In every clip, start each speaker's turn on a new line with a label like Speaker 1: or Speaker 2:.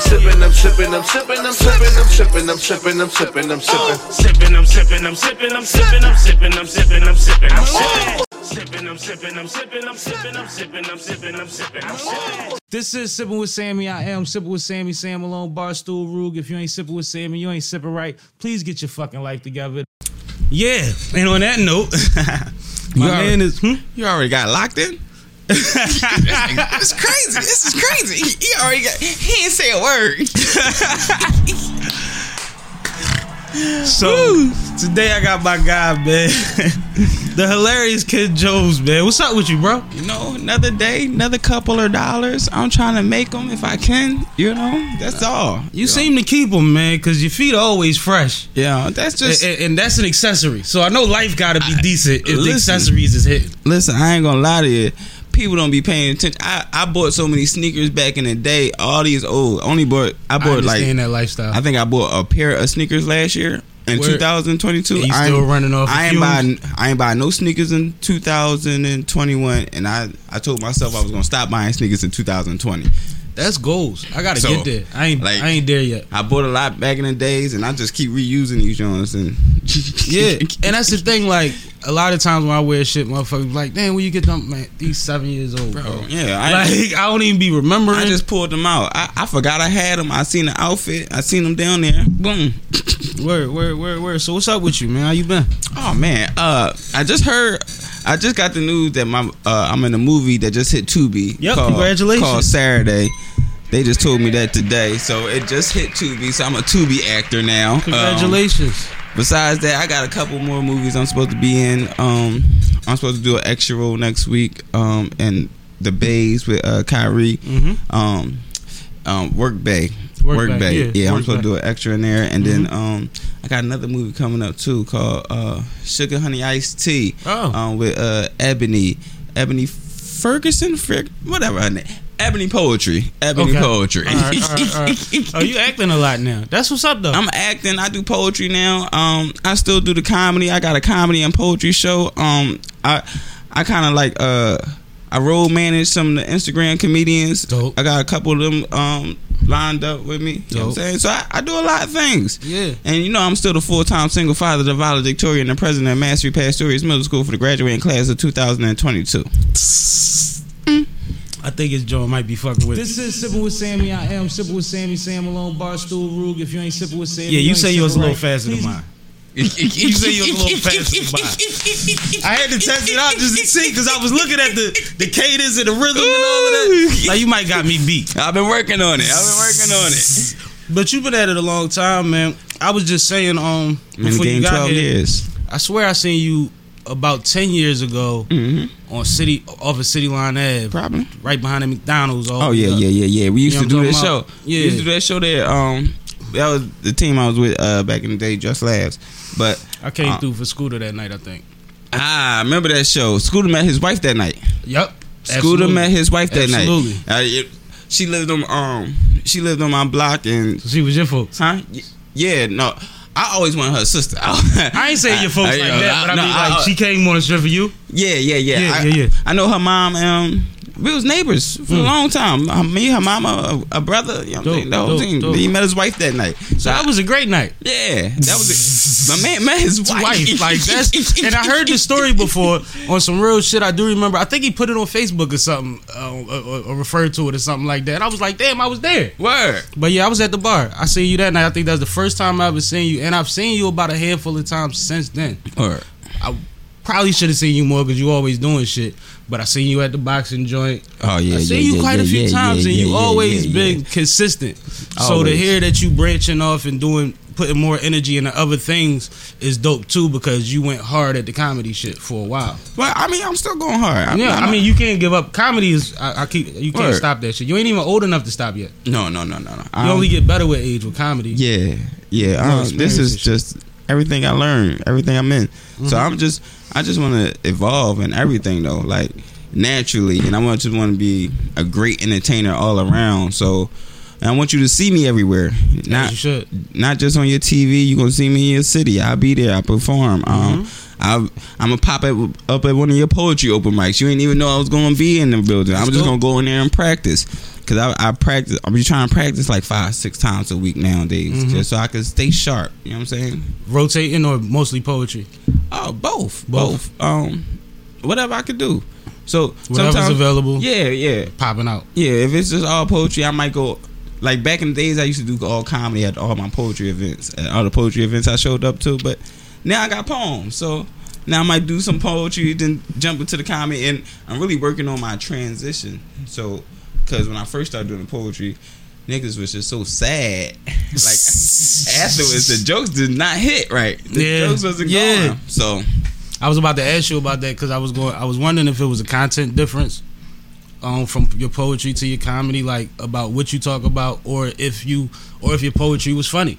Speaker 1: sipping, I'm sipping, I'm sipping, I'm sipping, I'm sipping, I'm sipping, I'm sipping, I'm sipping.
Speaker 2: I'm sipping, I'm sipping, I'm sipping, I'm sipping, I'm sipping, I'm sipping, I'm sipping, I'm sipping. I'm sipping, I'm sipping, I'm sipping, I'm sipping, I'm sipping, I'm sipping, I'm sipping, I'm sipping.
Speaker 3: This is Sipping with Sammie. I am Sipping with Sammie, Sam Malone, Barstool Rug. If you ain't sipping with Sammie, you ain't sipping right. Please get your fucking life together. Yeah, and on that note, my
Speaker 4: You already-
Speaker 3: man is. Hmm?
Speaker 4: You already got locked in? It's crazy. This is crazy. He, he already got. He ain't say a word.
Speaker 3: So today I got my guy, man, the hilarious Ken Jones, man. What's up with you, bro?
Speaker 4: You know, another day, another couple of dollars. I'm trying to make them if I can. You know, that's all.
Speaker 3: You seem to keep them, man, because your feet are always fresh.
Speaker 4: Yeah, that's just.
Speaker 3: and, and that's an accessory. So I know life got to be decent if the accessories is hit.
Speaker 4: Listen, I ain't gonna lie to you. People don't be paying attention. I, I bought so many sneakers back in the day. All these old. Only bought. I
Speaker 3: I
Speaker 4: bought like.
Speaker 3: understand that lifestyle.
Speaker 4: I think I bought a pair of sneakers last year in
Speaker 3: Word.
Speaker 4: 2022. I
Speaker 3: still running off
Speaker 4: I ain't
Speaker 3: buying.
Speaker 4: I ain't buy no sneakers in 2021, and I I told myself I was gonna stop buying sneakers in 2020.
Speaker 3: That's goals. I gotta
Speaker 4: So,
Speaker 3: get there. I ain't.
Speaker 4: like-
Speaker 3: I ain't there yet.
Speaker 4: I bought a lot back in the days, and I just keep reusing these joints. And
Speaker 3: Yeah, and that's the thing. Like a lot of times when I wear shit, motherfuckers be like, "Damn, where you get them? Man, these seven years old, bro."
Speaker 4: Bro, yeah, I,
Speaker 3: like I don't even be remembering.
Speaker 4: I just pulled them out. I, I forgot I had them. I seen the outfit. I seen them down there. Boom.
Speaker 3: where, where, where, where? So what's up with you, man? How you been?
Speaker 4: Oh man, uh, I just heard. I just got the news that my uh, I'm in a movie that just hit Tubi.
Speaker 3: Yep,
Speaker 4: called,
Speaker 3: congratulations.
Speaker 4: Called Saturday. They just told me that today, so it just hit Tubi. So I'm a Tubi actor now. Um,
Speaker 3: Congratulations.
Speaker 4: besides that, I got a couple more movies I'm supposed to be in. Um, I'm supposed to do an extra role next week. Um, and the Bays with uh, Kyrie.
Speaker 3: mm-hmm.
Speaker 4: Um, um, Work Bay.
Speaker 3: Work
Speaker 4: Work,
Speaker 3: Bay,
Speaker 4: Bay.
Speaker 3: yeah,
Speaker 4: Yeah, I'm supposed
Speaker 3: Bay.
Speaker 4: to do an extra in there, and
Speaker 3: Mhm.
Speaker 4: then um, I got another movie coming up too called uh, Sugar Honey Iced Tea.
Speaker 3: Oh.
Speaker 4: Um, with uh, Ebony, Ebony Ferguson, Fer- whatever her name. Ebony Poetry. Ebony
Speaker 3: Okay.
Speaker 4: Poetry.
Speaker 3: All right, all right, all right. Oh, you acting a lot now. That's what's up though.
Speaker 4: I'm acting. I do poetry now. Um, I still do the comedy. I got a comedy and poetry show. Um, I I kind of like uh, I role manage some of the Instagram comedians.
Speaker 3: Dope.
Speaker 4: I got a couple of them um lined up with me. You know what I'm saying? So I, I do a lot of things.
Speaker 3: yeah.
Speaker 4: And you know I'm still the full time single father, the valedictorian, and president of Mastery Pastorius Middle School for the graduating class of 2022.
Speaker 3: I think his joint might be fucking with. This is sipping with Sammie. I am sipping with Sammie. Sam Malone, Barstool Rug. If you ain't sipping with Sammie, Yeah, you ain't say yours a little right. faster than Please-
Speaker 4: you
Speaker 3: mine. You say yours a little faster than mine. I had to test it out just to see because I was looking at the the cadence and the rhythm and all of that. Like you might got me beat.
Speaker 4: I've been working on it. I've been working on it.
Speaker 3: But you've been at it a long time, man. I was just saying, um,
Speaker 4: I'm in the
Speaker 3: before you got
Speaker 4: 12
Speaker 3: here,
Speaker 4: years.
Speaker 3: I swear I seen you about ten years ago
Speaker 4: Mm-hmm.
Speaker 3: on City off of City Line Ave,
Speaker 4: Probably.
Speaker 3: right behind the McDonald's. all
Speaker 4: Oh yeah, yeah, yeah, yeah. We used
Speaker 3: You know
Speaker 4: to do that show.
Speaker 3: about?
Speaker 4: We used to do that show there. Um, that was the team I was with uh, back in the day, Just Labs. But
Speaker 3: I came
Speaker 4: Uh,
Speaker 3: through for Scooter that night. I think.
Speaker 4: ah, I remember that show. Scooter met his wife that night.
Speaker 3: Yep.
Speaker 4: Scooter
Speaker 3: Absolutely.
Speaker 4: met his wife that
Speaker 3: Absolutely.
Speaker 4: night. Uh, she lived on um, she lived on my block and
Speaker 3: So she was your folks.
Speaker 4: huh? Yeah, no. I always wanted her sister.
Speaker 3: I ain't saying your folks
Speaker 4: I-
Speaker 3: like
Speaker 4: I-
Speaker 3: that, but I
Speaker 4: no,
Speaker 3: mean, like she came on a strip for you.
Speaker 4: Yeah, yeah, yeah.
Speaker 3: Yeah,
Speaker 4: I,
Speaker 3: yeah, yeah.
Speaker 4: I know her mom. Um, we was neighbors for a
Speaker 3: Mm.
Speaker 4: long time. Uh, me, her mama, a, a brother. You know, what I'm
Speaker 3: Dope,
Speaker 4: saying? the whole thing.
Speaker 3: dope.
Speaker 4: He met his wife that night.
Speaker 3: So that was a great night.
Speaker 4: Yeah, that was it. My man met his wife.
Speaker 3: Wife, like that's, and I heard the story before on some real shit. I do remember. I think he put it on Facebook or something, uh, or, or referred to it or something like that. And I was like, damn, I was there.
Speaker 4: Word.
Speaker 3: But yeah, I was at the bar. I seen you that night. I think that's the first time I ever seen you, and I've seen you about a handful of times since then.
Speaker 4: Word.
Speaker 3: I probably should have seen you more because you always doing shit. But I seen you at the boxing joint.
Speaker 4: Oh yeah,
Speaker 3: I
Speaker 4: yeah,
Speaker 3: seen you
Speaker 4: yeah,
Speaker 3: quite
Speaker 4: yeah,
Speaker 3: a few
Speaker 4: yeah,
Speaker 3: times, and you always been consistent. So to hear that you branching off and doing, putting more energy into other things is dope too because you went hard at the comedy shit for a while.
Speaker 4: Well, I mean, I'm still going hard. I'm-
Speaker 3: yeah,
Speaker 4: I'm
Speaker 3: I mean you can't give up. Comedy is I, I keep you can't
Speaker 4: Word.
Speaker 3: stop that shit. You ain't even old enough to stop yet.
Speaker 4: no, no, no, no, no.
Speaker 3: You only get better with age with comedy.
Speaker 4: Yeah, yeah. Um, this is just everything I learned, everything I'm in. So
Speaker 3: Mm-hmm.
Speaker 4: I'm just, I just want to evolve in everything though, like naturally, and I want just want to be a great entertainer all around. So. And I want you to see me everywhere, not
Speaker 3: you should.
Speaker 4: not just on your TV. You gonna see me in your city. I'll be there. I perform. Um,
Speaker 3: Mm-hmm.
Speaker 4: I I'm gonna pop up, up at one of your poetry open mics. You ain't even know I was gonna be in the building. I'm just gonna go in there and practice. Because I, I practice. I'm be trying to practice like five, six times a week nowadays,
Speaker 3: Mm-hmm.
Speaker 4: just so I can stay sharp. You know what I'm saying?
Speaker 3: Rotating or mostly poetry?
Speaker 4: Oh, both,
Speaker 3: Both.
Speaker 4: both. Um, whatever I could do. So
Speaker 3: Whatever's available.
Speaker 4: Yeah, yeah,
Speaker 3: Popping out.
Speaker 4: yeah. If it's just all poetry, I might go. Like back in the days, I used to do all comedy at all my poetry events, at all the poetry events I showed up to. But now I got poems, so now I might do some poetry, then jump into the comedy, and I'm really working on my transition. So, because when I first started doing the poetry, niggas was just so sad. like afterwards, the jokes did not hit right. The
Speaker 3: Yeah.
Speaker 4: jokes wasn't
Speaker 3: Yeah.
Speaker 4: going. So
Speaker 3: I was about to ask you about that because I was going. I was wondering if it was a content difference, um, from your poetry to your comedy, like about what you talk about, or if you, or if your poetry was funny.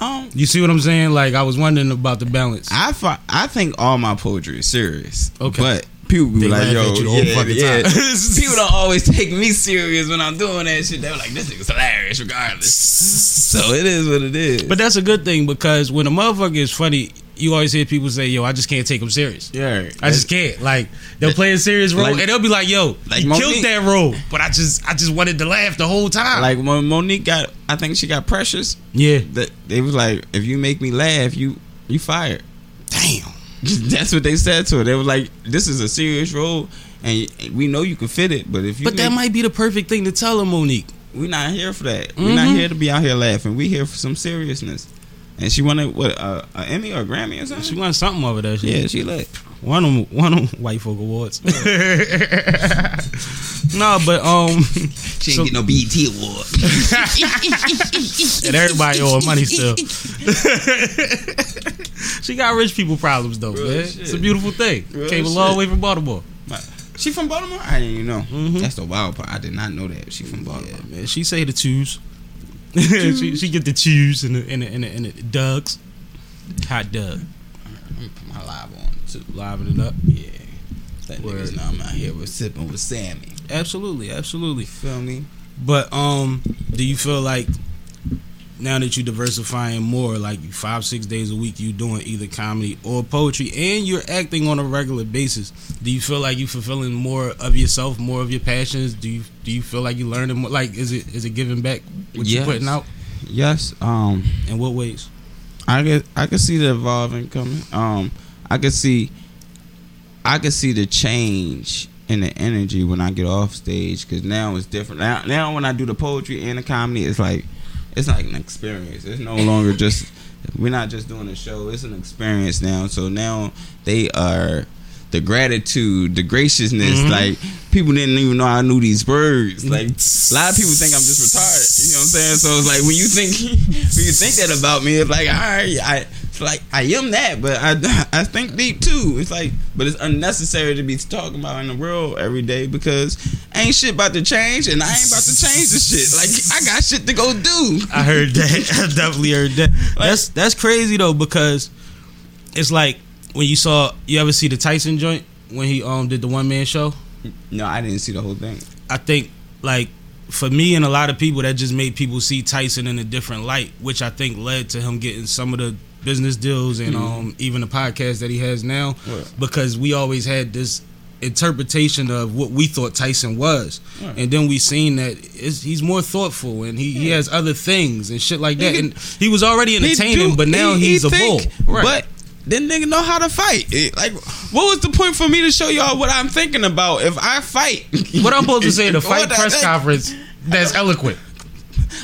Speaker 4: um,
Speaker 3: You see what I'm saying? Like I was wondering about the balance.
Speaker 4: I I think all my poetry is serious.
Speaker 3: Okay.
Speaker 4: But people be
Speaker 3: They
Speaker 4: like, yo,
Speaker 3: at you the whole
Speaker 4: yeah,
Speaker 3: fucking
Speaker 4: yeah.
Speaker 3: time.
Speaker 4: people don't always take me serious when I'm doing that shit. They're like, this nigga's hilarious regardless. so it is what it is.
Speaker 3: But that's a good thing because when a motherfucker is funny, you always hear people say, "Yo, I just can't take him serious."
Speaker 4: yeah,
Speaker 3: I just can't. Like they'll play a serious role
Speaker 4: Like-
Speaker 3: and they'll be like, "Yo,
Speaker 4: like
Speaker 3: he
Speaker 4: Mo'Nique.
Speaker 3: killed that role," but I just, I just wanted to laugh the whole time.
Speaker 4: like when Mo'Nique got, I think she got precious.
Speaker 3: yeah,
Speaker 4: That they was like, if you make me laugh, you you fired.
Speaker 3: damn.
Speaker 4: That's what they said to her. They were like, this is a serious role, and we know you can fit it. But if you,
Speaker 3: But that might be the perfect thing to tell him, Mo'Nique.
Speaker 4: We're not here for that. We're not
Speaker 3: Mhm.
Speaker 4: here to be out here laughing. We're here for some seriousness. And she wanted what uh, a Emmy or a Grammy or something.
Speaker 3: She wanted something over that shit.
Speaker 4: yeah, she lit.
Speaker 3: One of them, one of them white folk awards. no, but um,
Speaker 4: She
Speaker 3: So-
Speaker 4: ain't get no BET award.
Speaker 3: and everybody owing money still. she got rich people problems though,
Speaker 4: Real
Speaker 3: man.
Speaker 4: shit.
Speaker 3: It's a beautiful thing.
Speaker 4: Real
Speaker 3: Came a long way from Baltimore.
Speaker 4: she from Baltimore? I didn't even know.
Speaker 3: Mhm.
Speaker 4: That's the wild part. I did not know that she from Baltimore.
Speaker 3: Yeah, man. She say the twos. she, she get the chews and the and the, and the, and the dugs. Hot dug.
Speaker 4: Let me put my live on too.
Speaker 3: Liven it up.
Speaker 4: Yeah. That
Speaker 3: Word.
Speaker 4: niggas know I'm out here with sipping with Sammie.
Speaker 3: Absolutely, absolutely.
Speaker 4: Feel me?
Speaker 3: But um, do you feel like now that you're diversifying more, like five, six days a week, you doing either comedy or poetry, and you're acting on a regular basis? Do you feel like you fulfilling more of yourself, more of your passions? Do you do you feel like you learning more? Like, is it is it giving back what you're putting out?
Speaker 4: Yes. Um.
Speaker 3: In what ways?
Speaker 4: I could I could see the evolving coming. Um, I could see, I could see the change in the energy when I get off stage because now it's different. Now, now when I do the poetry and the comedy, it's like it's like an experience. It's no longer just we're not just doing a show. It's an experience now. So now they are. The gratitude, the graciousness,
Speaker 3: Mhm.
Speaker 4: like people didn't even know I knew these words. Like a lot of people think I'm just retarded. You know what I'm saying? So it's like when you think when you think that about me, it's like all right, I it's like I am that, but I I think deep too. It's like, but it's unnecessary to be talking about in the world every day because ain't shit about to change, and I ain't about to change the shit. Like I got shit to go do.
Speaker 3: I heard that. I definitely heard that. That's that's crazy though because it's like when you saw you ever see the Tyson joint when he um did the one man show.
Speaker 4: No, I didn't see the whole thing.
Speaker 3: I think like for me and a lot of people that just made people see Tyson in a different light, which I think led to him getting some of the business deals and um even the podcast that he has now
Speaker 4: Right.
Speaker 3: because we always had this interpretation of what we thought Tyson was
Speaker 4: Right.
Speaker 3: and then we seen that it's, he's more thoughtful and he, he has other things and shit like that
Speaker 4: He-
Speaker 3: and he was already entertaining
Speaker 4: do-
Speaker 3: but now
Speaker 4: he- he
Speaker 3: he's a
Speaker 4: think,
Speaker 3: bull right
Speaker 4: But then nigga know how to fight. It- like, what was the point for me to show y'all what I'm thinking about if I fight?
Speaker 3: what I'm supposed to say at the fight press
Speaker 4: heck?
Speaker 3: conference that's eloquent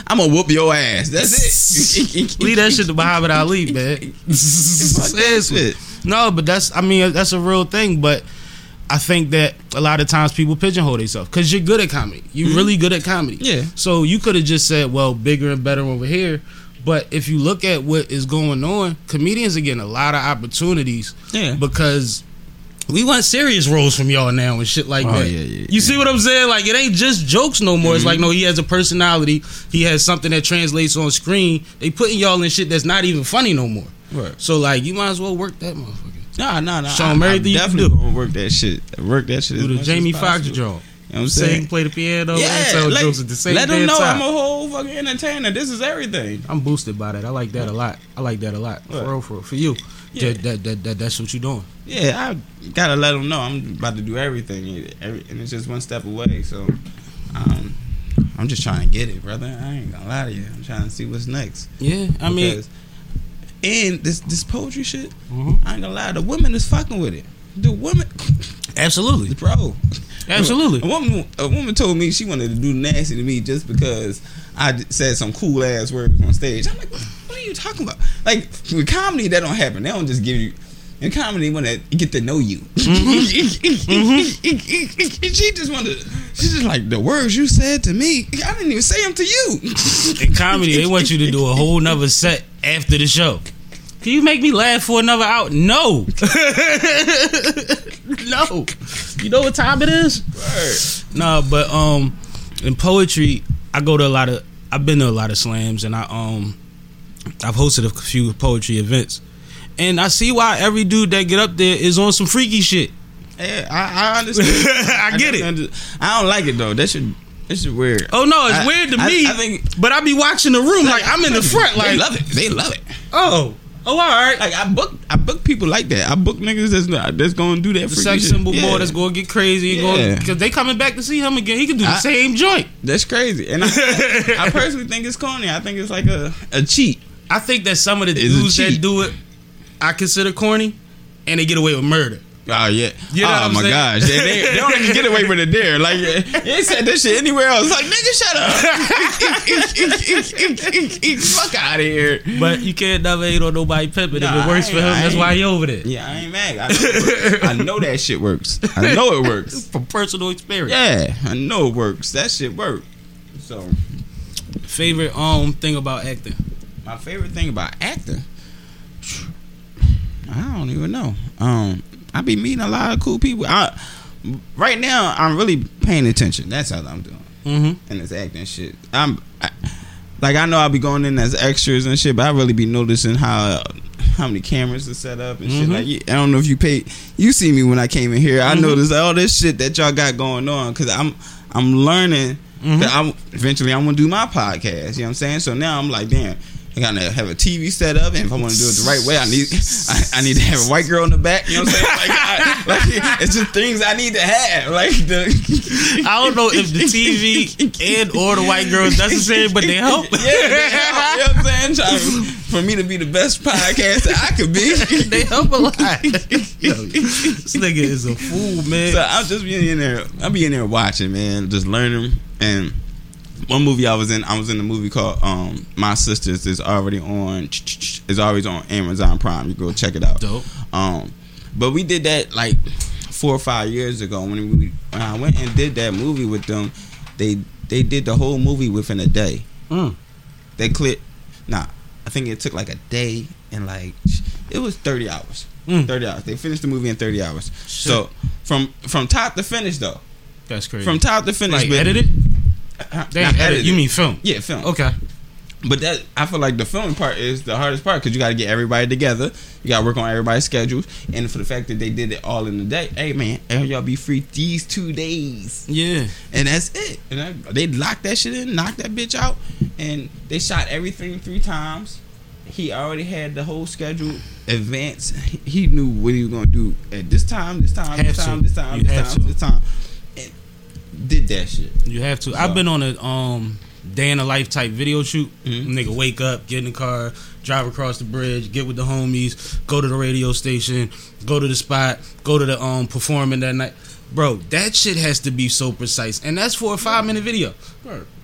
Speaker 4: I'm gonna whoop your ass. That's it.
Speaker 3: Leave that shit to Muhammad Ali, man. Seriously. No, but that's I mean that's a real thing. But I think that a lot of times people pigeonhole themselves because you're good at comedy. You're really good at comedy.
Speaker 4: Mm-hmm. Yeah.
Speaker 3: So you could have just said, well, bigger and better over here. But if you look at what is going on, comedians are getting a lot of opportunities
Speaker 4: Yeah.
Speaker 3: because we want serious roles from y'all now and shit like
Speaker 4: Oh,
Speaker 3: that.
Speaker 4: yeah, yeah,
Speaker 3: you see what I'm saying? Like it ain't just jokes no more. It's like mm-hmm. no, he has a personality. He has something that translates on screen. They putting y'all in shit that's not even funny no more.
Speaker 4: Right.
Speaker 3: So like you might as well work that motherfucker.
Speaker 4: Nah, nah, nah.
Speaker 3: Show
Speaker 4: I-
Speaker 3: 'em
Speaker 4: I'm
Speaker 3: you can
Speaker 4: definitely
Speaker 3: do.
Speaker 4: gonna work that shit. Work that shit.
Speaker 3: Do the Jamie Foxx joint.
Speaker 4: You know what I'm saying?
Speaker 3: Sing, play the piano,
Speaker 4: Yeah,
Speaker 3: and tell
Speaker 4: let,
Speaker 3: jokes at the same
Speaker 4: let them know
Speaker 3: time.
Speaker 4: I'm a whole fucking entertainer. This is everything.
Speaker 3: I'm boosted by that. I like that a lot. I like that a lot.
Speaker 4: What?
Speaker 3: For real, for real. For you.
Speaker 4: Yeah.
Speaker 3: That, that, that, that, that's what you're doing.
Speaker 4: Yeah, I gotta let them know I'm about to do everything, and it's just one step away. So, um, I'm just trying to get it, brother. I ain't gonna lie to you. I'm trying to see what's next.
Speaker 3: Yeah, I mean,
Speaker 4: and this this poetry shit,
Speaker 3: Mhm.
Speaker 4: I ain't gonna lie. The women is fucking with it. The women,
Speaker 3: absolutely,
Speaker 4: bro.
Speaker 3: absolutely.
Speaker 4: A woman, a woman told me she wanted to do nasty to me just because I said some cool ass words on stage. I'm like, are you talking about? Like with comedy, that don't happen. They don't just give you. In comedy, want to get to know you, she just wanted. She's just like the words you said to me. I didn't even say them to you.
Speaker 3: In comedy, they want you to do a whole nother set after the show. Can you make me laugh for another hour? No. no. You know what time it is? No, but um in poetry, I go to a lot of I've been to a lot of slams and I um I've hosted a few poetry events. And I see why every dude that get up there is on some freaky shit.
Speaker 4: Yeah, I, I understand.
Speaker 3: I get it.
Speaker 4: definitely under- I don't like it though. That should. That should weird.
Speaker 3: Oh no, it's
Speaker 4: I-
Speaker 3: weird to
Speaker 4: I-
Speaker 3: me.
Speaker 4: I think-
Speaker 3: but I be watching the room like, I'm in the front, Like
Speaker 4: they
Speaker 3: like
Speaker 4: love it. They love it.
Speaker 3: oh, oh, all right.
Speaker 4: Like I book, I book people like that. I book niggas that's not, that's gonna do that.
Speaker 3: the sex symbol
Speaker 4: Yeah.
Speaker 3: boy that's gonna get crazy
Speaker 4: Yeah.
Speaker 3: because they coming back to see him again. He can do the
Speaker 4: I-
Speaker 3: same joint.
Speaker 4: That's crazy. And I, I personally think it's corny. I think it's like a, a cheat.
Speaker 3: I think that some of the
Speaker 4: It's a
Speaker 3: dudes that
Speaker 4: cheat.
Speaker 3: do it, I consider corny, and they get away with murder.
Speaker 4: Oh yeah.
Speaker 3: You know what
Speaker 4: oh
Speaker 3: I'm
Speaker 4: my
Speaker 3: saying?
Speaker 4: gosh. They, they, they don't even get away with it there. Like they ain't said that shit anywhere else. Like nigga, shut up. Fuck out of here.
Speaker 3: But you can't never hate on nobody pimping.
Speaker 4: Nah,
Speaker 3: if it works
Speaker 4: I
Speaker 3: for him,
Speaker 4: I
Speaker 3: that's why he over there.
Speaker 4: Yeah, I ain't mad. I know, it works. I know that shit works. I know it works.
Speaker 3: From personal experience.
Speaker 4: Yeah, I know it works. That shit work. So
Speaker 3: Favorite um thing about acting?
Speaker 4: My favorite thing about acting, I don't even know. Um, I be meeting a lot of cool people. I right now I'm really paying attention. That's all I'm doing.
Speaker 3: Mm-hmm.
Speaker 4: And this acting shit. I'm I, like I know I'll be going in as extras and shit, but I really be noticing how how many cameras are set up and shit.
Speaker 3: Mhm.
Speaker 4: Like I don't know if you pay. You see me when I came in here. I
Speaker 3: Mhm.
Speaker 4: noticed all this shit that y'all got going on because I'm I'm learning.
Speaker 3: Mhm.
Speaker 4: That I'm eventually I'm gonna do my podcast. You know what I'm saying? So now I'm like, damn. I gotta have a TV set up, and if I want to do it the right way, I need I, I need to have a white girl in the back. You know what I'm saying? Like, I, like it's just things I need to have. Like the
Speaker 3: I don't know if the TV and or the white girl is necessary, but they help.
Speaker 4: Yeah, they help. You know what I'm saying? Trying for me to be the best podcaster I could be.
Speaker 3: they help a lot. Yo, this nigga is a fool, man.
Speaker 4: So I'm just being in there. I'll be in there watching, man, just learning. And one movie I was in, I was in a movie called um, My Sisters. is already on. It's always on Amazon Prime. You go check it out.
Speaker 3: Dope.
Speaker 4: Um, but we did that like four or five years ago when we when I went and did that movie with them. They they did the whole movie within a day.
Speaker 3: Mm.
Speaker 4: They cleared. Nah, I think it took like a day and like it was thirty hours.
Speaker 3: Mm.
Speaker 4: Thirty hours. They finished the movie in thirty hours. So from from top to finish though,
Speaker 3: That's crazy.
Speaker 4: from top to finish,
Speaker 3: like edited? They edit.
Speaker 4: edited.
Speaker 3: You mean film?
Speaker 4: yeah, film.
Speaker 3: Okay.
Speaker 4: But that I feel like the filming part is the hardest part because you got to get everybody together. You got to work on everybody's schedules, and for the fact that they did it all in the day. Hey man, y'all be free these two days,
Speaker 3: Yeah.
Speaker 4: and that's it. And I, they locked that shit in, knocked that bitch out, and they shot everything three times. He already had the whole schedule advanced. He- knew what he was gonna do at this time, this time, this time, this time, this time, this time, and did that shit.
Speaker 3: You have to.
Speaker 4: So-
Speaker 3: I've been on a um day in the life type video shoot.
Speaker 4: Mhm.
Speaker 3: Nigga, wake up, get in the car, drive across the bridge, get with the homies, go to the radio station, go to the spot, go to the um performing that night. Bro, that shit has to be so precise, and that's for a five minute video.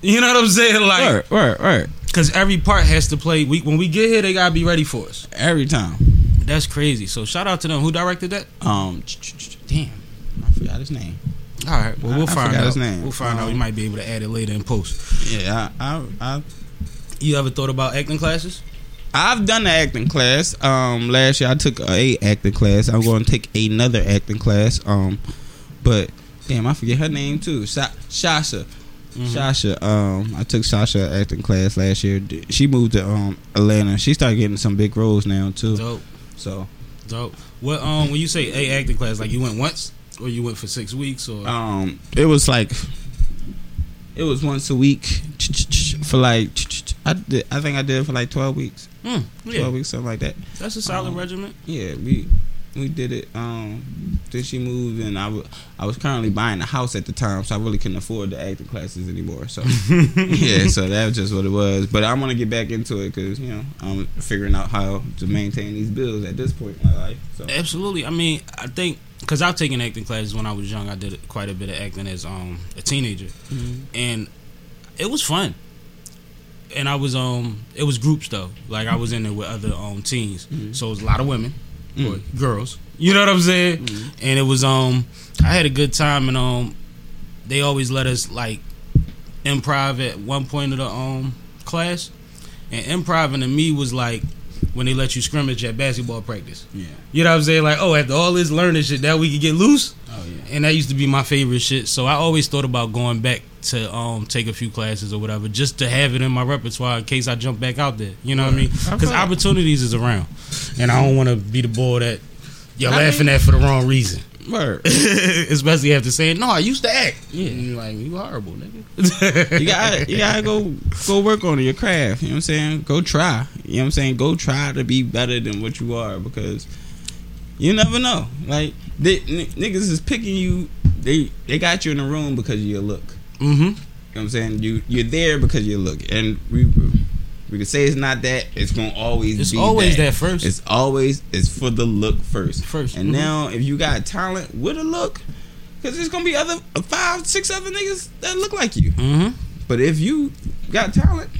Speaker 3: You know what I'm saying? Like,
Speaker 4: Right, right, right.
Speaker 3: because every part has to play. We, when we get here, they gotta be ready for us.
Speaker 4: Every time.
Speaker 3: That's crazy. So shout out to them. Who directed that?
Speaker 4: Um, damn, I forgot his name.
Speaker 3: All right. Well, we'll
Speaker 4: I
Speaker 3: find
Speaker 4: forgot
Speaker 3: out.
Speaker 4: his name.
Speaker 3: We'll find out. We
Speaker 4: Um,
Speaker 3: might be able to add it later in post.
Speaker 4: Yeah, I, I, I
Speaker 3: You ever thought about acting classes?
Speaker 4: I've done the acting class. Um, last year I took a acting class. I'm going to take another acting class. Um, but damn, I forget her name too. Sa- Shasha.
Speaker 3: Mm-hmm.
Speaker 4: Shasha. Um, I took Shasha acting class last year. She moved to um Atlanta. She started getting some big roles now too.
Speaker 3: Dope.
Speaker 4: So
Speaker 3: Dope. What um when you say a acting class, like you went once or you went for six weeks or
Speaker 4: um, it was like it was once a week for like I did, I think I did it for like twelve weeks.
Speaker 3: Hmm,
Speaker 4: Twelve weeks, something like that.
Speaker 3: that's a solid
Speaker 4: um,
Speaker 3: regimen.
Speaker 4: Yeah, we We did it. Um, then she moved, and I I was currently buying a house at the time, so I really couldn't afford the acting classes anymore. So yeah, so that was just what it was. But I'm gonna get back into it because you know I'm figuring out how to maintain these bills at this point in my life. So
Speaker 3: Absolutely. I mean, I think because I've taken acting classes when I was young. I did quite a bit of acting as um a teenager, and it was fun. And I was um it was groups though. Like I was in there with other um teens, so it was a lot of women or girls. You know what I'm saying? And it was um I had a good time and um they always let us like improv at one point of the um class, and improv to me was like when they let you scrimmage at basketball practice.
Speaker 4: yeah,
Speaker 3: You know what I'm saying? Like, oh, after all this learning shit, that we could get loose.
Speaker 4: oh yeah.
Speaker 3: And that used to be my favorite shit. So I always thought about going back to um take a few classes or whatever, just to have it in my repertoire in case I jump back out there. You know what I mean? Because
Speaker 4: feel-
Speaker 3: opportunities is around, and I don't want to be the boy that you're
Speaker 4: I
Speaker 3: laughing
Speaker 4: mean-
Speaker 3: at for the wrong reason.
Speaker 4: Word.
Speaker 3: Especially after saying, "No, I used to act." Yeah, and you're like you horrible, nigga.
Speaker 4: you gotta you gotta go go work on your craft. You know what I'm saying? Go try. You know what I'm saying? Go try to be better than what you are because you never know. Like they, n- niggas is picking you. They they got you in the room because of your look.
Speaker 3: mm-hmm.
Speaker 4: You know what I'm saying? You you're there because of your look, and we we could say it's not that. It's gonna always
Speaker 3: It's
Speaker 4: be
Speaker 3: always
Speaker 4: that.
Speaker 3: that first.
Speaker 4: It's always it's for the look first.
Speaker 3: First,
Speaker 4: and
Speaker 3: mhm.
Speaker 4: now if you got talent with a look, because there's gonna be other five six other niggas that look like you.
Speaker 3: mm-hmm.
Speaker 4: But if you got talent,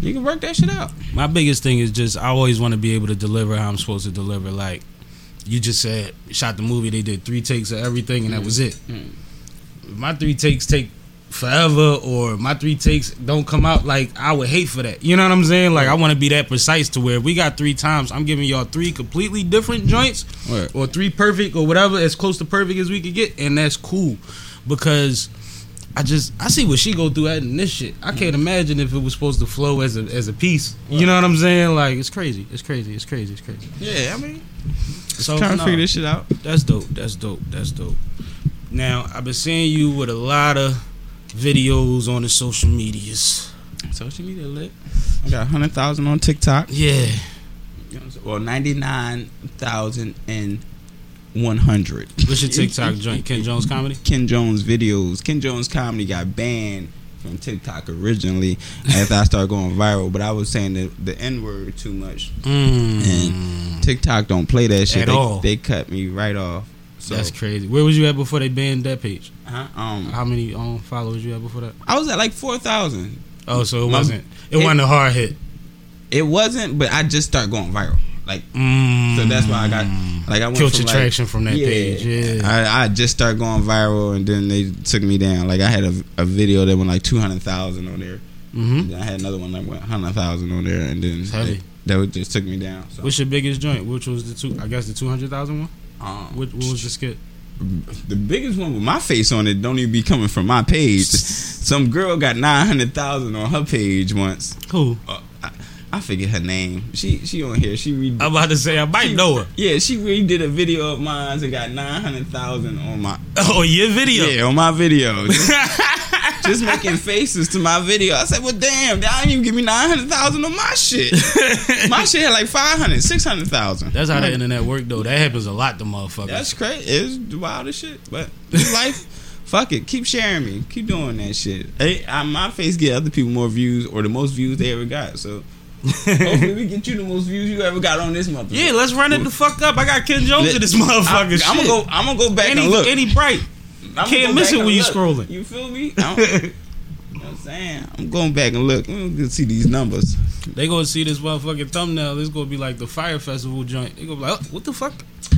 Speaker 4: you can work that shit out.
Speaker 3: My biggest thing is just I always want to be able to deliver how I'm supposed to deliver. Like you just said, shot the movie, they did three takes of everything, and that was it.
Speaker 4: Mm.
Speaker 3: If my three takes take forever, or my three takes don't come out, like I would hate for that. You know what I'm saying? Like I want to be that precise to where if we got three times, I'm giving y'all three completely different joints,
Speaker 4: Right.
Speaker 3: or three perfect, or whatever, as close to perfect as we could get, and that's cool because. I just I see what she go through adding this shit. I can't imagine if it was supposed to flow as a as a piece. You know what I'm saying? Like it's crazy. It's crazy. It's crazy. It's crazy.
Speaker 4: Yeah, I mean,
Speaker 3: So
Speaker 4: trying to
Speaker 3: no,
Speaker 4: figure this shit out.
Speaker 3: That's dope. That's dope. That's dope. Now I've been seeing you with a lot of videos on the social medias.
Speaker 4: Social media lit. I got hundred thousand on TikTok.
Speaker 3: Yeah.
Speaker 4: You know what Well, ninety nine thousand and one hundred.
Speaker 3: What's your TikTok joint? Ken Jones comedy.
Speaker 4: Ken Jones videos. Ken Jones comedy got banned from TikTok originally after I started going viral, but I was saying the, the N word too much.
Speaker 3: Mm.
Speaker 4: TikTok don't play that shit.
Speaker 3: At
Speaker 4: they,
Speaker 3: all.
Speaker 4: they cut me right off. So
Speaker 3: That's crazy. Where was you at before they banned that page?
Speaker 4: huh? um,
Speaker 3: How many um, followers you had before that?
Speaker 4: I was at like four thousand.
Speaker 3: Oh, so it
Speaker 4: My-
Speaker 3: wasn't. It,
Speaker 4: it-
Speaker 3: wasn't a hard hit.
Speaker 4: It wasn't, but I just started going viral. Like
Speaker 3: Mm.
Speaker 4: so that's why I got like I went
Speaker 3: Killed
Speaker 4: from,
Speaker 3: your
Speaker 4: like-
Speaker 3: traction from that page. Yeah.
Speaker 4: I, I just started going viral, and then they took me down. Like I had a, a video that went like two hundred thousand on there.
Speaker 3: mm-hmm.
Speaker 4: I had another one that went hundred thousand on there, and then they, that just took me down. So
Speaker 3: What's your biggest joint? Which was the two? I guess the two hundred thousand one.
Speaker 4: um,
Speaker 3: What, what was the skit?
Speaker 4: the biggest one with my face on it don't even be coming from my page. Some girl got nine hundred thousand on her page once.
Speaker 3: Who?
Speaker 4: Uh, I, forget her name. She she on here. She re-
Speaker 3: I'm about to say I might
Speaker 4: she-
Speaker 3: know her.
Speaker 4: Yeah, she redid a video of mine and got nine hundred thousand on my
Speaker 3: Oh, your video.
Speaker 4: yeah on my video. Just, just making faces to my video. I said, well, damn, they didn't even give me nine hundred thousand on my shit. my shit had like 500, 600,000.
Speaker 3: That's how the internet work though. That happens a lot to motherfuckers.
Speaker 4: That's crazy. It's the wildest shit, but life. Fuck it. Keep sharing me. Keep doing that shit. Hey, I, my face get other people more views or the most views they ever got. So hopefully we get you the most views you ever got on this month.
Speaker 3: yeah, let's run it the fuck up. I got Ken Jones in this motherfucker.
Speaker 4: I'm gonna go. I'm gonna go back
Speaker 3: Any,
Speaker 4: and look.
Speaker 3: any bright.
Speaker 4: I'ma
Speaker 3: can't miss it when you
Speaker 4: look.
Speaker 3: scrolling.
Speaker 4: You feel me? I'm, you know what I'm saying? I'm going back and look. I'm gonna see these numbers.
Speaker 3: They gonna see this motherfucking thumbnail. It's gonna be like the Fyre Festival joint. They gonna be like, oh, what the fuck?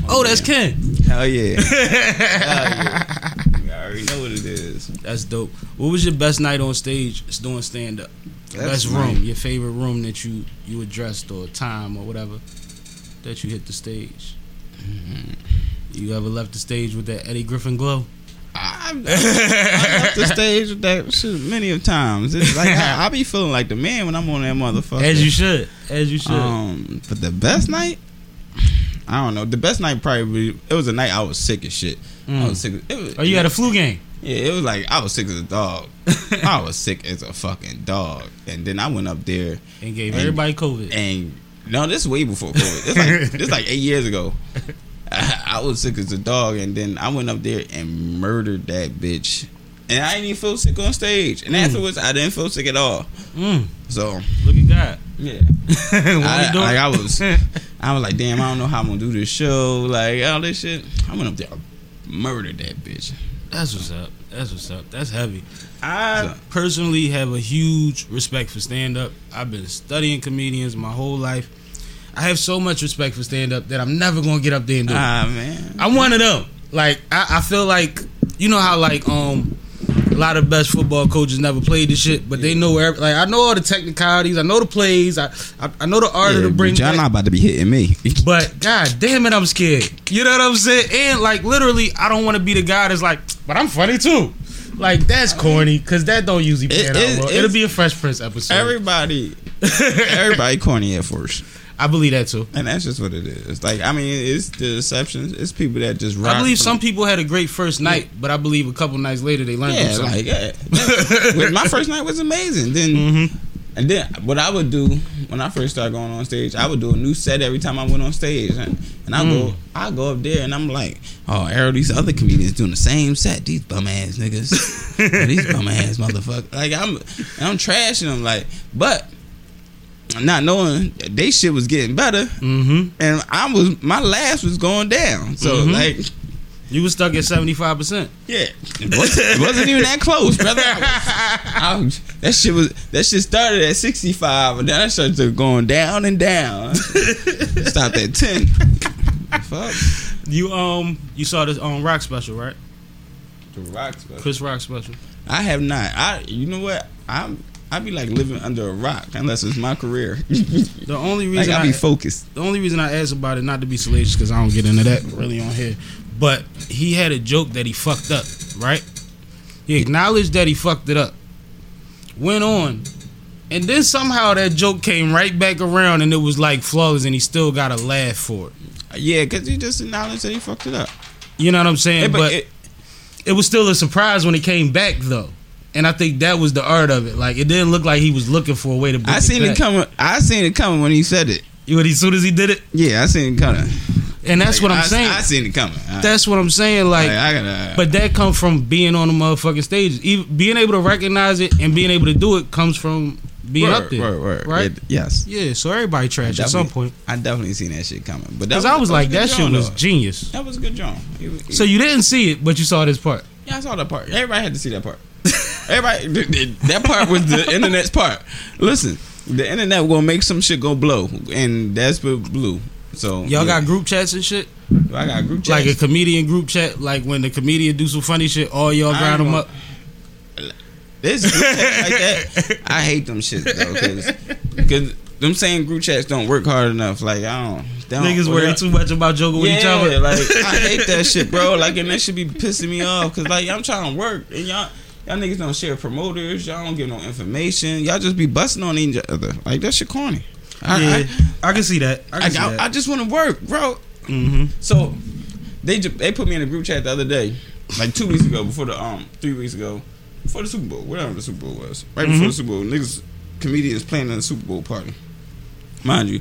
Speaker 3: Oh, oh that's Ken.
Speaker 4: Hell yeah. Hell yeah. You already know what it is.
Speaker 3: That's dope. What was your best night on stage doing stand up? Best room,
Speaker 4: nice.
Speaker 3: your favorite room that you you addressed or time or whatever that you hit the stage.
Speaker 4: Mm-hmm.
Speaker 3: You ever left the stage with that Eddie Griffin glow?
Speaker 4: I, I left the stage with that shit many of times. It's like I, I be feeling like the man when I'm on that motherfucker.
Speaker 3: As you should, as you should.
Speaker 4: Um, but the best night, I don't know. The best night probably it was a night I was sick as shit. I
Speaker 3: Mm.
Speaker 4: was sick. It was,
Speaker 3: oh, you had a flu game.
Speaker 4: Yeah, it was like I was sick as a dog. I was sick as a fucking dog, and then I went up there
Speaker 3: and gave
Speaker 4: And-
Speaker 3: everybody COVID.
Speaker 4: and no, this is way before COVID. It's like this like eight years ago, I, I was sick as a dog, and then I went up there and murdered that bitch. And I didn't even feel sick on stage. And afterwards, I didn't feel sick at all.
Speaker 3: Mm,
Speaker 4: So
Speaker 3: look at God.
Speaker 4: yeah, I, like I was, I was like, damn, I don't know how I'm gonna do this show, like all this shit. I went up there, murdered that bitch.
Speaker 3: That's what's up. That's what's up. That's heavy. I personally have a huge respect for stand up. I've been studying comedians my whole life. I have so much respect for stand up that I'm never gonna get up there and do it.
Speaker 4: Ah man,
Speaker 3: I'm one of them. Like I, I feel like you know how like um lot of best football coaches never played this shit, but they know where like I know all the technicalities, I know the plays, I I, I know the art of the bring
Speaker 4: y'all not about to be hitting me.
Speaker 3: But god damn it, I'm scared. You know what I'm saying? And like literally, I don't want to be the guy that's like, but I'm funny too. Like that's corny because that don't usually pan
Speaker 4: It-
Speaker 3: out well. It'll be a Fresh Prince episode.
Speaker 4: everybody, everybody corny at first.
Speaker 3: I believe that too.
Speaker 4: And that's just what it is. Like, I mean, it's the exceptions. It's people that just.
Speaker 3: I believe some people had a great first night, but I believe a couple nights later they learned
Speaker 4: Yeah, like yeah. My first night was amazing. Then,
Speaker 3: Mm-hmm.
Speaker 4: and then what I would do when I first started going on stage, I would do a new set every time I went on stage, and, and I
Speaker 3: Mm.
Speaker 4: go, I go up there, and I'm like, oh, Arrow, these other comedians doing the same set. These bum ass niggas, these bum ass motherfuckers. Like I'm, I'm trashing them. Like, but. Not knowing that they shit was getting better,
Speaker 3: mm-hmm.
Speaker 4: and I was my last was going down. So
Speaker 3: Mhm.
Speaker 4: like,
Speaker 3: You was stuck at seventy five percent.
Speaker 4: yeah, it wasn't, it wasn't even that close, brother. I was- I was- that shit was that shit started at sixty five, and then I started going down and down. Stopped at ten. Fuck.
Speaker 3: You um you saw this um rock special right?
Speaker 4: The rock special.
Speaker 3: Chris Rock special.
Speaker 4: I have not. I you know what? I'm I be like living under a rock unless it's my career.
Speaker 3: The only
Speaker 4: like
Speaker 3: reason
Speaker 4: I
Speaker 3: I,
Speaker 4: be focused.
Speaker 3: the only reason I asked about it not to be salacious because I don't get into that really on here, but he had a joke that he fucked up right. He acknowledged that he fucked it up. Went on. And then somehow that joke came right back around and it was like flawless and he still got a laugh for it.
Speaker 4: Yeah, because he just acknowledged that he fucked it up.
Speaker 3: You know what I'm saying?
Speaker 4: Yeah,
Speaker 3: but
Speaker 4: it-
Speaker 3: it was still a surprise when it came back though. And I think that was the art of it. Like it didn't look like he was looking for a way to.
Speaker 4: I seen it
Speaker 3: back.
Speaker 4: coming. I seen it coming when he said it.
Speaker 3: You- As soon as he did it,
Speaker 4: Yeah, I seen it coming.
Speaker 3: and that's
Speaker 4: Like,
Speaker 3: what I'm
Speaker 4: I,
Speaker 3: saying.
Speaker 4: I seen it coming. I,
Speaker 3: that's what I'm saying. Like,
Speaker 4: like, gotta.
Speaker 3: Uh, but that comes from being on the motherfucking stage. Even being able to recognize it and being able to do it comes from being
Speaker 4: Word,
Speaker 3: up there,
Speaker 4: word, word.
Speaker 3: right?
Speaker 4: It- yes.
Speaker 3: Yeah. So everybody trash at some point.
Speaker 4: I definitely seen that shit coming. But
Speaker 3: Because I was like, that shit was
Speaker 4: though.
Speaker 3: genius.
Speaker 4: That was a good joint. He was- he-
Speaker 3: So you didn't see it, but you saw this part.
Speaker 4: yeah, I saw that part. Everybody had to see that part. Everybody, th- th- that part was the internet's part. Listen, the internet will make some shit go blow, and that's what blew. So
Speaker 3: Y'all
Speaker 4: yeah.
Speaker 3: got group chats and shit.
Speaker 4: I got group
Speaker 3: Like a comedian group chat, like when the comedian do some funny shit, all y'all grind them up.
Speaker 4: This group chat like that, I hate them shit though, because them saying group chats don't work hard enough. Like I don't, don't
Speaker 3: Niggas
Speaker 4: or
Speaker 3: worry too much about joking with each other.
Speaker 4: like I hate that shit, bro. Like, and that should be pissing me off because, like, I'm trying to work and y'all, y'all niggas don't share promoters. Y'all don't give no information. Y'all just be busting on each other. Like that shit corny. I,
Speaker 3: yeah, I, can see that. I
Speaker 4: I,
Speaker 3: see
Speaker 4: I,
Speaker 3: that.
Speaker 4: I just want to work, bro.
Speaker 3: mm-hmm.
Speaker 4: So they ju- they put me in a group chat the other day, like two weeks ago, before the um three weeks ago, before the Super Bowl, whatever the Super Bowl was, right before
Speaker 3: Mhm.
Speaker 4: the Super Bowl, niggas comedians playing in the Super Bowl party. Mind you,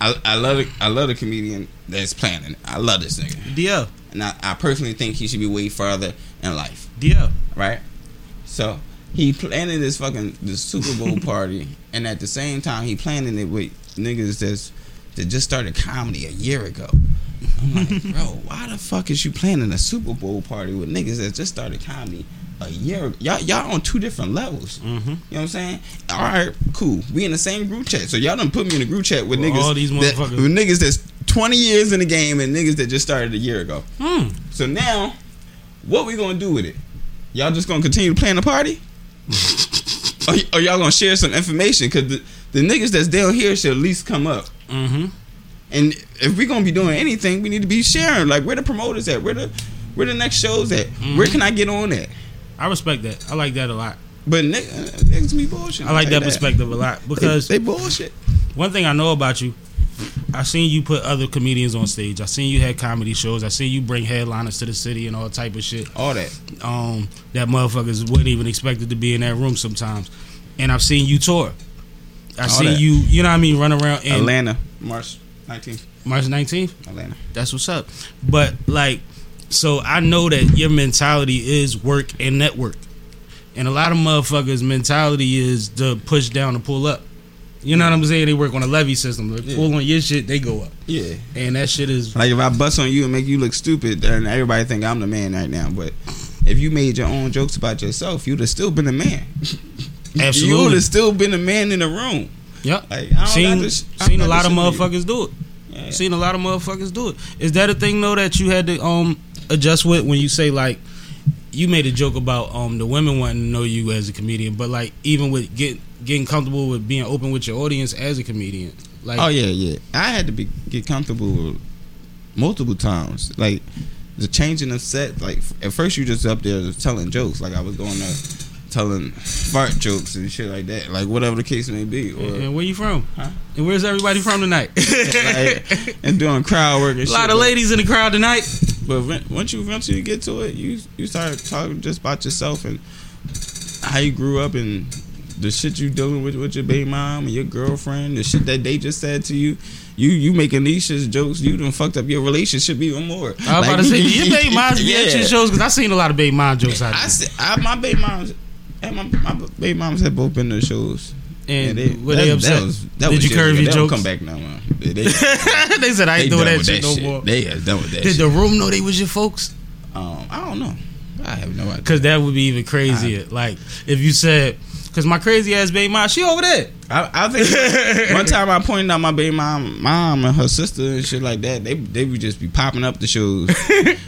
Speaker 4: I I love it. I love the comedian that's planning. I love this nigga.
Speaker 3: DL,
Speaker 4: And I, I personally think he should be way farther in life,
Speaker 3: Yeah.
Speaker 4: right? So he planning this fucking this Super Bowl party, and at the same time he planning it with niggas that's that just started comedy a year ago. I'm like, bro, why the fuck is you planning a Super Bowl party with niggas that just started comedy a year ago? Y'all y'all on two different levels.
Speaker 3: Mm-hmm.
Speaker 4: You know what I'm saying? All right, cool. We in the same group chat. So y'all done put me in a group chat with
Speaker 3: With
Speaker 4: niggas
Speaker 3: all these
Speaker 4: that,
Speaker 3: motherfuckers.
Speaker 4: with niggas that's 20 years in the game and niggas that just started a year ago.
Speaker 3: Hmm.
Speaker 4: So now, what we gonna do with it? Y'all just gonna continue playing the party? or, y- or y'all gonna share some information? Cause the, the niggas that's down here should at least come up.
Speaker 3: Mm-hmm.
Speaker 4: And if we gonna be doing anything, we need to be sharing. Like where the promoters at? Where the where the next shows at? Where can I get on at?
Speaker 3: I respect that. I like that a lot.
Speaker 4: But niggas, niggas be bullshit.
Speaker 3: I like
Speaker 4: I'll tell
Speaker 3: that perspective a lot
Speaker 4: They,
Speaker 3: because
Speaker 4: they bullshit.
Speaker 3: one thing I know about you, I seen you put other comedians on stage. I seen you had comedy shows. I seen you bring headliners to the city and all type of shit.
Speaker 4: All that.
Speaker 3: Um, that motherfuckers wouldn't even expected to be in that room sometimes. And I've seen you tour. I
Speaker 4: All
Speaker 3: seen
Speaker 4: that.
Speaker 3: you. You know what I mean? Run around and
Speaker 4: Atlanta, March 19th,
Speaker 3: March 19th.
Speaker 4: Atlanta.
Speaker 3: That's what's up. But like, so I know that your mentality is work and network, and a lot of motherfuckers' mentality is to push down and pull up. You know what I'm saying? They work on a levy system. They
Speaker 4: Yeah.
Speaker 3: pull on your shit, they go up,
Speaker 4: Yeah.
Speaker 3: and that shit is
Speaker 4: Like if I bust on you and make you look stupid, then everybody think I'm the man right now. But if you made your own jokes about yourself, you'd have still been the man.
Speaker 3: Absolutely.
Speaker 4: You would have still been the man in the room.
Speaker 3: Yep.
Speaker 4: Like I don't
Speaker 3: Seen, seen a lot of
Speaker 4: for you.
Speaker 3: motherfuckers do it.
Speaker 4: Yeah.
Speaker 3: Seen a lot of motherfuckers do it. Is that a thing though that you had to um adjust with when you say like you made a joke about um the women wanting to know you as a comedian, but like even with get getting comfortable with being open with your audience as a comedian, like
Speaker 4: Oh yeah, yeah. I had to be get comfortable multiple times. Like the changing of set. Like at first you just up there telling jokes. Like I was going to telling fart jokes and shit like that. Like whatever the case may be. Or
Speaker 3: And where you from?
Speaker 4: Huh?
Speaker 3: And where's everybody from tonight?
Speaker 4: like, and doing crowd work and
Speaker 3: a
Speaker 4: shit.
Speaker 3: lot of
Speaker 4: But-
Speaker 3: ladies in the crowd tonight.
Speaker 4: But once you eventually get to it, you you start talking just about yourself and how you grew up and the shit you dealing with with your baby mom and your girlfriend, the shit that they just said to you. You you making these shit jokes, you done fucked up your relationship even more.
Speaker 3: I was about to say your baby moms your shows because I seen a lot of baby mom jokes out
Speaker 4: I,
Speaker 3: there.
Speaker 4: see, I my baby moms and my, my baby moms have both been to the shows.
Speaker 3: And
Speaker 4: Yeah,
Speaker 3: were they
Speaker 4: that-
Speaker 3: upset?
Speaker 4: That was, that
Speaker 3: Did
Speaker 4: was
Speaker 3: you curve your
Speaker 4: They
Speaker 3: jokes?
Speaker 4: come back now, man. They, they,
Speaker 3: they said I
Speaker 4: they
Speaker 3: ain't doing that shit no more.
Speaker 4: They are done with that
Speaker 3: Did
Speaker 4: shit.
Speaker 3: the room know they was your folks?
Speaker 4: um, I don't know. I have no idea.
Speaker 3: Because that would be even crazier. Like if you said, because my crazy ass baby mom, she over there.
Speaker 4: I, I think one time I pointed out my baby mom, mom and her sister and shit like that. They they would just be popping up the shows.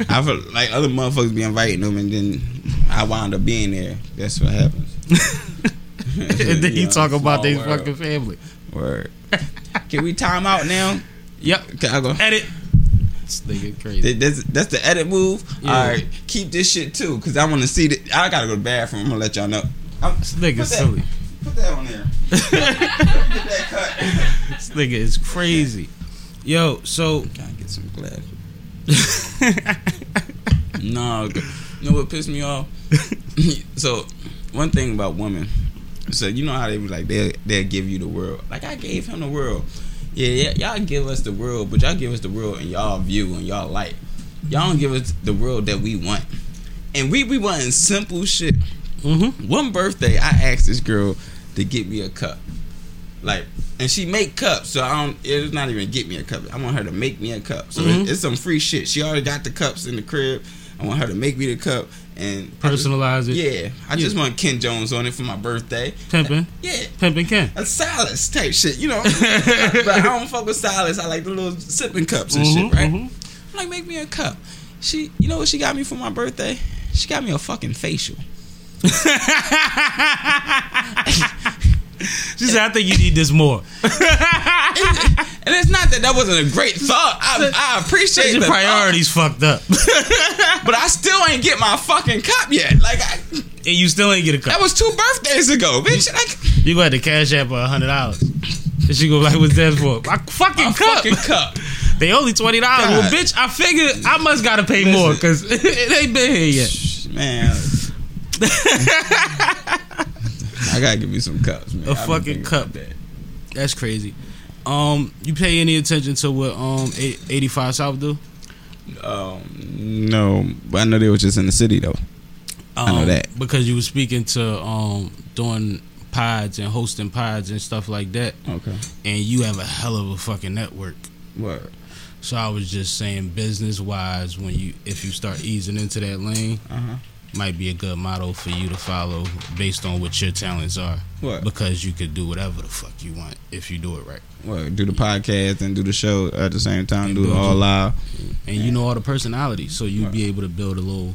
Speaker 4: I feel like other motherfuckers be inviting them, and then I wound up being there. That's what happens.
Speaker 3: and then you
Speaker 4: Yeah,
Speaker 3: talk about their fucking family.
Speaker 4: Word. Can we time out now?
Speaker 3: Yep.
Speaker 4: Can I go?
Speaker 3: Edit. This nigga crazy.
Speaker 4: That's, that's the edit move.
Speaker 3: Yeah.
Speaker 4: All right, keep this shit too, cause I want to see that. I gotta go to the bathroom. I'm gonna let y'all know. I'm,
Speaker 3: This nigga
Speaker 4: put that-
Speaker 3: silly.
Speaker 4: Put that on there. Get that cut.
Speaker 3: This nigga is crazy. Yo, so
Speaker 4: Gotta get some glasses. no, you know what pissed me off? so, one thing about women, so you know how they be like they they'll give you the world. Like I gave him the world. Yeah, yeah, y'all give us the world, but y'all give us the world in y'all view and y'all like. Y'all don't give us the world that we want. And we we wanting simple shit.
Speaker 3: Mhm.
Speaker 4: One birthday, I asked this girl to get me a cup. Like, and she make cups, so I don't. It's not even get me a cup. I want her to make me a cup. So
Speaker 3: Mhm.
Speaker 4: it- it's some free shit. She already got the cups in the crib. I want her to make me the cup and I just-
Speaker 3: personalize it.
Speaker 4: yeah, I just want Ken Jones on it for my birthday.
Speaker 3: Pimping.
Speaker 4: Yeah,
Speaker 3: Pimping Ken.
Speaker 4: a Silas type shit, you know. but I don't fuck with Silas. I like the little sipping cups and
Speaker 3: Mhm,
Speaker 4: shit, right?
Speaker 3: mhm.
Speaker 4: I'm like, make me a cup. She, you know what she got me for my birthday? She got me a fucking facial.
Speaker 3: She said, I think you need this more.
Speaker 4: And it's not that that wasn't a great thought. I, I appreciate
Speaker 3: Your
Speaker 4: the
Speaker 3: priorities fucked up.
Speaker 4: but I still ain't get my fucking cup yet. Like I,
Speaker 3: and you still ain't get a cup.
Speaker 4: that was two birthdays ago, bitch. Like
Speaker 3: You gonna to cash app for a hundred dollars. And she go like, "What's that for?" My fucking
Speaker 4: a
Speaker 3: cup.
Speaker 4: fucking cup.
Speaker 3: They only twenty dollars. Well, bitch, I figured I must gotta pay
Speaker 4: Listen.
Speaker 3: more because it ain't been here yet.
Speaker 4: Man, I gotta give me some cups, man.
Speaker 3: A
Speaker 4: I've
Speaker 3: fucking cup.
Speaker 4: that.
Speaker 3: That's crazy. Um, you pay any attention to what um eighty five South do?
Speaker 4: Um, no, but I know they were just in the city though. I know
Speaker 3: Um,
Speaker 4: that.
Speaker 3: because you were speaking to um doing pods and hosting pods and stuff like that,
Speaker 4: Okay.
Speaker 3: and you have a hell of a fucking network.
Speaker 4: Word.
Speaker 3: So I was just saying, business wise, when you if you start easing into that lane,
Speaker 4: Uh huh.
Speaker 3: Might be a good model for you to follow based on what your talents are.
Speaker 4: What?
Speaker 3: Because you could do whatever the fuck you want if you do it right,
Speaker 4: What? Do the podcast and do the show at the same time.
Speaker 3: And
Speaker 4: Do it all live.
Speaker 3: and you know all the personalities, so you'd be able to build a little.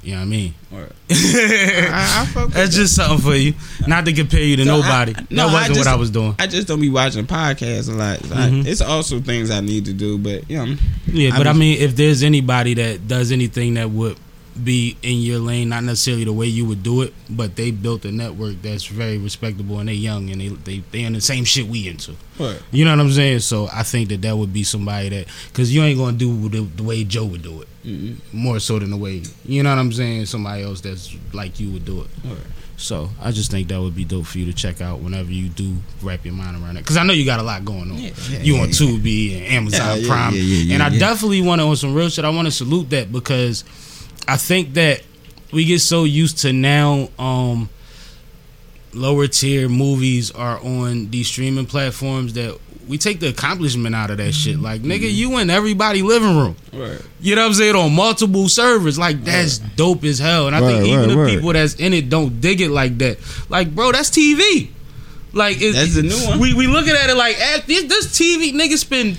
Speaker 3: You know what I mean?
Speaker 4: Word. I, I
Speaker 3: That's
Speaker 4: that.
Speaker 3: just something for you. Not to compare you to
Speaker 4: I-
Speaker 3: nobody.
Speaker 4: no,
Speaker 3: that
Speaker 4: I
Speaker 3: wasn't
Speaker 4: just-
Speaker 3: what I was doing.
Speaker 4: I just don't be watching podcasts a lot.
Speaker 3: Mhm.
Speaker 4: it's also things I need to do, but you know,
Speaker 3: Yeah,
Speaker 4: I
Speaker 3: but I mean, if there's anybody that does anything that would be in your lane, not necessarily the way you would do it, but they built a network that's very respectable and they young and they they they in the same shit we into.
Speaker 4: What?
Speaker 3: You know what I'm saying? So I think that that would be somebody that because you ain't gonna do the, the way Joe would do it,
Speaker 4: Mm-mm.
Speaker 3: more so than the way you know what I'm saying. Somebody else that's like you would do it.
Speaker 4: Alright.
Speaker 3: So I just think that would be dope for you to check out whenever you do wrap your mind around it. Because I know you got a lot going on.
Speaker 4: Yeah, yeah,
Speaker 3: you
Speaker 4: yeah,
Speaker 3: on. Tubi and Amazon Prime, and I definitely want to on some real shit. I want to salute that because I think that we get so used to now um lower tier movies are on these streaming platforms that we take the accomplishment out of that shit. Like
Speaker 4: Mm-hmm.
Speaker 3: nigga, you in everybody living room.
Speaker 4: Right.
Speaker 3: You know what I'm saying? On multiple servers. Like that's dope as hell. And I
Speaker 4: Right,
Speaker 3: think even
Speaker 4: right,
Speaker 3: the
Speaker 4: right.
Speaker 3: people that's in it don't dig it like that. Like, bro, that's TV. Like it,
Speaker 4: That's the new one.
Speaker 3: We we looking at it like eh, this, this TV niggas spend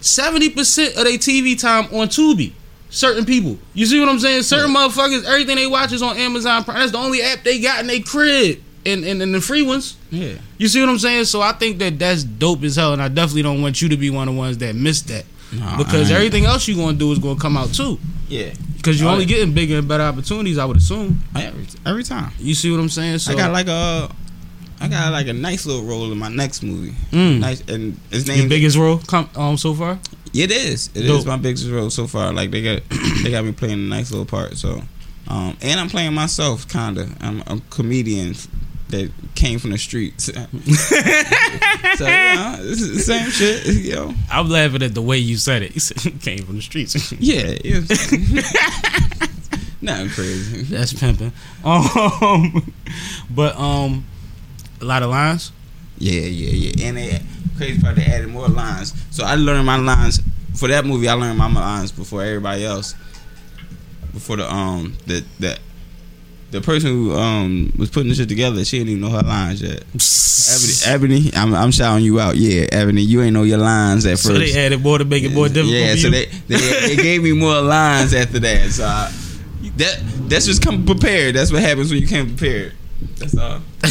Speaker 3: seventy percent of their TV time on Tubi. Certain people, you see what I'm saying? Certain motherfuckers, everything they watch is on Amazon Prime. That's the only app they got in their crib, and and, and the free ones.
Speaker 4: Yeah.
Speaker 3: You see what I'm saying? So I think that that's dope as hell, and I definitely don't want you to be one of the ones that missed that
Speaker 4: Nah,
Speaker 3: because everything else you're gonna do is gonna come out too.
Speaker 4: Yeah.
Speaker 3: Because you're
Speaker 4: Oh,
Speaker 3: only
Speaker 4: yeah.
Speaker 3: getting bigger and better opportunities, I would assume.
Speaker 4: Every, every time.
Speaker 3: You see what I'm saying? So
Speaker 4: I got like a, I got like a nice little role in my next movie.
Speaker 3: Mm.
Speaker 4: Nice, and his
Speaker 3: your
Speaker 4: name.
Speaker 3: biggest role come um so far.
Speaker 4: It is. It is
Speaker 3: Dope.
Speaker 4: my biggest role so far. Like they got, they got me playing a nice little part. So, um, and I'm playing myself, kinda. I'm a comedian that came from the streets. so yeah, it's the same shit. Yo,
Speaker 3: I'm laughing at the way you said it. You said came from the streets.
Speaker 4: yeah, nothing crazy.
Speaker 3: That's pimping. Um, but um, a lot of lines.
Speaker 4: Yeah, yeah, yeah. And they crazy part they added more lines. So I learned my lines for that movie. I learned my lines before everybody else. Before the um the the the person who um was putting the shit together, she didn't even know her lines yet. Ebony, Ebony, I'm I'm shouting you out. Yeah, Ebony, you ain't know your lines at
Speaker 3: So
Speaker 4: first.
Speaker 3: they added more to make it more difficult.
Speaker 4: Yeah, so they, they they gave me more lines after that. So I, that that's just come prepared. That's what happens when you can't prepared. That's all.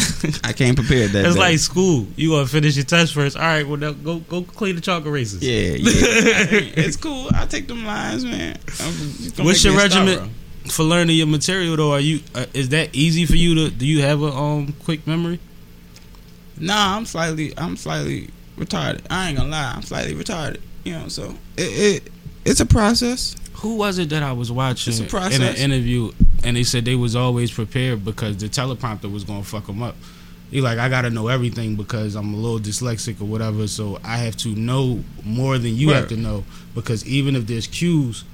Speaker 4: I can't prepare that
Speaker 3: It's
Speaker 4: day.
Speaker 3: like school. You gonna finish your test first. All right, well now go go clean the chalk erasers.
Speaker 4: Yeah, yeah. it's cool. I take them lines, man. I'm
Speaker 3: What's your
Speaker 4: me a star,
Speaker 3: regiment for learning your material though? Are you uh, is that easy for you to? Do you have a um quick memory?
Speaker 4: Nah, I'm slightly, I'm slightly retarded. I ain't gonna lie, I'm slightly retarded. You know, so it, it it's a process.
Speaker 3: Who was it that I was watching in an interview and they said they was always prepared because the teleprompter was gonna fuck them up. He like I gotta know everything because I'm a little dyslexic or whatever, so I have to know more than you have to know because even if there's cues,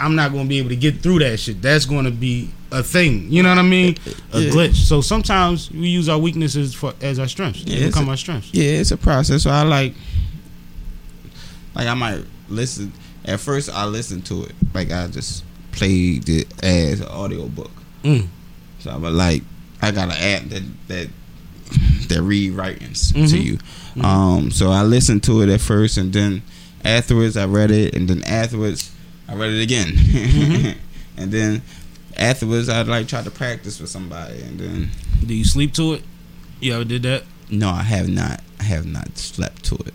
Speaker 3: I'm not gonna be able to get through that shit. That's gonna be a thing. You know what I mean? A
Speaker 4: Yeah.
Speaker 3: glitch. So sometimes we use our weaknesses for as our strengths. They
Speaker 4: Yeah, it's
Speaker 3: become
Speaker 4: a-
Speaker 3: our strengths.
Speaker 4: Yeah, it's a process. So I like, like I might listen. At first, I listened to it. Like I just played it as an audio book.
Speaker 3: Mm.
Speaker 4: So I'm like, I got an app that that that read writings to
Speaker 3: Mhm.
Speaker 4: you. Um, so I listened to it at first, and then afterwards I read it, and then afterwards I read it again,
Speaker 3: Mm-hmm.
Speaker 4: and then afterwards I like tried to practice with somebody, and then
Speaker 3: Do you sleep to it? You ever did that?
Speaker 4: no, I have not. I have not slept to it.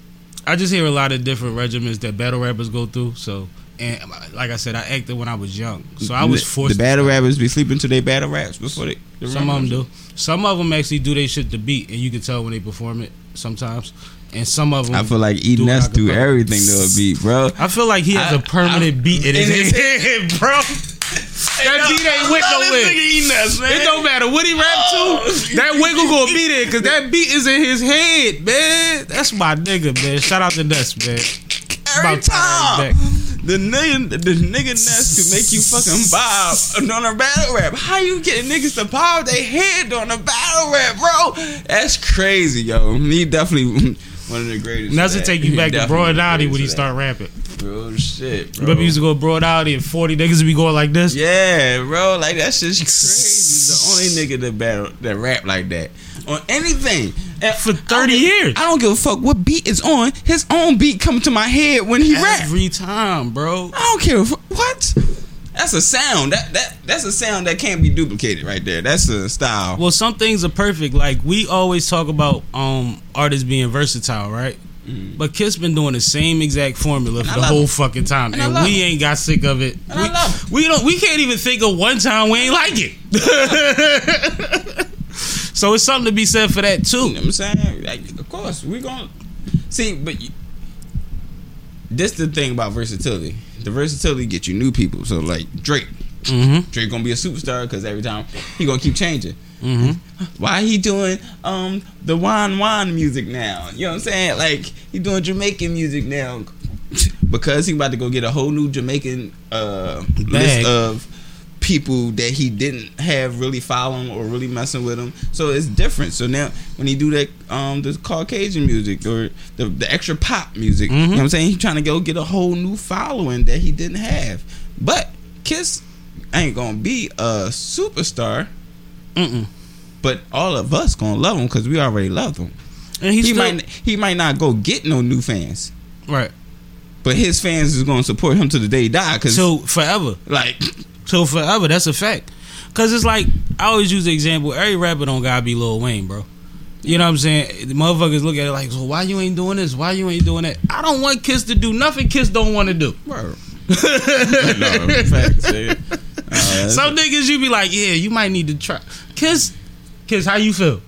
Speaker 3: I just hear a lot of different regiments that battle rappers go through. So, and like I said, I acted when I was young, so I was forced.
Speaker 4: The battle rappers be sleeping to their battle raps before they. the
Speaker 3: Some of them do. Some of them actually do their shit to beat, and you can tell when they perform it sometimes. And some of them,
Speaker 4: I feel like
Speaker 3: do
Speaker 4: eating
Speaker 3: it
Speaker 4: us
Speaker 3: acapella.
Speaker 4: do everything to a beat, bro.
Speaker 3: I feel like he has
Speaker 4: I-
Speaker 3: a permanent
Speaker 4: I-
Speaker 3: beat in his head, bro. That beat ain't with nowhere. It don't matter what he rap
Speaker 4: Oh,
Speaker 3: to. That wiggle gonna be there because that beat is in his head, man. That's my nigga, man. Shout out to Ness, man.
Speaker 4: Every
Speaker 3: About time.
Speaker 4: The nigga, the nigga Ness could make you fucking bob on a battle rap. How you getting niggas to bob their head on a battle rap, bro? That's crazy, yo. He definitely one of the greatest.
Speaker 3: Ness
Speaker 4: for
Speaker 3: will take you back to Broad Dowdy when he start rapping.
Speaker 4: Bro, shit, bro.
Speaker 3: Remember, you used to go Broad out and 40 niggas would be going like this?
Speaker 4: Yeah, bro, like that's just crazy. The only nigga that battle that rap like that on anything And
Speaker 3: For 30
Speaker 4: don't
Speaker 3: years.
Speaker 4: I don't give a fuck what beat is on. His own beat come to my head when he rap.
Speaker 3: Every time, bro.
Speaker 4: I don't care what. That's a sound. That that that's a sound that can't be duplicated right there. That's a style.
Speaker 3: Well, some things are perfect. Like we always talk about um artists being versatile, right? But Kiss been doing the same exact formula for
Speaker 4: I
Speaker 3: the whole
Speaker 4: it.
Speaker 3: fucking time,
Speaker 4: And
Speaker 3: and, we
Speaker 4: it.
Speaker 3: ain't got sick of it.
Speaker 4: And I
Speaker 3: we,
Speaker 4: love it.
Speaker 3: we don't. We can't even think of one time we ain't like it. so it's something to be said for that too.
Speaker 4: You know what I'm saying? Like, of course, we're going to see, but you, this the thing about versatility. The versatility get you new people. So like Drake,
Speaker 3: Mm-hmm.
Speaker 4: Drake gonna be a superstar because every time he gonna keep changing.
Speaker 3: Mm-hmm.
Speaker 4: Why he doing um the wine wine music now? You know what I'm saying? Like he doing Jamaican music now because he about to go get a whole new Jamaican uh, list of people that he didn't have really following or really messing with him. So it's different. So now when he do that um the Caucasian music or the, the extra pop music, you know what I'm saying? He trying to go get a whole new following that he didn't have. But Kiss ain't gonna be a superstar,
Speaker 3: Mm-mm.
Speaker 4: but all of us gonna love him because we already love him.
Speaker 3: And he's
Speaker 4: He
Speaker 3: still,
Speaker 4: might he might not go get no new fans,
Speaker 3: right.
Speaker 4: but his fans is gonna support him to the day he die. Cause
Speaker 3: So forever.
Speaker 4: like
Speaker 3: So forever, that's a fact. Cause it's like I always use the example. Every rapper don't gotta be Lil Wayne, bro. You know what I'm saying? The motherfuckers look at it like, so why you ain't doing this? Why you ain't doing that? I don't want Kiss to do nothing. Kiss don't want to do.
Speaker 4: Word. no, facts. Yeah. Uh,
Speaker 3: Some niggas you be like, yeah, you might need to try. Kiss, Kiss, how you feel?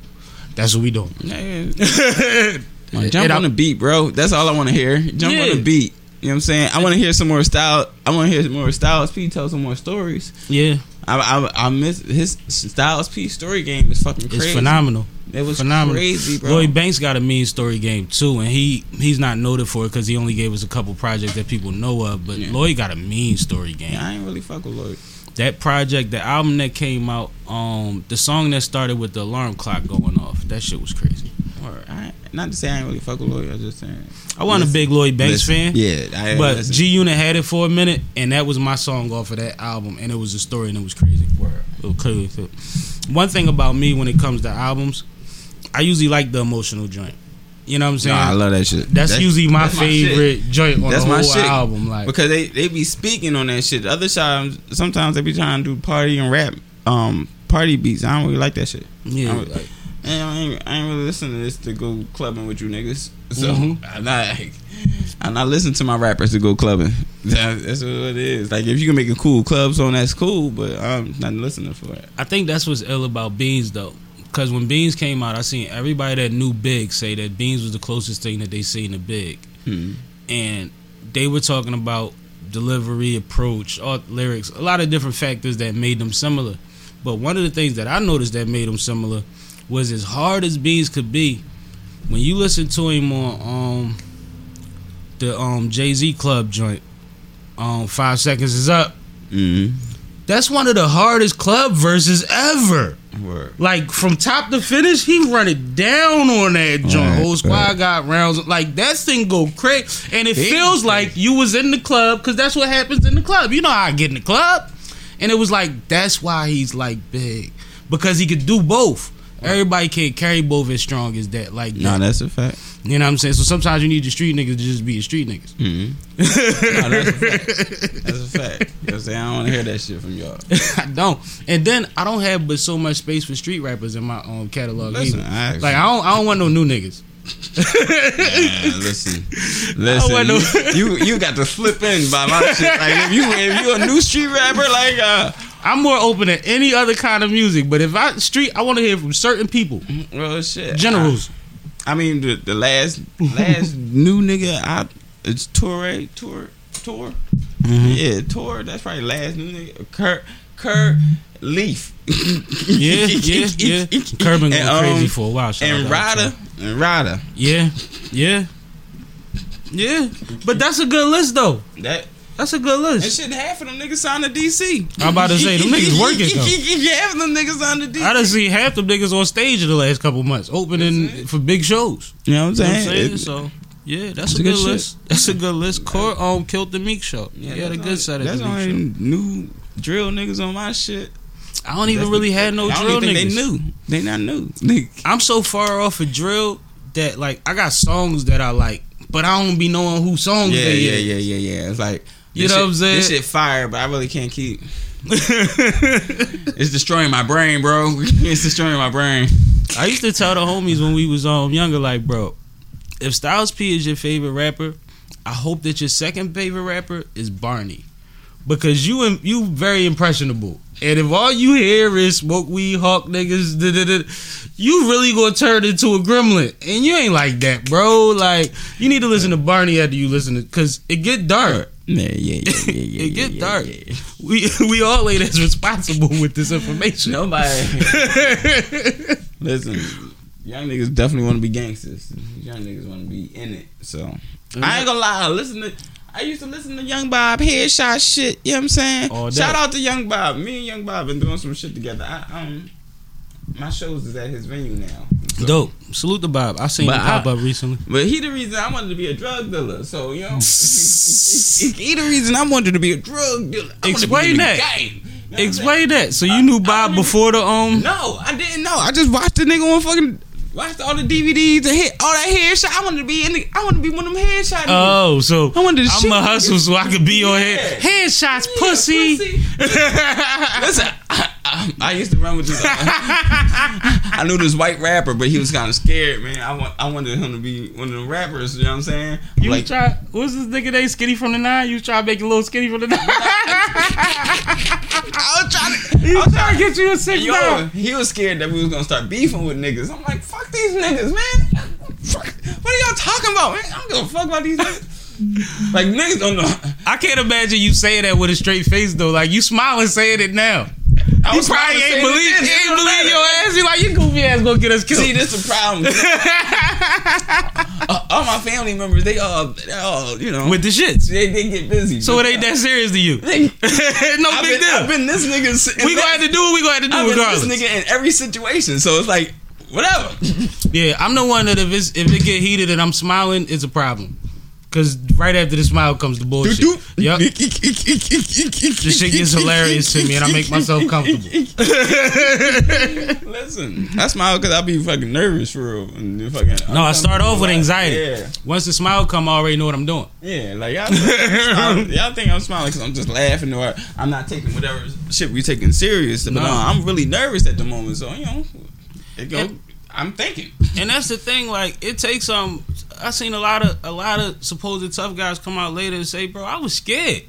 Speaker 3: That's what we doing.
Speaker 4: yeah, yeah. Jump on the beat, bro. That's all I want to hear. Jump on the beat. You know what I'm saying? I want to hear some more style. I want to hear some more Styles P tell some more stories.
Speaker 3: Yeah,
Speaker 4: I, I, I miss his Styles P story game is fucking
Speaker 3: it's
Speaker 4: crazy.
Speaker 3: phenomenal.
Speaker 4: It was
Speaker 3: phenomenal.
Speaker 4: crazy, bro.
Speaker 3: Lloyd Banks got a mean story game too, and he he's not noted for it because he only gave us a couple projects that people know of. But
Speaker 4: Yeah.
Speaker 3: Lloyd got a mean story game.
Speaker 4: Yeah, I ain't really fuck with Lloyd.
Speaker 3: That project, the album that came out, um, the song that started with the alarm clock going off, that shit was crazy.
Speaker 4: Or I, not to say I ain't really fuck with Lloyd. I just saying.
Speaker 3: I wasn't a big Lloyd Banks
Speaker 4: listen.
Speaker 3: fan,
Speaker 4: Yeah, I,
Speaker 3: but
Speaker 4: listen.
Speaker 3: G Unit had it for a minute, and that was my song off of that album, and it was a story, and it was crazy. It was crazy. One thing about me when it comes to albums, I usually like the emotional joint. You know what I'm saying?
Speaker 4: Nah, I love that shit.
Speaker 3: that's, usually my
Speaker 4: that's shit.
Speaker 3: favorite joint on
Speaker 4: That's
Speaker 3: the
Speaker 4: my
Speaker 3: whole
Speaker 4: shit.
Speaker 3: album. Like,
Speaker 4: because they they be speaking on that shit. Other times, sometimes they be trying to do party and rap, um, party beats. I don't really like that shit.
Speaker 3: yeah,
Speaker 4: I, like, I, ain't, I ain't really listening to this to go clubbing with you niggas. So
Speaker 3: Mhm.
Speaker 4: I'm not. I'm not listening to my rappers to go clubbing. That- That's what it is. Like if you can make a cool club song, that's cool. But I'm not listening for it.
Speaker 3: I think that's what's ill about Beans though. Because when Beans came out, I seen everybody that knew Big say that Beans was the closest thing that they seen to Big.
Speaker 4: Hmm.
Speaker 3: And they were talking about delivery, approach, all lyrics, a lot of different factors that made them similar. But one of the things that I noticed that made them similar was as hard as Beans could be, when you listen to him on um the um Jay Z Club joint, um Five Seconds is Up,
Speaker 4: Mm-hmm.
Speaker 3: that's one of the hardest club verses ever.
Speaker 4: Word.
Speaker 3: Like from top to finish, he run it down on that joint.
Speaker 4: Right,
Speaker 3: Whole squad got rounds. Like that thing go crazy, and it feels like you was in the club because that's what happens in the club. You know how I get in the club, and it was like that's why he's like big because he could do both. Everybody can't carry both as strong as that. Like
Speaker 4: Nah,
Speaker 3: that.
Speaker 4: that's a fact.
Speaker 3: You know what I'm saying. So sometimes you need the street niggas to just be the street niggas.
Speaker 4: Mm-hmm. nah, that's a fact. That's a fact. You know what I'm saying? I don't want to hear that shit from y'all.
Speaker 3: I don't. And then I don't have but so much space for street rappers in my own catalog
Speaker 4: Listen,
Speaker 3: either.
Speaker 4: I
Speaker 3: Like I don't, I don't want no new niggas.
Speaker 4: Man, listen, listen.
Speaker 3: want
Speaker 4: You, you you got to slip in by my shit. Like if you if you a new street rapper, like uh,
Speaker 3: I'm more open to any other kind of music, but if I street, I want to hear from certain people,
Speaker 4: well shit.
Speaker 3: generals.
Speaker 4: I, I mean the the last last new nigga I it's Toure Tour Tour. Yeah, Tour. That's probably last new nigga. Kurt Kurt Leaf.
Speaker 3: Yeah, yeah, yeah. Kur been going
Speaker 4: And, um,
Speaker 3: crazy for a while. shout
Speaker 4: and Ryder and Ryder.
Speaker 3: Yeah, yeah, yeah. But that's a good list though.
Speaker 4: That
Speaker 3: That's a good list.
Speaker 4: and
Speaker 3: list.
Speaker 4: shit. Half of them niggas signed to DC.
Speaker 3: I'm about to say, them niggas working, though.
Speaker 4: half of them niggas signed to DC.
Speaker 3: I done seen half them niggas on stage in the last couple months, opening for big shows.
Speaker 4: You know what I'm
Speaker 3: You know what I'm
Speaker 4: saying?
Speaker 3: saying?
Speaker 4: It-
Speaker 3: so yeah, that's,
Speaker 4: That's
Speaker 3: a
Speaker 4: a
Speaker 3: good,
Speaker 4: good shit.
Speaker 3: list. That's a good list. Kur um killed the Meek show. Yeah, he had a
Speaker 4: that's
Speaker 3: good set at
Speaker 4: That's
Speaker 3: the Meek
Speaker 4: only
Speaker 3: show.
Speaker 4: new drill niggas on my shit.
Speaker 3: I don't even
Speaker 4: That's
Speaker 3: really
Speaker 4: the-
Speaker 3: had no
Speaker 4: I don't
Speaker 3: drill
Speaker 4: even
Speaker 3: niggas.
Speaker 4: think They knew. They not new.
Speaker 3: I'm so far off of drill that like I got songs that I like, but I don't be knowing who songs
Speaker 4: yeah,
Speaker 3: they
Speaker 4: yeah,
Speaker 3: is.
Speaker 4: yeah, yeah, yeah. It's like
Speaker 3: You
Speaker 4: this
Speaker 3: know
Speaker 4: shit-
Speaker 3: what I'm saying?
Speaker 4: This shit fire, but I really can't keep. It's destroying my brain, bro. it's destroying my brain.
Speaker 3: I used to tell the homies when we was um younger, like, bro, if Styles P is your favorite rapper, I hope that your second favorite rapper is Barney, because you you very impressionable. And if all you hear is smoke weed, hawk niggas, da, da, da, you really gonna turn into a gremlin, and you ain't like that, bro. Like you need to listen to Barney after you listen to, cause it get dark.
Speaker 4: Yeah, yeah, yeah, yeah, yeah.
Speaker 3: It get
Speaker 4: yeah,
Speaker 3: dark.
Speaker 4: yeah.
Speaker 3: We we all ain't as responsible with this information.
Speaker 4: Nobody. Listen, young niggas definitely want to be gangsters. Young niggas want to be in it. So I ain't gonna lie. Listen to. I used to listen to Young Bob headshot shit. You know what I'm saying?
Speaker 3: All day.
Speaker 4: Shout out to Young Bob. Me and Young Bob been doing some shit together. I, um, my shows is at his venue now. So-
Speaker 3: Dope. Salute to Bob. I seen
Speaker 4: But
Speaker 3: him pop
Speaker 4: I-
Speaker 3: up recently.
Speaker 4: But he the reason I wanted to be a drug dealer. So you know, he the reason I wanted to be a drug dealer. I wanted to be
Speaker 3: Explain that.
Speaker 4: game. You know
Speaker 3: Explain that. So you knew Bob before the um.
Speaker 4: No, I didn't know. I just watched the nigga on fucking watched all the DVDs and hit all that headshot. I wanted to be in the. I wanted to be one of them headshot.
Speaker 3: Oh, so
Speaker 4: I wanted to
Speaker 3: I'm a hustle so I could be on
Speaker 4: Yeah.
Speaker 3: head headshots,
Speaker 4: Yeah,
Speaker 3: pussy.
Speaker 4: Listen, I, I, I used to run with this. I knew this white rapper, but he was kind of scared, man. I want, I wanted him to be one of the rappers. You know what I'm saying?
Speaker 3: You
Speaker 4: like,
Speaker 3: try. What's this nigga name? Skinny from the nine. You try to make a little skinny from the nine.
Speaker 4: I was trying to. I was
Speaker 3: trying to get you a six
Speaker 4: Yo, he was scared that we was gonna start beefing with niggas. I'm like, fuck these niggas, man. Fuck. What are y'all talking about, man? I don't give a fuck about these niggas. Like niggas don't know.
Speaker 3: I can't imagine you saying that with a straight face though. Like you smiling saying it now.
Speaker 4: I
Speaker 3: He
Speaker 4: was
Speaker 3: probably
Speaker 4: smiling
Speaker 3: ain't believe, he
Speaker 4: then.
Speaker 3: ain't believe your ass. He like you goofy ass gonna get us killed.
Speaker 4: See, this is the problem. Uh, all my family members, they all, they all, you know,
Speaker 3: with the shits.
Speaker 4: they, they get busy.
Speaker 3: So it ain't that serious to you. no
Speaker 4: I've
Speaker 3: big
Speaker 4: been,
Speaker 3: deal.
Speaker 4: I've been this nigga.
Speaker 3: we gonna have to do what we gonna have to do
Speaker 4: I've been
Speaker 3: regardless.
Speaker 4: this nigga in every situation. So it's like, whatever.
Speaker 3: Yeah, I'm the one that if it's if it get heated and I'm smiling, it's a problem. Cause right after the smile comes the bullshit. Yep.
Speaker 4: this
Speaker 3: This shit gets hilarious to me and I make myself comfortable.
Speaker 4: Listen, I smile because I be fucking nervous for real. And fucking,
Speaker 3: No, I start off with anxiety.
Speaker 4: Yeah,
Speaker 3: Once the smile come, I already know what I'm doing.
Speaker 4: yeah. Like y'all, think, y'all think I'm smiling because I'm just laughing or I'm not taking whatever shit we taking serious. But
Speaker 3: No.
Speaker 4: no, I'm really nervous at the moment. So you know, it go.
Speaker 3: And-
Speaker 4: I'm thinking.
Speaker 3: And that's the thing, like it takes um I seen a lot of a lot of supposed tough guys come out later and say, Bro, I was scared.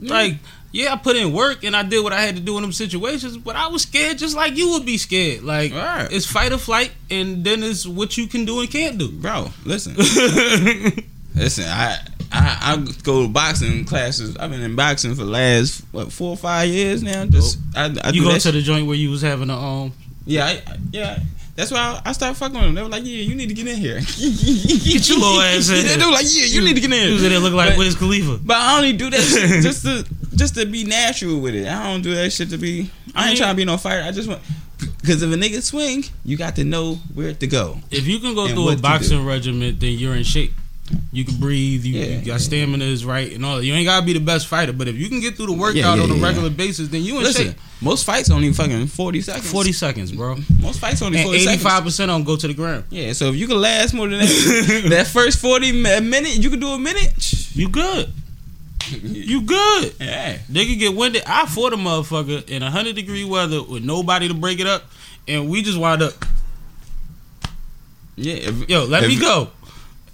Speaker 3: Like, yeah, I put in work and I did what I had to do in them situations, but I was scared just like you would be scared. Like
Speaker 4: Right.
Speaker 3: it's fight or flight and then it's what you can do and can't do.
Speaker 4: Bro, listen. Listen, I, I I go to boxing classes. I've been in boxing for the last what four or five years now. Just I, I
Speaker 3: you go to the joint where you was having a um
Speaker 4: yeah I, I- yeah. That's why I, I started fucking with them. They were like, "Yeah, you need to get in here." Get
Speaker 3: your little ass in.
Speaker 4: They were like, "Yeah, you need to get in
Speaker 3: he was
Speaker 4: here."
Speaker 3: in there like
Speaker 4: But-
Speaker 3: Wiz Khalifa.
Speaker 4: But I only do that shit just to just to be natural with it. I don't do that shit to be. I ain't trying to be no fighter. I just want because if a nigga swing, you got to know where to go.
Speaker 3: If you can go
Speaker 4: And
Speaker 3: through a boxing regiment, then you're in shape. You can breathe. You,
Speaker 4: Yeah,
Speaker 3: you got
Speaker 4: yeah.
Speaker 3: stamina is right and all. that. You ain't gotta be the best fighter, but if you can get through the workout
Speaker 4: yeah,
Speaker 3: on a regular basis, then you in
Speaker 4: Listen,
Speaker 3: shape.
Speaker 4: most fights only fucking forty seconds.
Speaker 3: Forty seconds, bro.
Speaker 4: Most fights only
Speaker 3: And
Speaker 4: forty
Speaker 3: eighty
Speaker 4: seconds.
Speaker 3: five percent of them go to the ground.
Speaker 4: Yeah, so if you can last more than that, that first forty mi- minute, you can do a minute.
Speaker 3: You good. You good.
Speaker 4: Yeah,
Speaker 3: They could get winded. I fought a motherfucker in hundred degree weather with nobody to break it up, and we just wind up.
Speaker 4: yeah. If,
Speaker 3: Yo, let me go.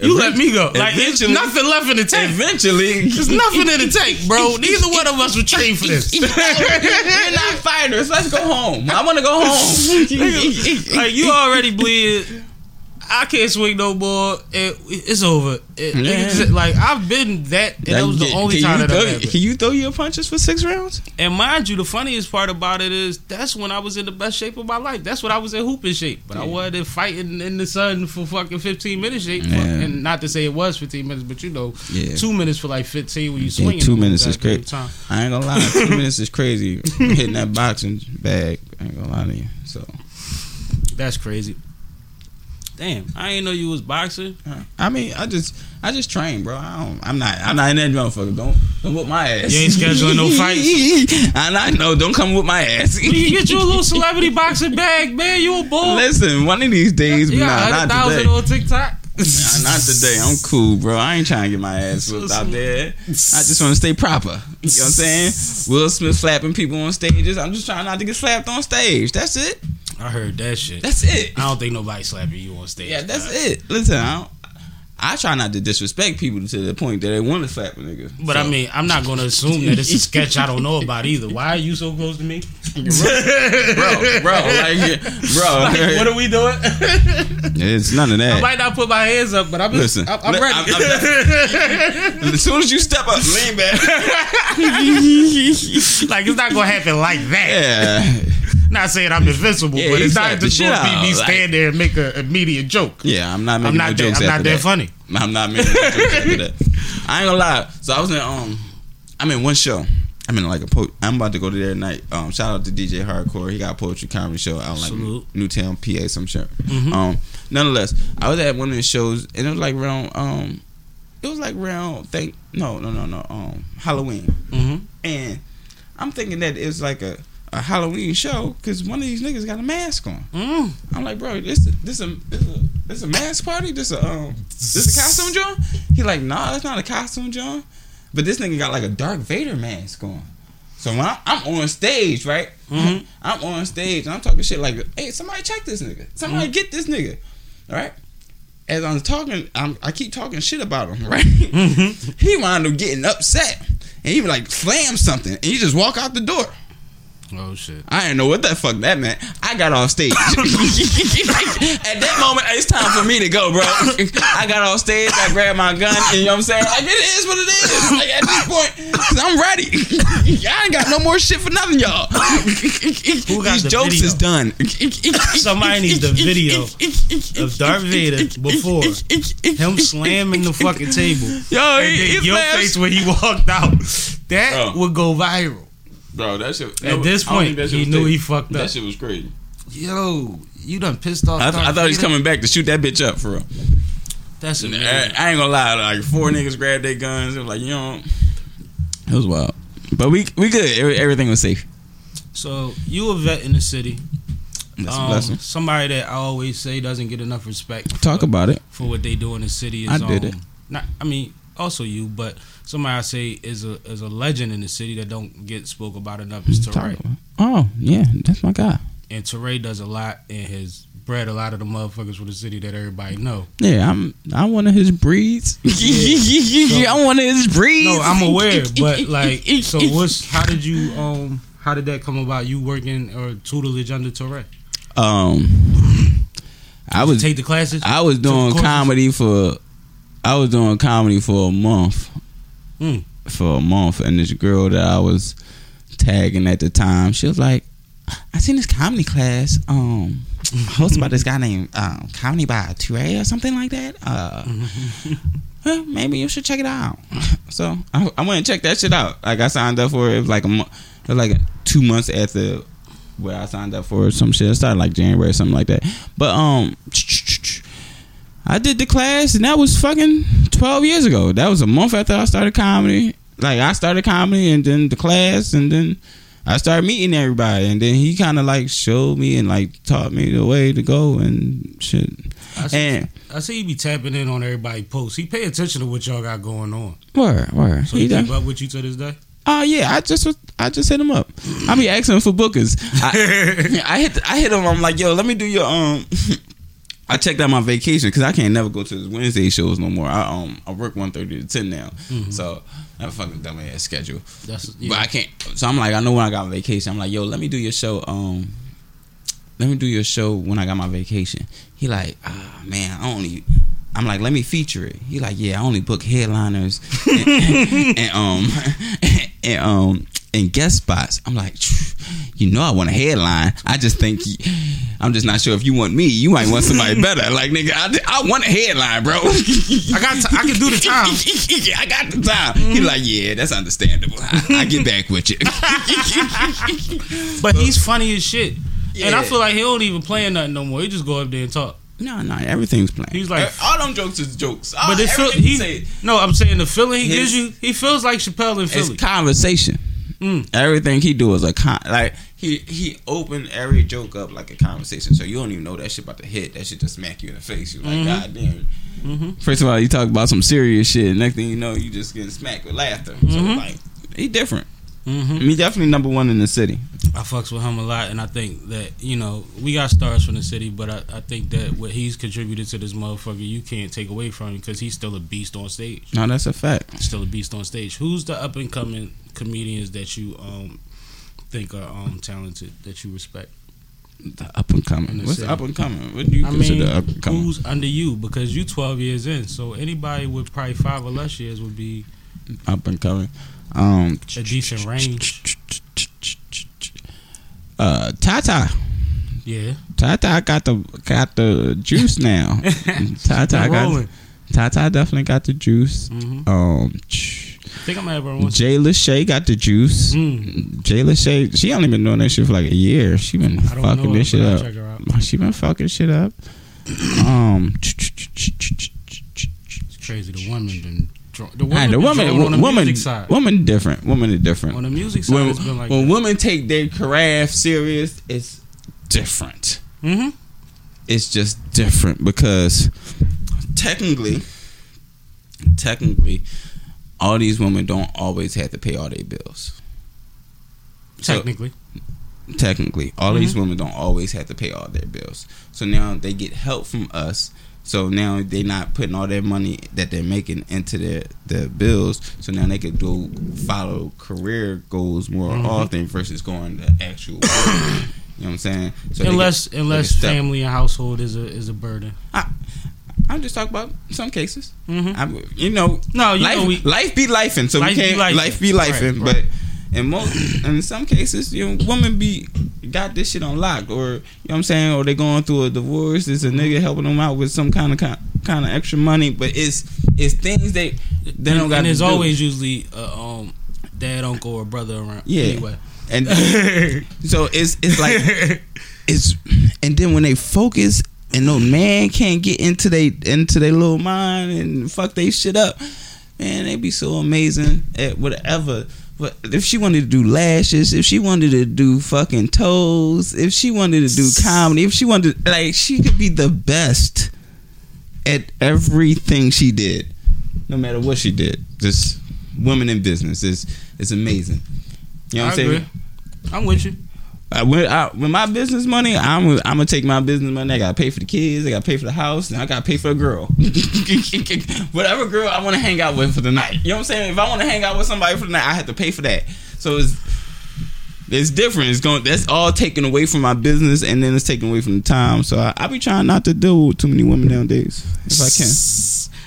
Speaker 3: You let me go. Like there's nothing left in the tank.
Speaker 4: Eventually,
Speaker 3: There's nothing in the tank, bro. Neither one of us were trained for this.
Speaker 4: We're not fighters. Let's go home. I want to go home.
Speaker 3: like you already bleed. I can't swing no more. It, it's over. It,
Speaker 4: Yeah.
Speaker 3: like I've been that, and that was the only time that
Speaker 4: throw,
Speaker 3: I've happened.
Speaker 4: Can you throw your punches for six rounds?
Speaker 3: And mind you, the funniest part about it is that's when I was in the best shape of my life. That's when I was in hooping shape. But I wasn't fighting in the sun for fucking 15 minutes shape.
Speaker 4: Yeah.
Speaker 3: And not to say it was 15 minutes, but you know,
Speaker 4: Yeah.
Speaker 3: two minutes for like 15 when you
Speaker 4: Yeah, two minutes is.
Speaker 3: Time.
Speaker 4: I ain't gonna lie. Two minutes is crazy. Hitting that boxing bag. I ain't gonna lie to you. So
Speaker 3: That's crazy. Damn, I ain't know you was boxing.
Speaker 4: I mean, I just, I just train, bro. I don't, I'm not, I'm not in that motherfucker. Don't, don't whoop my ass.
Speaker 3: You ain't scheduling no fights?
Speaker 4: I not know. Don't come with my ass.
Speaker 3: You can get you a little celebrity boxing bag, man. You a bull.
Speaker 4: Listen, one of these days,
Speaker 3: You
Speaker 4: nah,
Speaker 3: got
Speaker 4: not
Speaker 3: 100,000
Speaker 4: today.
Speaker 3: on TikTok.
Speaker 4: Nah, not today. I'm cool, bro. I ain't trying to get my ass whooped out there. I just want to stay proper. You know what I'm saying? Will Smith slapping people on stages. I'm just trying not to get slapped on stage. That's it.
Speaker 3: I heard that shit.
Speaker 4: That's it.
Speaker 3: I don't think nobody slapping you on stage.
Speaker 4: Yeah, that's it. Listen, I don't, I try not to disrespect people to the point that they want to slap a nigga.
Speaker 3: But I mean, I'm not gonna assume that it's a sketch I don't know about either. Why are you so close to me?
Speaker 4: bro, bro, like, bro,
Speaker 3: what are we doing?
Speaker 4: it's none of that.
Speaker 3: I might not put my hands up, but I'm
Speaker 4: Listen,
Speaker 3: I'm, I'm ready.
Speaker 4: I'm- As soon as you step up, lean back.
Speaker 3: like it's not gonna happen like that.
Speaker 4: yeah,
Speaker 3: Not saying I'm invincible,
Speaker 4: Yeah,
Speaker 3: but it's
Speaker 4: slap
Speaker 3: not
Speaker 4: the
Speaker 3: just
Speaker 4: shit
Speaker 3: gonna be me
Speaker 4: like-
Speaker 3: stand there and make an immediate joke.
Speaker 4: yeah. I'm not making
Speaker 3: I'm not
Speaker 4: no
Speaker 3: that.
Speaker 4: jokes
Speaker 3: I'm not that
Speaker 4: that.
Speaker 3: funny.
Speaker 4: I'm not making no jokes after that. I ain't gonna lie. So I was in um, I'm in one show. I'm in like a po- I'm about to go to there tonight. Um, shout out to DJ Hardcore. He got a poetry comedy show out like
Speaker 3: Salute.
Speaker 4: Newtown, PA, some shit.
Speaker 3: Mhm.
Speaker 4: Um, nonetheless, I was at one of the shows and it was like around um, it was like around think no no no no um Halloween
Speaker 3: Mm-hmm.
Speaker 4: and I'm thinking that it was like a. A Halloween show because one of these niggas got a mask on.
Speaker 3: Mm.
Speaker 4: I'm like, bro, this this a this a this a mask party? This a um this a costume, John? He like, nah, it's not a costume, John. But this nigga got like a Darth Vader mask on. So when I, I'm on stage, right?
Speaker 3: Mhm.
Speaker 4: I'm on stage and I'm talking shit like, hey, somebody check this nigga. Somebody get this nigga. All right? As I'm talking, I'm, I keep talking shit about him, right?
Speaker 3: Mm-hmm.
Speaker 4: he wound up getting upset. And he would like slam something and he just walk out the door.
Speaker 3: Oh shit.
Speaker 4: I didn't know what the fuck that meant. I got off stage. At that moment, it's time for me to go, bro. I got off stage, I grabbed my gun, and you know what I'm saying? Like, it is what it is. Like, at this point, because I'm ready. I ain't got no more shit for nothing, y'all.
Speaker 3: Who got
Speaker 4: These
Speaker 3: the
Speaker 4: jokes
Speaker 3: video?
Speaker 4: is done.
Speaker 3: Somebody needs the video of Darth Vader before him slamming the fucking table.
Speaker 4: Yo, he,
Speaker 3: your face when he walked out. That
Speaker 4: Bro.
Speaker 3: would go viral.
Speaker 4: Bro, that shit.
Speaker 3: At this point, he knew he fucked up.
Speaker 4: That shit was crazy.
Speaker 3: Yo, you done pissed off.
Speaker 4: I, th- I thought he's coming back to shoot that bitch up for real.
Speaker 3: That's
Speaker 4: I,
Speaker 3: amazing.
Speaker 4: I ain't gonna lie, like four niggas grabbed their guns. It was like, you know, it was wild. But we we good. Everything was safe.
Speaker 3: So you a vet in the city.
Speaker 4: That's a
Speaker 3: Um,
Speaker 4: blessing.
Speaker 3: somebody that I always say doesn't get enough respect.
Speaker 4: Talk
Speaker 3: for,
Speaker 4: about it.
Speaker 3: for what they do in the city. Is,
Speaker 4: I did
Speaker 3: um,
Speaker 4: it.
Speaker 3: Not, I mean, also you, but somebody I say is a is a legend in the city that don't get spoke about enough is
Speaker 4: Turae. Oh yeah, that's my guy.
Speaker 3: And Turae does a lot and has bred a lot of the motherfuckers for the city that everybody know.
Speaker 4: Yeah, I'm. I'm one of his breeds. I'm one of his breeds.
Speaker 3: No, I'm aware, but like, so what's how did you um how did that come about? You working or tutelage under Turae?
Speaker 4: um, I was
Speaker 3: Take the classes.
Speaker 4: I was doing comedy for. I was doing comedy for a month.
Speaker 3: Mm.
Speaker 4: For a month, and this girl that I was tagging at the time, she was like, "I seen this comedy class, um, hosted by this guy named um, Comedy by Turae or something like that. Uh, well, maybe you should check it out." So I, I went and checked that shit out. Like I signed up for it. It was like a month. It was like two months after where I signed up for some shit. It started like January or something like that. But um, I did the class and that was fucking twelve years ago. That was a month after I started comedy. Like I started comedy and then the class and then I started meeting everybody and then he kind of like showed me and like taught me the way to go and shit.
Speaker 3: I see,
Speaker 4: And
Speaker 3: I see he be tapping in on everybody posts. He pay attention to what y'all got going on.
Speaker 4: word, word.
Speaker 3: So
Speaker 4: He
Speaker 3: he
Speaker 4: done-
Speaker 3: keep up with you to this day.
Speaker 4: Oh yeah, I just I just hit him up. I be asking for bookers. I, I hit I hit him. I'm like, yo, let me do your um. I checked out my vacation because I can't never go to his Wednesday shows no more. I um I work one thirty to ten now, so I have a fucking dumb ass schedule.
Speaker 3: That's
Speaker 4: But. I can't. So I'm like, I know when I got on vacation. I'm like, yo, let me do your show. Um, let me do your show when I got my vacation. He like, ah man, I only. I'm like, let me feature it. He like, yeah, I only book headliners and, and um and um and guest spots. I'm like, you know, I want a headline. I just think I'm just not sure if you want me. You might want somebody better. Like nigga, I, I want a headline, bro.
Speaker 3: I got. T- I can do the time.
Speaker 4: I got the time. He's like, yeah, that's understandable. I, I get back with you.
Speaker 3: But he's funny as shit. And I feel like he don't even play nothing no more. He just go up there and talk.
Speaker 4: No, no, everything's playing.
Speaker 3: He's like-
Speaker 4: all them jokes is jokes.
Speaker 3: But it feel he.
Speaker 4: he
Speaker 3: No, I'm saying the feeling he
Speaker 4: His-
Speaker 3: gives you. He feels like Chappelle in
Speaker 4: it's conversation.
Speaker 3: Mm.
Speaker 4: Everything he do is a con. Like he he opened every joke up like a conversation. So you don't even know that shit about to hit. That shit just smack you in the face. You're like,
Speaker 3: Mhm.
Speaker 4: god damn.
Speaker 3: Mhm.
Speaker 4: First of all, you talk about some serious shit. Next thing you know, you just getting smacked with laughter. So
Speaker 3: Mhm.
Speaker 4: like, he different.
Speaker 3: Hmm
Speaker 4: He definitely number one in the city.
Speaker 3: I fucks with him a lot, and I think that you know we got stars from the city, but I, I think that what he's contributed to this motherfucker, you can't take away from him because he's still a beast on stage.
Speaker 4: No, that's a fact.
Speaker 3: Still a beast on stage. Who's the up and coming comedians that you um think are um talented that you respect?
Speaker 4: The up and coming. What's up and coming? What do you
Speaker 3: I
Speaker 4: consider
Speaker 3: mean,
Speaker 4: up and coming?
Speaker 3: who's under you? Because you 12 years in, so anybody with probably five or less years would be
Speaker 4: Up and coming. Um,
Speaker 3: a decent range.
Speaker 4: Uh, Tata.
Speaker 3: Yeah,
Speaker 4: Tata got the got the juice now. Tata got. Tata definitely got the juice.
Speaker 3: hmm
Speaker 4: Um,
Speaker 3: I think I'm have once.
Speaker 4: Jay Lachey got the juice.
Speaker 3: Mm.
Speaker 4: Jay Lachey, she only been doing that shit for like a year. She been fucking this shit up.
Speaker 3: Check her out.
Speaker 4: She been fucking shit up. Um,
Speaker 3: It's crazy. The woman been the woman,
Speaker 4: Nah, the
Speaker 3: been
Speaker 4: woman,
Speaker 3: drawing on the
Speaker 4: woman,
Speaker 3: music side.
Speaker 4: woman different. Woman is different.
Speaker 3: on the music side,
Speaker 4: when
Speaker 3: it's been like
Speaker 4: when
Speaker 3: that.
Speaker 4: women take their craft serious, it's different.
Speaker 3: Mhm.
Speaker 4: It's just different because technically, technically, all these women don't always have to pay all their bills. So-
Speaker 3: Technically,
Speaker 4: technically all these
Speaker 3: Mm-hmm.
Speaker 4: women don't always have to pay all their bills so now they get help from us so now they're not putting all their money that they're making into their their bills so now they can do follow career goals more
Speaker 3: Mhm.
Speaker 4: often versus going to actual work. you know what i'm saying so
Speaker 3: unless unless family and household is a is a burden.
Speaker 4: i'm just talking about some cases
Speaker 3: hmm
Speaker 4: I, you know
Speaker 3: No, you
Speaker 4: life,
Speaker 3: know we.
Speaker 4: life be lifing, so
Speaker 3: Life
Speaker 4: we can't
Speaker 3: lifing.
Speaker 4: life be lifing.
Speaker 3: Right, right.
Speaker 4: In most, in some cases, you know, women be got this shit on lock, or you know what I'm saying, or they going through a divorce. There's a nigga helping them out with some kind of kind of extra money, but it's it's things they they don't
Speaker 3: and,
Speaker 4: got.
Speaker 3: and there's
Speaker 4: do.
Speaker 3: always usually uh, um dad, uncle, or brother around.
Speaker 4: Yeah.
Speaker 3: Anyway.
Speaker 4: and so it's it's like it's and then when they focus and no man can't get into they into their little mind and fuck they shit up, man, they be so amazing at whatever. But if she wanted to do lashes, if she wanted to do fucking toes, if she wanted to do comedy, if she wanted to, like she could be the best at everything she did, no matter what she did. Just women in business is is amazing. You know what
Speaker 3: I
Speaker 4: I'm saying?
Speaker 3: agree. I'm with you.
Speaker 4: I, when, I, when my business money, I'm I'm gonna take my business money. I gotta pay for the kids. I gotta pay for the house, and I gotta pay for a girl. Whatever girl I want to hang out with for the night. You know what I'm saying? If I want to hang out with somebody for the night, I have to pay for that. So it's it's different. It's going. That's all taken away from my business, and then it's taken away from the time. So I, I be trying not to deal with too many women nowadays, if I can.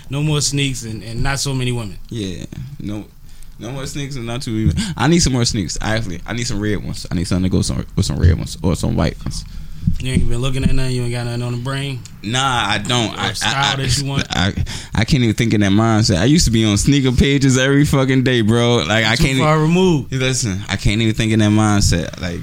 Speaker 3: No more sneaks and, and not so many women.
Speaker 4: Yeah. No. No more sneaks and not too even. I need some more sneaks. I actually, I need some red ones. I need something to go some, with some red ones or some white ones.
Speaker 3: You ain't been looking at nothing. You ain't got nothing on the brain.
Speaker 4: Nah, I don't. I,
Speaker 3: style
Speaker 4: I,
Speaker 3: that you want?
Speaker 4: I, I can't even think in that mindset. I used to be on sneaker pages every fucking day, bro. Like I
Speaker 3: Too
Speaker 4: can't.
Speaker 3: far removed.
Speaker 4: Even, listen, I can't even think in that mindset. Like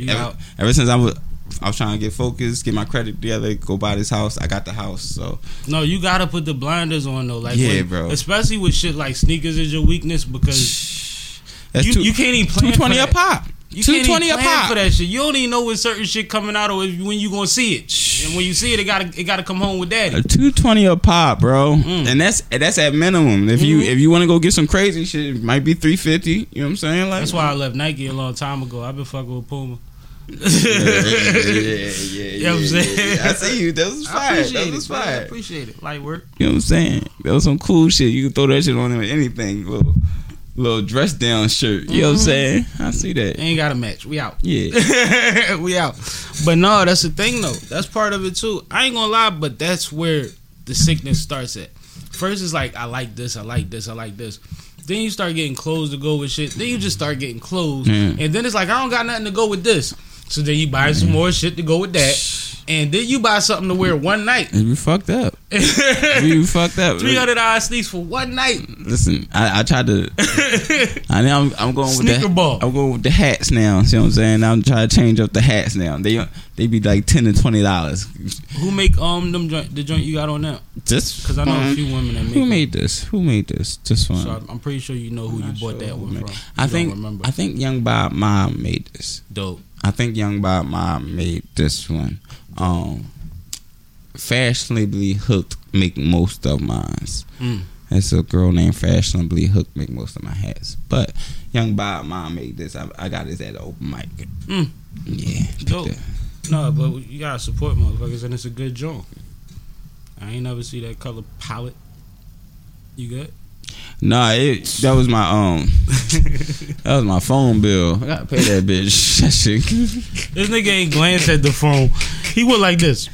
Speaker 3: You
Speaker 4: ever, ever since I was, I was trying to get focused, get my credit together, go buy this house. I got the house, so
Speaker 3: No, you gotta put the blinders on though. Like
Speaker 4: Yeah,
Speaker 3: when-
Speaker 4: bro.
Speaker 3: Especially with shit like sneakers is your weakness because
Speaker 4: that's
Speaker 3: you,
Speaker 4: two,
Speaker 3: you can't even plan
Speaker 4: two twenty a pop.
Speaker 3: You
Speaker 4: Two
Speaker 3: can't
Speaker 4: twenty
Speaker 3: even
Speaker 4: a pop.
Speaker 3: for that shit. You don't even know when certain shit coming out or if, when you gonna see it. And when you see it, it gotta it gotta come home with daddy.
Speaker 4: Two twenty a pop, bro,
Speaker 3: Mm.
Speaker 4: and that's that's at minimum. If you
Speaker 3: Mhm.
Speaker 4: if you want to go get some crazy shit, it might be three fifty. You know what I'm saying? Like
Speaker 3: That's why I left Nike a long time ago. I've been fucking with Puma.
Speaker 4: Yeah, yeah, yeah,
Speaker 3: You know what I'm saying?
Speaker 4: I see you. That was fire. That was
Speaker 3: it. man. I
Speaker 4: fire.
Speaker 3: appreciate it. Light work.
Speaker 4: You know what I'm saying? That was some cool shit. You can throw that shit on with anything. Little, little dress down shirt. You know what I'm
Speaker 3: Mhm.
Speaker 4: saying? I see that.
Speaker 3: Ain't got a match. We out.
Speaker 4: Yeah.
Speaker 3: we out. But no, that's the thing though. That's part of it too. I ain't gonna lie, but that's where the sickness starts at. First it's like I like this, I like this, I like this. Then you start getting clothes to go with shit. Then you just start getting clothes.
Speaker 4: Yeah.
Speaker 3: And then it's like I don't got nothing to go with this. So then you buy some more shit to go with that. And then you buy something to wear one night.
Speaker 4: You fucked up. You fucked up.
Speaker 3: Three hundred dollars sneaks for one night.
Speaker 4: Listen, I, I tried to. I know I'm, I'm going with the.
Speaker 3: ball.
Speaker 4: I'm going with the hats now. See what I'm saying? I'm trying to change up the hats now. They they be like ten and twenty dollars.
Speaker 3: Who make um them joint the joint you got on now?
Speaker 4: Just
Speaker 3: Because I know a few women that make
Speaker 4: Who
Speaker 3: them.
Speaker 4: made this? Who made this? Just fun.
Speaker 3: So I'm- pretty sure you know who you bought
Speaker 4: sure
Speaker 3: that one from.
Speaker 4: I think
Speaker 3: remember.
Speaker 4: I think Young Bob Mom made this.
Speaker 3: Dope.
Speaker 4: I think Young Bob Mom made this one. Um, fashionably hooked make most of mines.
Speaker 3: Mm.
Speaker 4: It's a girl named Fashionably Hook make most of my hats. But Young Bob Mom made this. I, I got this at the open mic.
Speaker 3: Mm.
Speaker 4: Yeah.
Speaker 3: Dope. No, but you gotta support motherfuckers, and it's a good joint. I ain't never see that color palette. You good?
Speaker 4: Nah, it that was my um that was my phone bill. I gotta pay that bitch. That shit.
Speaker 3: This nigga ain't glance at the phone. He went like this.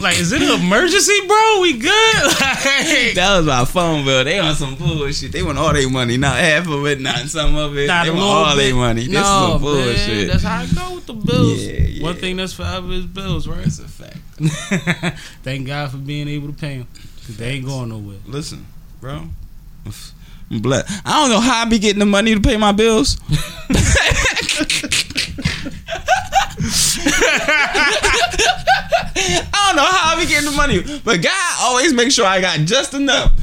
Speaker 3: Like, is it an emergency, bro? We good? Like,
Speaker 4: That was my phone bill. They on some bullshit. They want all their money, not half of it, not some of it.
Speaker 3: Not
Speaker 4: they want all their money. This
Speaker 3: no,
Speaker 4: is some
Speaker 3: Man, that's how I go with the bills.
Speaker 4: Yeah, yeah.
Speaker 3: One thing that's forever is bills, right?
Speaker 4: That's a fact.
Speaker 3: Thank God for being able to pay them. Cause they ain't going nowhere.
Speaker 4: Listen, bro. I'm blessed. I don't know how I be getting the money to pay my bills. I don't know how I be getting the money, but God always make sure I got just enough.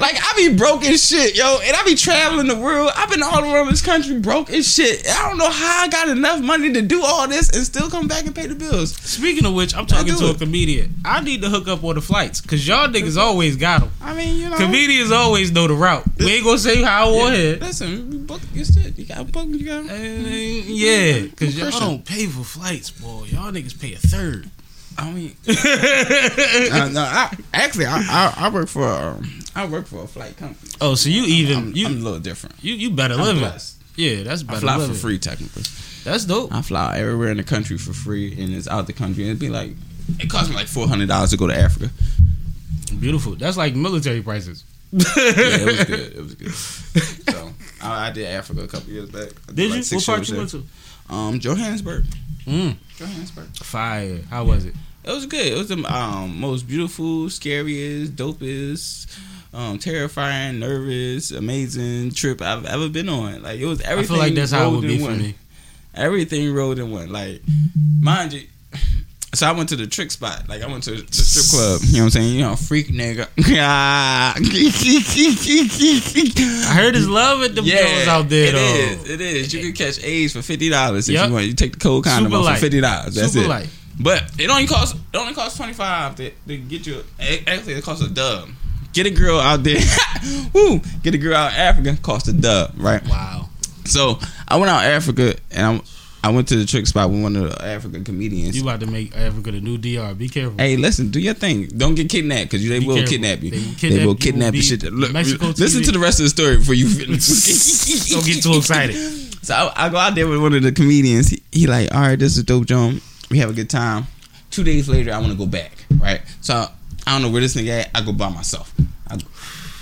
Speaker 4: like I be broke as shit, yo, and I be traveling the world. I've been all around this country broke as shit. I don't know how I got enough money to do all this and still come back and pay the bills.
Speaker 3: Speaking of which, I'm talking to a comedian. I need to hook up on the flights. Cause y'all niggas always got them.
Speaker 4: I mean, you know,
Speaker 3: Comedians always know the route. We ain't gonna say how I want here.
Speaker 4: Listen, you book your shit. You got book. You got.
Speaker 3: Eh, Yeah, cause y'all don't pay for flights, boy. Y'all niggas pay a third.
Speaker 4: I mean, uh, no, I, actually, I, I, I work for um, I work for a flight company.
Speaker 3: oh, so you even
Speaker 4: I'm,
Speaker 3: you
Speaker 4: I'm a little different.
Speaker 3: you you better
Speaker 4: I'm
Speaker 3: live it. Yeah, that's better.
Speaker 4: I fly for
Speaker 3: living.
Speaker 4: free, technically.
Speaker 3: That's dope.
Speaker 4: I fly everywhere in the country for free, and it's out the country. It'd be like it cost me like four hundred dollars to go to Africa.
Speaker 3: Beautiful. That's like military prices.
Speaker 4: Yeah, it was good. It was good. So I, I did Africa a couple years back. I
Speaker 3: Did
Speaker 4: like
Speaker 3: you? What part you went to?
Speaker 4: Um, Johannesburg.
Speaker 3: Mm,
Speaker 4: Johannesburg.
Speaker 3: fire. How was it?
Speaker 4: It was good. It was the um, most beautiful, scariest, dopest, um, terrifying, nervous, amazing trip I've ever been on. Like it was everything.
Speaker 3: I feel like that's how it would be
Speaker 4: in
Speaker 3: for me.
Speaker 4: Everything rolled in one. Like mind you. So I went to the trick spot. Like I went to the strip club. You know what I'm saying? You know, freak nigga.
Speaker 3: I heard his love at the bills out there
Speaker 4: it
Speaker 3: though.
Speaker 4: is. It is. You can catch AIDS for fifty dollars if
Speaker 3: Yep.
Speaker 4: you want. You take the cold condom
Speaker 3: Super
Speaker 4: off
Speaker 3: light.
Speaker 4: for fifty dollars. That's
Speaker 3: Super
Speaker 4: it.
Speaker 3: light.
Speaker 4: But it only costs it only costs twenty five to, to get you. Actually, it costs a dub. Get a girl out there. Woo! Get a girl out Africa. Cost a dub, right?
Speaker 3: Wow.
Speaker 4: So I went out Africa and I I went to the trick spot with one of the African comedians.
Speaker 3: You about to make Africa the new DR. Be careful.
Speaker 4: Hey, listen, do your thing. Don't get kidnapped because they
Speaker 3: Be
Speaker 4: will kidnap you.
Speaker 3: They
Speaker 4: They,
Speaker 3: will kidnap you,
Speaker 4: will
Speaker 3: will
Speaker 4: kidnap the shit. Look,
Speaker 3: Mexico
Speaker 4: listen
Speaker 3: TV.
Speaker 4: to the rest of the story before you.
Speaker 3: Don't get too excited.
Speaker 4: So I, I go out there with one of the comedians. He, he like, all right, this is dope, John. We have a good time. Two days later, I want to go back. Right. So I don't know where this nigga at. I go by myself. I,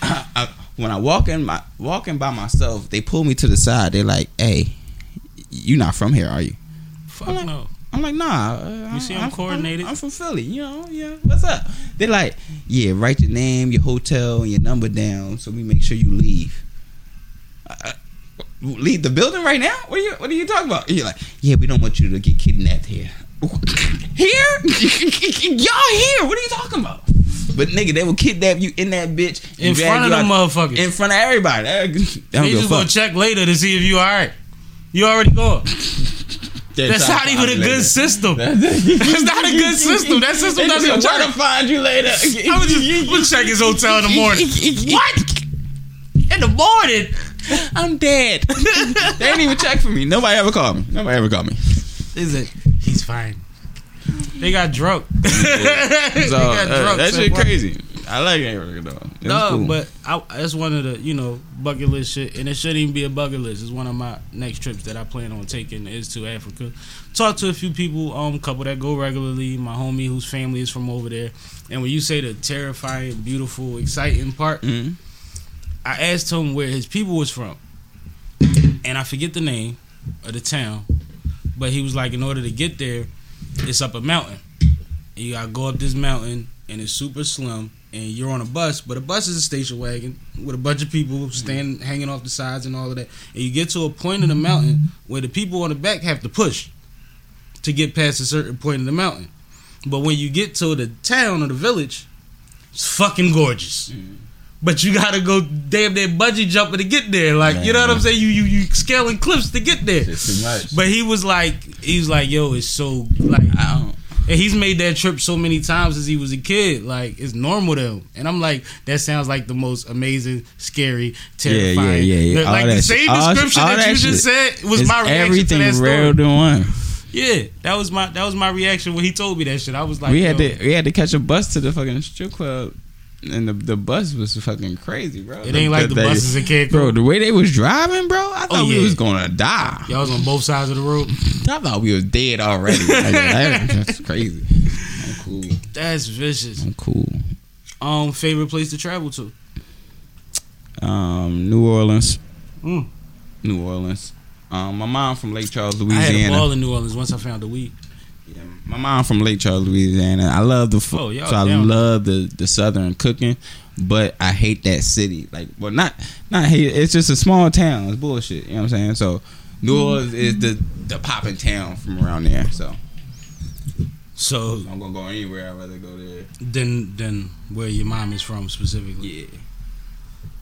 Speaker 4: I, I, when I walk in my walking by myself, they pull me to the side. They're like, "Hey, you not from here, are you?"
Speaker 3: Fuck no.
Speaker 4: I'm like, nah. Uh,
Speaker 3: You see I'm coordinated?
Speaker 4: I'm, from Philly. You know, yeah. What's up? They're like, yeah. Write your name, your hotel, and your number down, so we make sure you leave. Uh, leave the building right now? What are you? What are you talking about? You're like, yeah. We don't want you to get kidnapped here. Here? Y'all here? What are you talking about? But nigga, they will kidnap you in that bitch
Speaker 3: In front of
Speaker 4: you
Speaker 3: them motherfuckers.
Speaker 4: In front of everybody. They don't
Speaker 3: They
Speaker 4: give a
Speaker 3: just gonna check later to see if you alright. You already gone. That's not even a good
Speaker 4: later.
Speaker 3: system. That's not a good system. That system doesn't
Speaker 4: gonna try to find you later.
Speaker 3: I was just gonna check his hotel in the morning. What? In the morning?
Speaker 4: I'm dead. they didn't even check for me. Nobody ever called me. Nobody ever called me.
Speaker 3: Is it? He's fine. They got drunk.
Speaker 4: So
Speaker 3: they got
Speaker 4: uh,
Speaker 3: drunk.
Speaker 4: that shit crazy. I like Africa though. It
Speaker 3: No,
Speaker 4: cool.
Speaker 3: but I, that's one of the you know bucket list shit, and it shouldn't even be a bucket list. It's one of my next trips that I plan on taking is to Africa. Talk to a few people, um, couple that go regularly. My homie whose family is from over there, and when you say the terrifying, beautiful, exciting part,
Speaker 4: Mhm.
Speaker 3: I asked him where his people was from, and I forget the name of the town, but he was like, in order to get there, it's up a mountain. You gotta go up this mountain, and it's super slim, and you're on a bus, but a bus is a station wagon with a bunch of people standing, hanging off the sides, and all of that. And you get to a point in the mountain where the people on the back have to push to get past a certain point in the mountain. But when you get to the town or the village, it's fucking gorgeous. Mm-hmm. But you gotta go damn near bungee jumping to get there. Like you know what I'm saying? You you you scaling cliffs to get there.
Speaker 4: It's too much.
Speaker 3: But he was like, he was like, yo, it's so like
Speaker 4: I don't.
Speaker 3: And he's made that trip so many times since he was a kid. Like it's normal to him. And I'm like, that sounds like the most amazing, scary, terrifying.
Speaker 4: yeah, yeah.
Speaker 3: The-
Speaker 4: All
Speaker 3: Like
Speaker 4: that
Speaker 3: the
Speaker 4: shit.
Speaker 3: same
Speaker 4: All-
Speaker 3: description
Speaker 4: all
Speaker 3: that,
Speaker 4: that
Speaker 3: you just
Speaker 4: shit.
Speaker 3: said was my reaction
Speaker 4: everything
Speaker 3: to that story.
Speaker 4: than one.
Speaker 3: Yeah, that was my that was my reaction when he told me that shit. I was like,
Speaker 4: we had
Speaker 3: yo,
Speaker 4: to we had to catch a bus to the fucking strip club, and the the bus was fucking crazy, bro.
Speaker 3: It ain't like the
Speaker 4: they-
Speaker 3: buses in Cancun.
Speaker 4: bro. The way they was driving, bro, I thought
Speaker 3: Oh,
Speaker 4: we was gonna die.
Speaker 3: Y'all was on both sides of the road.
Speaker 4: I thought we was dead already. Like, that- that's crazy. I'm cool.
Speaker 3: That's vicious.
Speaker 4: I'm cool.
Speaker 3: Um, favorite place to travel to?
Speaker 4: Um, New Orleans.
Speaker 3: Mm.
Speaker 4: New Orleans. Um, my mom from Lake Charles, Louisiana.
Speaker 3: I had a ball in New Orleans once I found the weed.
Speaker 4: Yeah, my mom from Lake Charles, Louisiana. I love the food,
Speaker 3: Oh,
Speaker 4: so I love the the southern cooking, but I hate that city. Like, well, not not hate. It's just a small town. It's bullshit. You know what I'm saying? So, New Orleans is the the popping town from around there. So,
Speaker 3: So
Speaker 4: I'm gonna go anywhere. I'd rather go there.
Speaker 3: then then where your mom is from specifically?
Speaker 4: Yeah.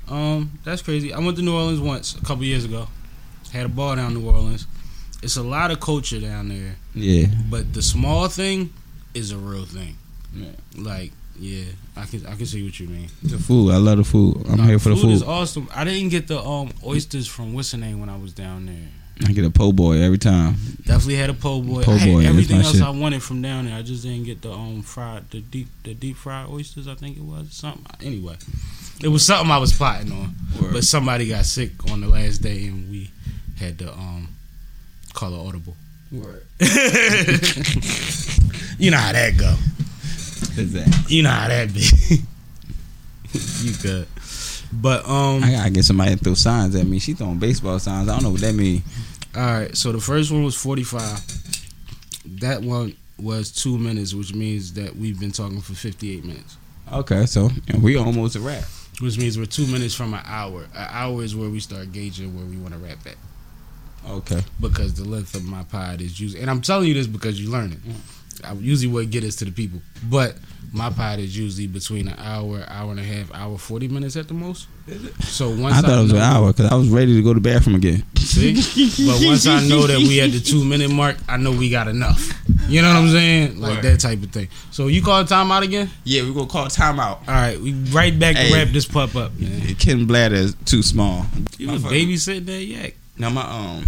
Speaker 3: Um, that's crazy. I went to New Orleans once a couple years ago. Had a ball down New Orleans. It's a lot of culture down there,
Speaker 4: Yeah.
Speaker 3: but the small thing is a real thing.
Speaker 4: Yeah.
Speaker 3: Like, yeah, I can I can see what you mean.
Speaker 4: The food. I love the food. I'm here for the
Speaker 3: food.
Speaker 4: food.
Speaker 3: is awesome. I didn't get the um oysters from what's the name when I was down there.
Speaker 4: I get a po' boy every time.
Speaker 3: Definitely had a po' boy.
Speaker 4: Po' boy,
Speaker 3: everything else
Speaker 4: shit.
Speaker 3: I wanted from down there. I just didn't get the um fried the deep the deep fried oysters. I think it was something. Anyway, it was something I was plotting on.
Speaker 4: Word.
Speaker 3: But somebody got sick on the last day, and we had to um call an audible. you know how that go.
Speaker 4: Exactly.
Speaker 3: You know how that be. you good. But um,
Speaker 4: I gotta get somebody to throw signs at me. She throwing baseball signs. I don't know what that mean.
Speaker 3: all right. So the first one was forty five. That one was two minutes, which means that we've been talking for fifty eight minutes.
Speaker 4: Okay, so we almost a wrap.
Speaker 3: Which means we're two minutes from an hour. An hour is where we start gauging where we want to wrap at.
Speaker 4: Okay.
Speaker 3: because the length of my pod is usually, and I'm telling you this because you learn it. I usually would get this to the people, but my pod is usually between an hour, hour and a half, hour forty minutes at the most. So once
Speaker 4: I thought it was an hour because I was ready to go to the bathroom again.
Speaker 3: See, but once I know that we at the two minute mark, I know we got enough. You know what I'm saying? Like
Speaker 4: Right.
Speaker 3: that type of thing. So you call timeout again?
Speaker 4: Yeah, we gonna call timeout.
Speaker 3: All right, we right back to wrap this pup up. Man.
Speaker 4: Ken Bladder is too small.
Speaker 3: You was
Speaker 4: Motherfucker.
Speaker 3: babysitting that yak.
Speaker 4: Now my um,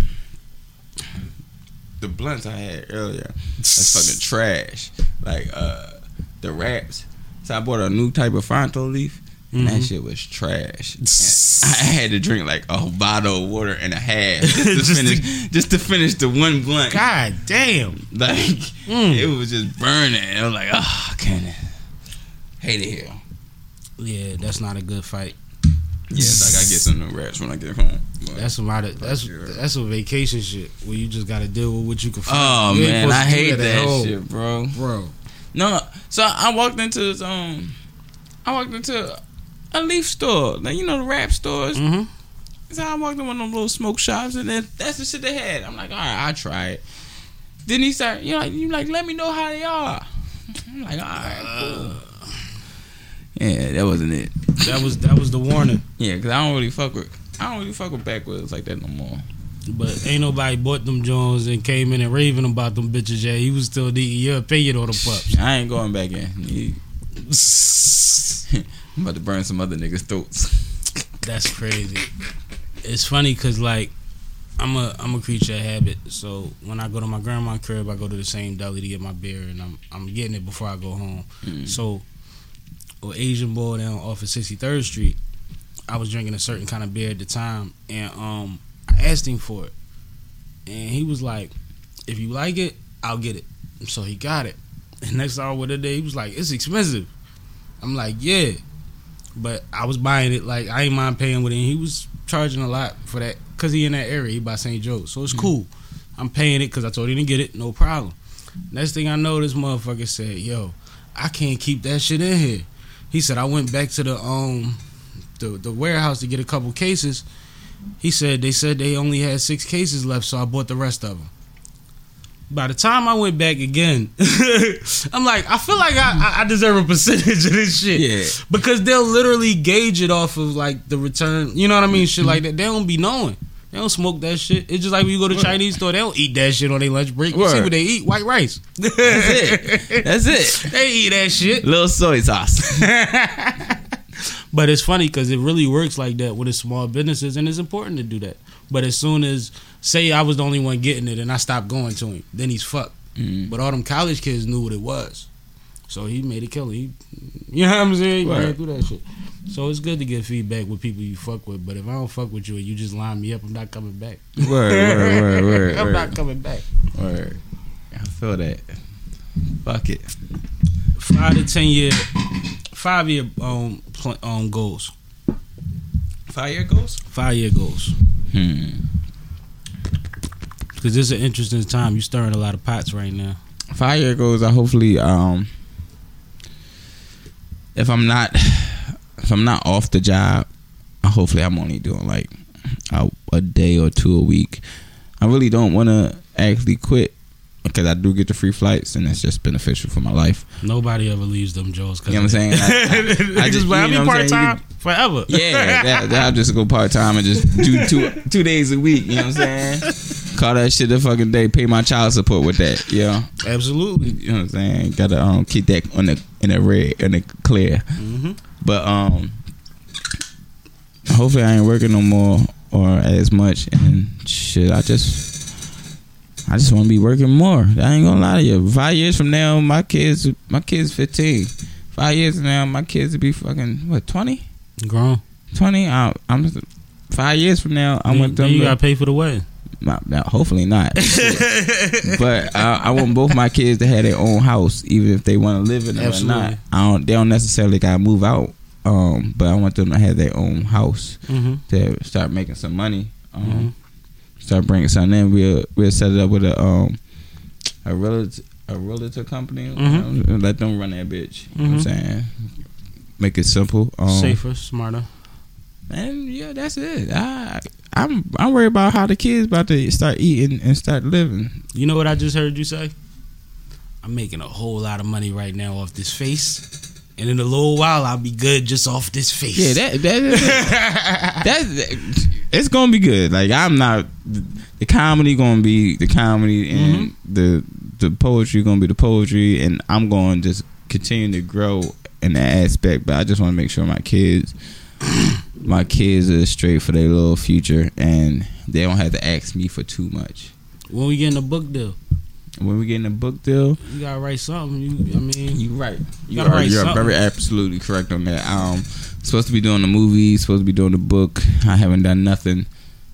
Speaker 4: the blunts I had earlier, that's fucking trash. Like uh, the wraps. So I bought a new type of Fronto leaf. And that
Speaker 3: Mhm.
Speaker 4: shit was trash. And I had to drink like a bottle of water and a half just to
Speaker 3: Just to-
Speaker 4: finish, just to finish the one blunt.
Speaker 3: God damn.
Speaker 4: Like
Speaker 3: Mm.
Speaker 4: it was just burning. I was like, oh, I can't. Hate it here.
Speaker 3: Yeah, that's not a good fight.
Speaker 4: Yes, I gotta get some new wraps when I get home. But-
Speaker 3: That's a lot of that's that's a vacation shit where you just got to deal with what you can
Speaker 4: oh
Speaker 3: find. You
Speaker 4: man, I hate
Speaker 3: at
Speaker 4: that shit, bro.
Speaker 3: bro.
Speaker 4: No, so I walked into this, um, I walked into a leaf store, like you know the wrap stores.
Speaker 3: Mm-hmm.
Speaker 4: So I walked in one of them little smoke shops, and then that's the shit they had. I'm like, all right, I'll try it. Then he started, you know, like, you like, let me know how they are. I'm like, all right, cool. Yeah, that wasn't it.
Speaker 3: That was that was the warning.
Speaker 4: Yeah, because I don't really fuck with, I don't really fuck with backwoods like that no more.
Speaker 3: But ain't nobody bought them Jones and came in and raving about them bitches. Yeah, he was still needing your opinion on the pups.
Speaker 4: I ain't going back in. He- I'm about to burn some other niggas' throats.
Speaker 3: That's crazy. It's funny because like I'm a I'm a creature of habit. So when I go to my grandma's crib, I go to the same deli to get my beer, and I'm I'm getting it before I go home.
Speaker 4: Mm.
Speaker 3: So, or Asian boy down off of 63rd Street, I was drinking a certain kind of beer at the time, and um, I asked him for it, and he was like, "If you like it, I'll get it." So he got it. And next hour of the day, he was like, "It's expensive." I'm like, "Yeah," but I was buying it like I ain't mind paying with it. And he was charging a lot for that because he in that area. He by St. Joe, so it's cool. I'm paying it because I told him to get it, no problem. Next thing I know, this motherfucker said, "Yo, I can't keep that shit in here." He said I went back to the um the the warehouse to get a couple cases. He said they said they only had six cases left, so I bought the rest of them. By the time I went back again, I'm like, I feel like I, I- deserve a percentage of this shit.
Speaker 4: Yeah.
Speaker 3: Because they'll literally gauge it off of like the return. You know what I mean? Shit like that. They don't be knowing. They don't smoke that shit. It's just like when you go to Chinese store, they don't eat that shit on their lunch break. You see what they eat? White rice.
Speaker 4: That's it. That's it.
Speaker 3: they eat that shit.
Speaker 4: Little soy sauce.
Speaker 3: But it's funny because it really works like that with the small businesses, and it's important to do that. But as soon as, say, I was the only one getting it, and I stopped going to him, then he's fucked.
Speaker 4: Mm.
Speaker 3: But all them college kids knew what it was, so he made it kill. He, you know what I'm saying? He ran
Speaker 4: Right.
Speaker 3: through that shit. So it's good to get feedback with people you fuck with. But if I don't fuck with you and you just line me up, I'm not coming back.
Speaker 4: Word, word, word, word,
Speaker 3: I'm
Speaker 4: word.
Speaker 3: not coming back.
Speaker 4: Word. I feel that. Fuck it.
Speaker 3: Five to ten year, five year um pl- um goals.
Speaker 4: Five year goals?
Speaker 3: Five year goals.
Speaker 4: Hmm.
Speaker 3: Because it's an interesting time. You stirring a lot of pots right now.
Speaker 4: Five year goals. I hopefully um. If I'm not, if I'm not off the job, hopefully I'm only doing like a, a day or two a week. I really don't want to actually quit because I do get the free flights and it's just beneficial for my life.
Speaker 3: Nobody ever leaves them Joes.
Speaker 4: You know what I'm saying? I, I- I
Speaker 3: just,
Speaker 4: you
Speaker 3: I
Speaker 4: know
Speaker 3: be part time forever.
Speaker 4: Yeah, that, that I'll just go part time and just do two two days a week. You know what I'm saying? Call that shit a fucking day. Pay my child support with that. You know,
Speaker 3: absolutely.
Speaker 4: you know what I'm saying? Gotta um keep that on the in the red in the clear.
Speaker 3: hmm
Speaker 4: But um, hopefully I ain't working no more or as much. And shit, I just. I just want to be working more. I ain't gonna lie to you. Five years from now, my kids, my kids, fifteen. Five years from now, my kids will be fucking what twenty.
Speaker 3: Grown.
Speaker 4: 20 I, i'm five years from now i
Speaker 3: Then- then
Speaker 4: them
Speaker 3: you
Speaker 4: to-
Speaker 3: gotta pay for the wedding.
Speaker 4: Not, not- hopefully not but I, I want both my kids to have their own house even if they want to live in it or not i don't they don't necessarily gotta move out um but i want them to have their own house
Speaker 3: Mm-hmm.
Speaker 4: to start making some money um
Speaker 3: Mhm.
Speaker 4: start bringing something in we'll we'll set it up with a um a realtor a realtor company
Speaker 3: Mhm.
Speaker 4: um, let them run that bitch you know what i'm
Speaker 3: Mhm.
Speaker 4: saying make it simple um
Speaker 3: Safer, smarter.
Speaker 4: And yeah, that's it. I I'm I'm worried about how the kids about to start eating and start living.
Speaker 3: You know what I just heard you say? I'm making a whole lot of money right now off this face. And in a little while, I'll be good just off this face.
Speaker 4: Yeah, that that that's it's gonna be good. Like I'm not the comedy gonna be the comedy and mm-hmm. the the poetry gonna be the poetry, and I'm going to just continue to grow in that aspect. But I just want to make sure my kids. My kids are straight for their little future, and they don't have to ask me for too much.
Speaker 3: when we getting a book deal,
Speaker 4: When we get in a book deal,
Speaker 3: you gotta write something. You, I mean,
Speaker 4: You right. You
Speaker 3: Gotta
Speaker 4: are,
Speaker 3: write
Speaker 4: you are
Speaker 3: something.
Speaker 4: very absolutely correct on that. Um, supposed to be doing the movie. Supposed to be doing the book. I haven't done nothing.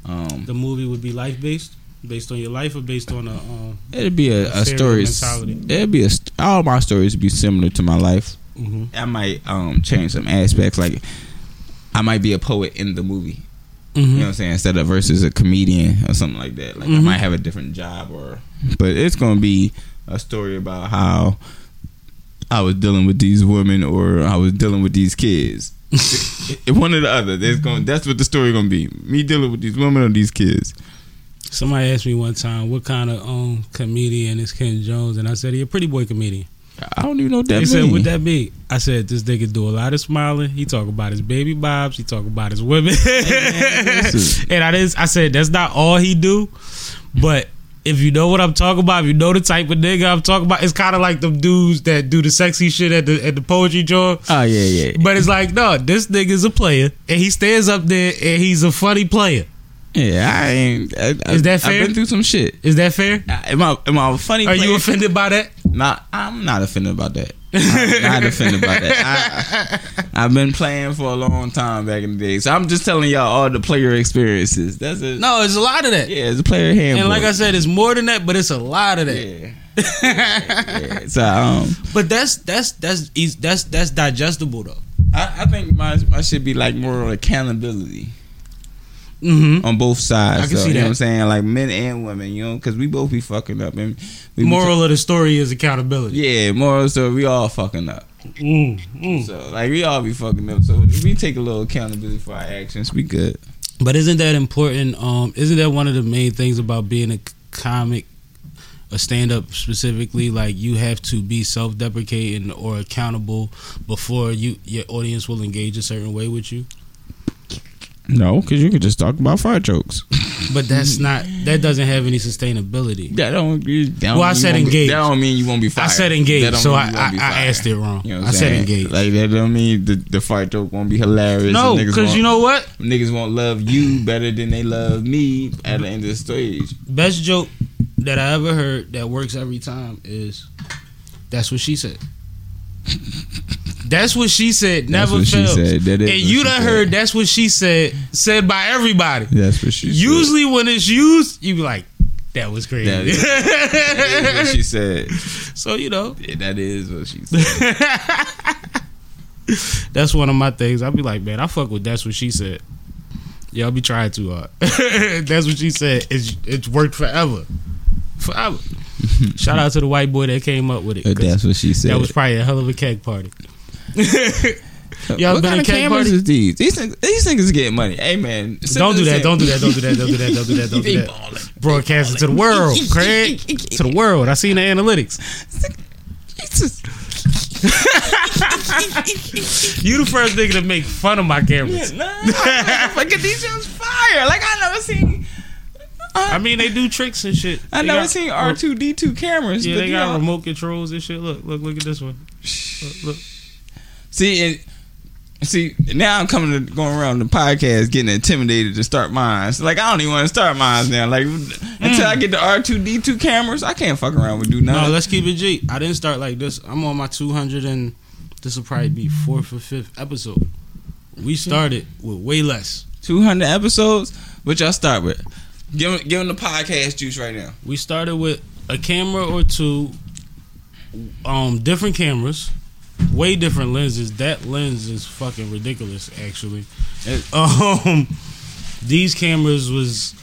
Speaker 4: Um,
Speaker 3: the movie would be life based, based on your life, or based on a. Um,
Speaker 4: it'd be a, a
Speaker 3: Fairy
Speaker 4: story.
Speaker 3: mentality.
Speaker 4: It'd be a st- all my stories would be similar to my life.
Speaker 3: mhm.
Speaker 4: I might um change some aspects. Like I might be a poet in the movie.
Speaker 3: Mhm.
Speaker 4: You know what I'm saying? Instead of versus a comedian or something like that. Like I
Speaker 3: Mhm.
Speaker 4: might have a different job or but it's gonna be a story about how I was dealing with these women or I was dealing with these kids. One or the other. There's going that's what the story gonna be. Me dealing with these women or these kids.
Speaker 3: Somebody asked me one time, "What kind of um comedian is Ken Jones?" And I said, he's a pretty boy comedian."
Speaker 4: I don't even know what that
Speaker 3: They said, "What that be?" I said, "This nigga do a lot of smiling. He talk about his baby bobs. He talk about his women." and I didn't. I said, "That's not all he do, but." If you know what I'm talking about, if you know the type of nigga I'm talking about, it's kind of like them dudes that do the sexy shit at the at the poetry joint.
Speaker 4: Oh yeah, yeah.
Speaker 3: But it's like, no, this nigga's a player, and he stands up there, and he's a funny player.
Speaker 4: Yeah, I ain't I,
Speaker 3: Is that fair?
Speaker 4: I've been through some shit.
Speaker 3: Is that fair?
Speaker 4: Am I am I a funny
Speaker 3: Are you offended by that?
Speaker 4: Not, I'm not offended about that. I'm not offended about that. I, I've been playing for a long time back in the day, so I'm just telling y'all all the player experiences. That's it.
Speaker 3: No, it's a lot of that.
Speaker 4: yeah, it's a player handbook.
Speaker 3: And like I said, it's more than that, but it's a lot of that.
Speaker 4: yeah. yeah. So um,
Speaker 3: But that's that's that's that's that's digestible though.
Speaker 4: I, I think my my should be like more accountability
Speaker 3: Mm-hmm.
Speaker 4: on both sides.
Speaker 3: I can
Speaker 4: so,
Speaker 3: see
Speaker 4: you know
Speaker 3: that.
Speaker 4: what I'm saying, like men and women. You know, because we both be fucking up and we be
Speaker 3: Moral of the story is accountability.
Speaker 4: Yeah, moral so we all fucking up.
Speaker 3: Mm, mm.
Speaker 4: So like we all be fucking up. So if we take a little accountability for our actions, we good.
Speaker 3: But isn't that important? Um, isn't that one of the main things about being a comic, a stand up specifically? Like you have to be self deprecating or accountable before you your audience will engage a certain way with you.
Speaker 4: No, because you could just talk about fart jokes.
Speaker 3: But that's not. That doesn't have any sustainability.
Speaker 4: That don't. That don't
Speaker 3: Well, I said
Speaker 4: be- that don't mean you won't be fired.
Speaker 3: I said
Speaker 4: That
Speaker 3: engaged, so I, I, I asked it wrong.
Speaker 4: You know
Speaker 3: I said engaged.
Speaker 4: Like that don't mean the, the fart joke won't be hilarious.
Speaker 3: no, because you know what?
Speaker 4: niggas won't love you better than they love me at the end of the stage.
Speaker 3: Best joke that I ever heard that works every time is that's what she said. That's what she said.
Speaker 4: That's
Speaker 3: Never
Speaker 4: what she
Speaker 3: fails.
Speaker 4: said. That
Speaker 3: and you done
Speaker 4: said.
Speaker 3: heard that's what she said said by everybody.
Speaker 4: That's what she said.
Speaker 3: Usually when it's used, you be like, that was crazy.
Speaker 4: That is, that is what she said.
Speaker 3: so you know,
Speaker 4: Yeah, that is what she said.
Speaker 3: that's one of my things. I'll be like, man, I fuck with that's what she said. Y'all be trying too hard. that's what she said. It's it's worked forever, forever. Shout out to the white boy that came up with it.
Speaker 4: That's what she said.
Speaker 3: That was probably a hell of a keg party. Y'all
Speaker 4: what
Speaker 3: been
Speaker 4: kind of cameras
Speaker 3: party?
Speaker 4: is these? These things, these niggas getting money. Hey man,
Speaker 3: Don't do that. Don't do that. Don't do that. Don't do that. Don't do that. Don't do that. Broadcast it to the world, Craig. To the world. I seen the analytics.
Speaker 4: Jesus.
Speaker 3: You the first nigga to make fun of my cameras.
Speaker 4: Nah, like these shits fire. Like I never seen.
Speaker 3: Uh, I mean, they do tricks and shit.
Speaker 4: I
Speaker 3: They
Speaker 4: never
Speaker 3: got-
Speaker 4: seen R two D two cameras.
Speaker 3: Yeah, they got remote controls and shit. Look, look, look at this one. Look, look.
Speaker 4: See, and see now I'm coming to going around the podcast getting intimidated to start mine. So, like I don't even want to start mine now. Like until I get the R two D two cameras, I can't fuck around with do nothing.
Speaker 3: No, let's keep it G. I didn't start like this. I'm on my 200 and this will probably be fourth or fifth episode. We started with way less.
Speaker 4: Two hundred episodes. What y'all start with? Give 'em- give 'em the podcast juice right now.
Speaker 3: We started with a camera or two, um, different cameras, way different lenses. That lens is fucking ridiculous, actually. Um, these cameras was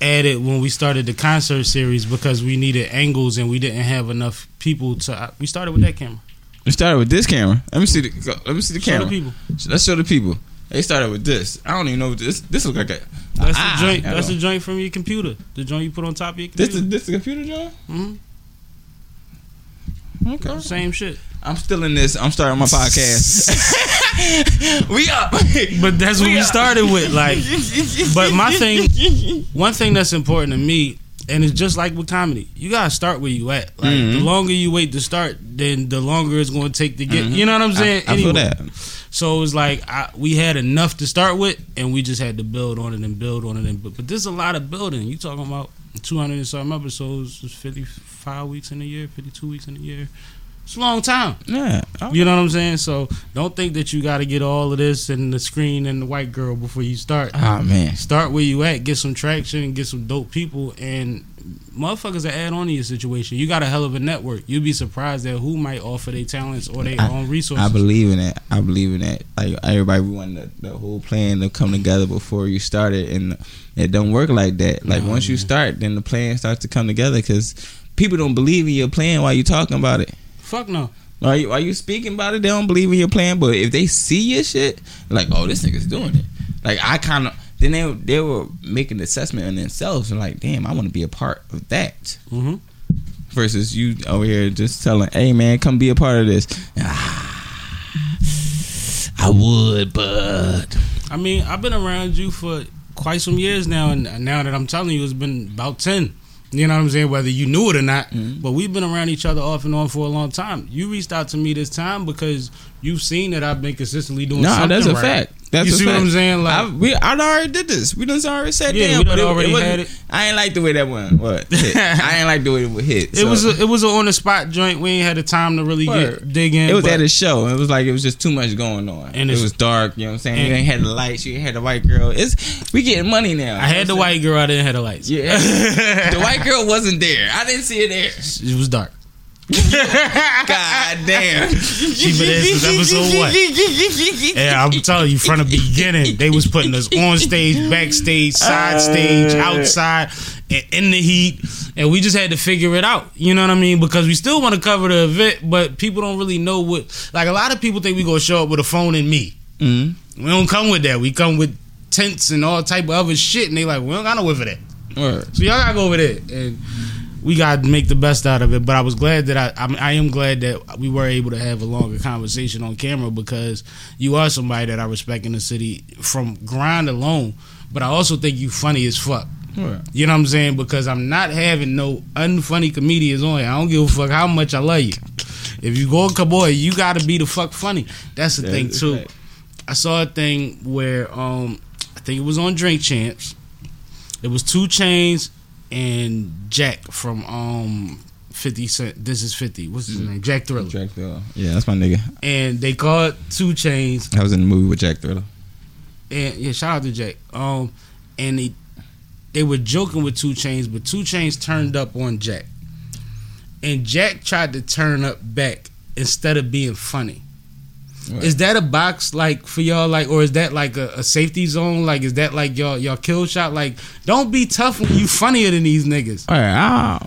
Speaker 3: added when we started the concert series because we needed angles and we didn't have enough people to. We started with that camera.
Speaker 4: We started with this camera. Let me see the let me see the
Speaker 3: Show
Speaker 4: camera.
Speaker 3: the people.
Speaker 4: Let's show the people. They started with this. I don't even know what this. This look like a.
Speaker 3: That's
Speaker 4: ah,
Speaker 3: the joint.
Speaker 4: I
Speaker 3: That's the joint from your computer. The joint you put on top of your
Speaker 4: This
Speaker 3: computer.
Speaker 4: is this the computer joint.
Speaker 3: Mhm.
Speaker 4: Okay.
Speaker 3: Same shit.
Speaker 4: I'm still in this. I'm starting my podcast. we up.
Speaker 3: But that's what we
Speaker 4: up.
Speaker 3: started with. Like, but my thing, one thing that's important to me, and it's just like with comedy, you gotta start where you at. Like,
Speaker 4: Mhm.
Speaker 3: the longer you wait to start, then the longer it's going to take to get. You know what I'm saying?
Speaker 4: I, I feel that.
Speaker 3: So it was like I, we had enough to start with, and we just had to build on it and build on it. And but, but there's a lot of building. You talking about 200 and some episodes, it's 55 weeks in a year, 52 weeks in a year. It's a long time.
Speaker 4: Yeah.
Speaker 3: You know what I'm saying? So don't think that you got to get all of this and the screen and the white girl before you start.
Speaker 4: Ah man.
Speaker 3: Start where you at, get some traction, get some dope people, and motherfuckers that add on to your situation. You got a hell of a network. You'd be surprised at who might offer their talents or their
Speaker 4: I-
Speaker 3: own resources.
Speaker 4: I believe in that. I believe in that. Like everybody want the, the whole plan to come together before you start it, and it don't work like that. Like
Speaker 3: No,
Speaker 4: once you start, then the plan starts to come together because people don't believe in your plan while you're talking about it.
Speaker 3: Fuck no.
Speaker 4: Are you, while you speaking about it, they don't believe in your plan. But if they see your shit, like, oh, this nigga's doing it. Like I kind of then they they were making an assessment on themselves and like, damn, I want to be a part of that.
Speaker 3: hmm
Speaker 4: Versus you over here just telling, hey man, come be a part of this. Ah, I would, but
Speaker 3: I mean, I've been around you for quite some years now, and now that I'm telling you, it's been about ten. You know what I'm saying? Whether you knew it or not,
Speaker 4: Mhm.
Speaker 3: but we've been around each other off and on for a long time. You reached out to me this time because you've seen that I've been consistently doing.
Speaker 4: no,
Speaker 3: something
Speaker 4: that's a
Speaker 3: right.
Speaker 4: fact. That's
Speaker 3: you see
Speaker 4: fact.
Speaker 3: what I'm saying? Like,
Speaker 4: I, we, I already did this. We done already said
Speaker 3: Yeah,
Speaker 4: damn,
Speaker 3: we
Speaker 4: but
Speaker 3: done
Speaker 4: it,
Speaker 3: already
Speaker 4: it
Speaker 3: had it.
Speaker 4: I ain't like the way that one. What? I ain't like the way it hit.
Speaker 3: it was a, it was a on the spot joint. We ain't had the time to really
Speaker 4: Word.
Speaker 3: get dig in.
Speaker 4: It was at a show. It was like it was just too much going on.
Speaker 3: And
Speaker 4: it was dark. You know what I'm saying? you ain't had the lights. You ain't had the white girl. It's we getting money now.
Speaker 3: I had the white girl. I didn't have the lights.
Speaker 4: Yeah, the white girl wasn't there. I didn't see her there.
Speaker 3: It was dark.
Speaker 4: God damn.
Speaker 3: She been there since episode one. Yeah, I'm telling you, from the beginning, they was putting us on stage, backstage, side stage, outside, and in the heat, and we just had to figure it out. You know what I mean? Because we still want to cover the event, but people don't really know what. Like a lot of people think we gonna show up with a phone and me.
Speaker 4: Mhm.
Speaker 3: We don't come with that. We come with tents and all type of other shit, and they like, we don't got no way for that.
Speaker 4: Word.
Speaker 3: So y'all gotta go over there. And we got to make the best out of it. But I was glad that I, I, mean, I am glad that we were able to have a longer conversation on camera because you are somebody that I respect in the city from grind alone. But I also think you funny as fuck. You know what I'm saying? Because I'm not having no unfunny comedians on here. I don't give a fuck how much I love you. If you go boy, you gotta be the fuck funny. That's the
Speaker 4: That
Speaker 3: thing too.
Speaker 4: fact.
Speaker 3: I saw a thing where um I think it was on Drink Champs. It was 2 Chainz and Jack from um 50 Cent. This is 50. What's his name? Jack Thriller.
Speaker 4: Jack Thriller. Yeah, that's my nigga.
Speaker 3: And they called 2 Chainz
Speaker 4: I was in the movie with Jack Thriller.
Speaker 3: and yeah, shout out to Jack. Um, and they they were joking with 2 Chainz, but 2 Chainz turned up on Jack, and Jack tried to turn up back instead of being funny.
Speaker 4: Right.
Speaker 3: Is that a box like for y'all like, or is that like a, a safety zone? Like, is that like y'all y'all kill shot? Like, don't be tough when you funnier than these niggas.
Speaker 4: All right,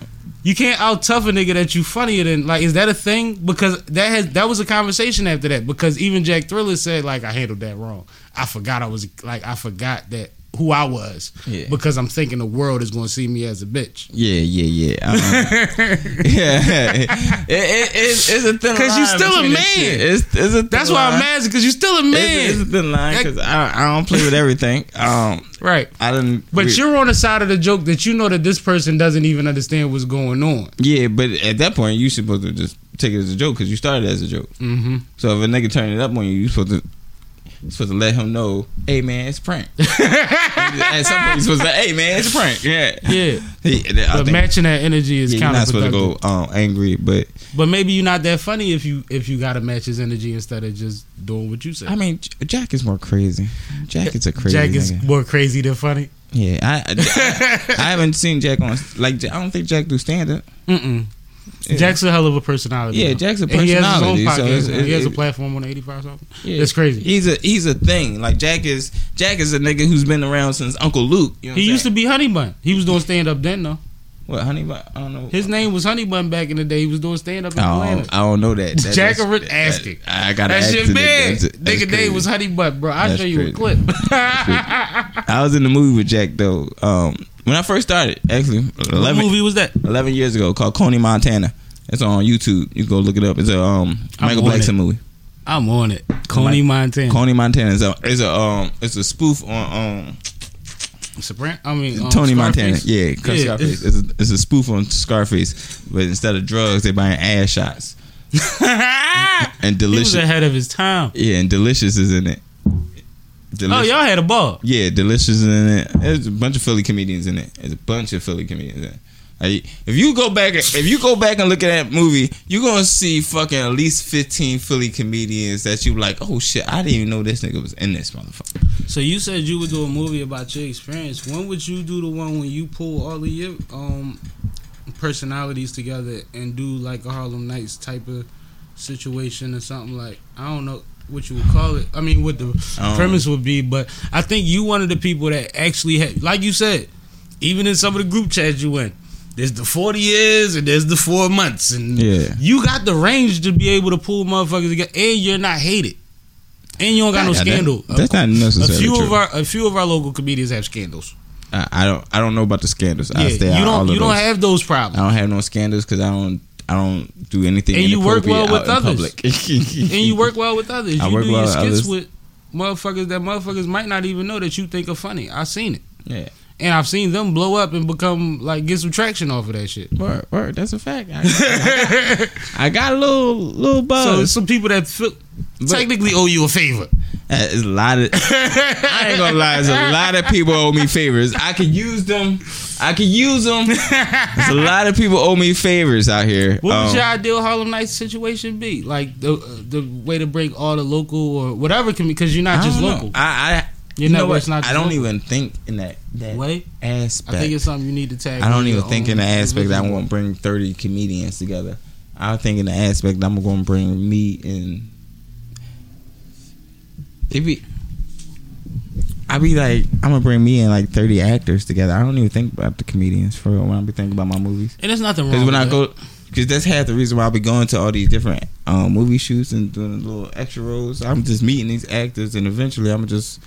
Speaker 3: You can't out tough a nigga that you funnier than. Like, is that a thing? Because that has that was a conversation after that. Because even Jack Thriller said like I handled that wrong. I forgot I was like I forgot that who I was
Speaker 4: Yeah.
Speaker 3: because I'm thinking the world is going to see me as a bitch.
Speaker 4: yeah, yeah, yeah. Um, yeah, it, it, it's, it's a thin line.
Speaker 3: 'Cause you're still a man.
Speaker 4: It's, it's a
Speaker 3: That's why I'm
Speaker 4: line.
Speaker 3: mad because you're still a man,
Speaker 4: It's, it's a thin line because I, I don't play with everything. Um,
Speaker 3: right?
Speaker 4: I didn't.
Speaker 3: But
Speaker 4: re-
Speaker 3: you're on the side of the joke that you know that this person doesn't even understand what's going on.
Speaker 4: yeah, but at that point you supposed to just take it as a joke because you started as a joke.
Speaker 3: Mm-hmm.
Speaker 4: So if a nigga turn it up on you, you supposed to. You supposed to let him know, hey man, it's a prank. At some point, you supposed to hey man, it's a prank. Yeah,
Speaker 3: Yeah,
Speaker 4: He-
Speaker 3: but matching that energy is
Speaker 4: yeah, you're not supposed to go um, angry, but
Speaker 3: But maybe you're not that funny if you if you got to match his energy instead of just doing what you say.
Speaker 4: I mean, Jack is more crazy. Jack is a crazy.
Speaker 3: Jack is
Speaker 4: nigga.
Speaker 3: more crazy than funny.
Speaker 4: Yeah, I, I, I haven't seen Jack on like I don't think Jack do stand up.
Speaker 3: Mm-mm.
Speaker 4: Yeah.
Speaker 3: Jack's a hell of a personality.
Speaker 4: Yeah,
Speaker 3: though.
Speaker 4: Jack's a
Speaker 3: And he has his own
Speaker 4: personality, so
Speaker 3: podcast.
Speaker 4: it's-
Speaker 3: now. he has a platform on 85 something.
Speaker 4: Yeah.
Speaker 3: That's crazy.
Speaker 4: He's a he's a thing. Like Jack is Jack is a nigga who's been around since Uncle Luke. You know
Speaker 3: He used to be Honey Bun. He was doing stand up then though.
Speaker 4: what honey? But I don't know.
Speaker 3: His name was Honey Bun back in the day. He was doing stand up in
Speaker 4: I
Speaker 3: Atlanta.
Speaker 4: don't, I don't know that. that
Speaker 3: Jack Rich asking.
Speaker 4: I gotta
Speaker 3: That
Speaker 4: ask
Speaker 3: shit big.
Speaker 4: nigga.
Speaker 3: Name was Honey Bun, bro. I'll show you a clip.
Speaker 4: I was in the movie with Jack though. Um, when I first started, actually,
Speaker 3: what
Speaker 4: 11,
Speaker 3: movie was that?
Speaker 4: 11 years ago, called Kony Montana. It's on YouTube. You can go look it up. It's a um Michael
Speaker 3: on
Speaker 4: Blackson movie.
Speaker 3: I'm on it. Kony Montana.
Speaker 4: Kony Montana is a is a um it's a spoof on um
Speaker 3: I mean, um,
Speaker 4: Tony Montana. Yeah,
Speaker 3: Yeah,
Speaker 4: Scarface. It's a, it's a spoof on Scarface, but instead of drugs, they're buying ass shots. And
Speaker 3: he was
Speaker 4: delicious.
Speaker 3: ahead of his time.
Speaker 4: Yeah, and delicious is in it.
Speaker 3: Oh, y'all had a ball.
Speaker 4: Yeah, delicious in it. There's a bunch of Philly comedians in it. There's a bunch of Philly comedians in it. Like, if you go back, if you go back and look at that movie, you're gonna see fucking at least 15 Philly comedians that you like. Oh shit, I didn't even know this nigga was in this motherfucker.
Speaker 3: So you said you would do a movie about your experience. When would you do the one when you pull all of your um personalities together and do like a Harlem Nights type of situation or something like I don't know what you would call it. I mean, what the
Speaker 4: Um,
Speaker 3: premise would be, but I think you one of the people that actually had, like you said, even in some of the group chats you in. There's the 40 years and there's the four months. And
Speaker 4: Yeah.
Speaker 3: you got the range to be able to pull motherfuckers together. And you're not hated. And you don't got no
Speaker 4: that-
Speaker 3: scandal.
Speaker 4: that's not necessary
Speaker 3: A
Speaker 4: necessarily
Speaker 3: few of our a few of our local comedians have scandals.
Speaker 4: I, I don't. I don't know about the scandals. I
Speaker 3: Yeah,
Speaker 4: stay
Speaker 3: you don't
Speaker 4: of
Speaker 3: you don't
Speaker 4: those.
Speaker 3: have those problems.
Speaker 4: I don't have no scandals because I don't. I don't do anything.
Speaker 3: And you work well with
Speaker 4: out in
Speaker 3: others. and you work well with others.
Speaker 4: I
Speaker 3: you
Speaker 4: work
Speaker 3: do
Speaker 4: well
Speaker 3: your
Speaker 4: with
Speaker 3: skits
Speaker 4: others.
Speaker 3: with motherfuckers that motherfuckers might not even know that you think are funny. I've seen it.
Speaker 4: Yeah.
Speaker 3: And I've seen them blow up and become like get some traction off of that shit.
Speaker 4: Word, word. That's a fact. I, I got a little, little
Speaker 3: So
Speaker 4: buzz.
Speaker 3: it's some people that feel, technically owe you a favor.
Speaker 4: Uh, a lot of. I ain't gonna lie. There's a lot of people owe me favors. I can use them. I can use them. There's a lot of people owe me favors out here.
Speaker 3: What would
Speaker 4: Um,
Speaker 3: your ideal Harlem Nights situation be? Like the uh, the way to bring all the local or whatever can because you're not just
Speaker 4: don't know.
Speaker 3: local.
Speaker 4: I, I
Speaker 3: Your
Speaker 4: you know what?
Speaker 3: not
Speaker 4: I don't
Speaker 3: local.
Speaker 4: even think in that that
Speaker 3: way.
Speaker 4: aspect.
Speaker 3: I think it's something you need to tag.
Speaker 4: I don't even think in the aspect that I to bring 30 comedians together. I think in the aspect that I'm going to bring me and it be I be like I'm gonna bring me and like 30 actors together. I don't even think about the comedians for real when I be thinking about my movies.
Speaker 3: And there's nothing wrong.
Speaker 4: Because when
Speaker 3: with
Speaker 4: I go, because that's half the reason why I be going to all these different um, movie shoots and doing little extra roles. I'm just meeting these actors, and eventually I'm just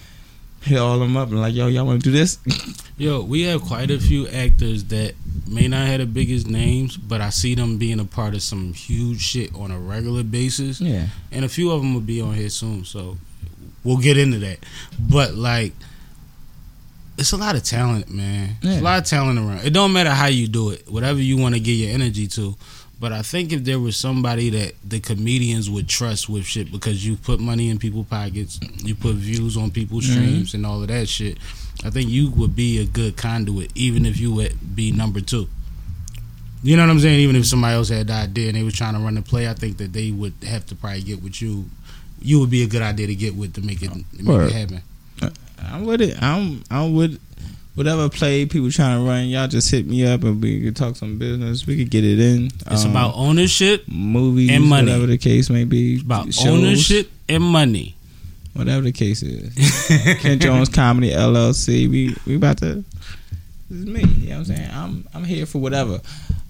Speaker 4: hit all them up and like, yo, y'all want to do this?
Speaker 3: Yo, we have quite a few actors that may not have the biggest names, but I see them being a part of some huge shit on a regular basis.
Speaker 4: yeah,
Speaker 3: and a few of them will be on here soon. So we'll get into that. But like, it's a lot of talent, man.
Speaker 4: Yeah.
Speaker 3: a lot of talent around. It don't matter how you do it, whatever you want to get your energy to. But I think if there was somebody that the comedians would trust with shit because you put money in people's pockets, you put views on people's
Speaker 4: Mhm.
Speaker 3: streams and all of that shit, I think you would be a good conduit, even if you would be number two. You know what I'm saying? Even if somebody else had the idea and they was trying to run the play, I think that they would have to probably get with you. You would be a good idea to get with to make it make
Speaker 4: Word.
Speaker 3: it happen.
Speaker 4: I'm with it. I'm I'm with whatever play people trying to run. Y'all just hit me up and we could talk some business. We could get it in.
Speaker 3: It's
Speaker 4: Um,
Speaker 3: about ownership,
Speaker 4: movies
Speaker 3: and money.
Speaker 4: whatever the case may be.
Speaker 3: it's about
Speaker 4: shows,
Speaker 3: ownership and money.
Speaker 4: whatever the case is. Ken Jones Comedy LLC. We we about to. This is me. You know what I'm saying? I'm I'm here for whatever.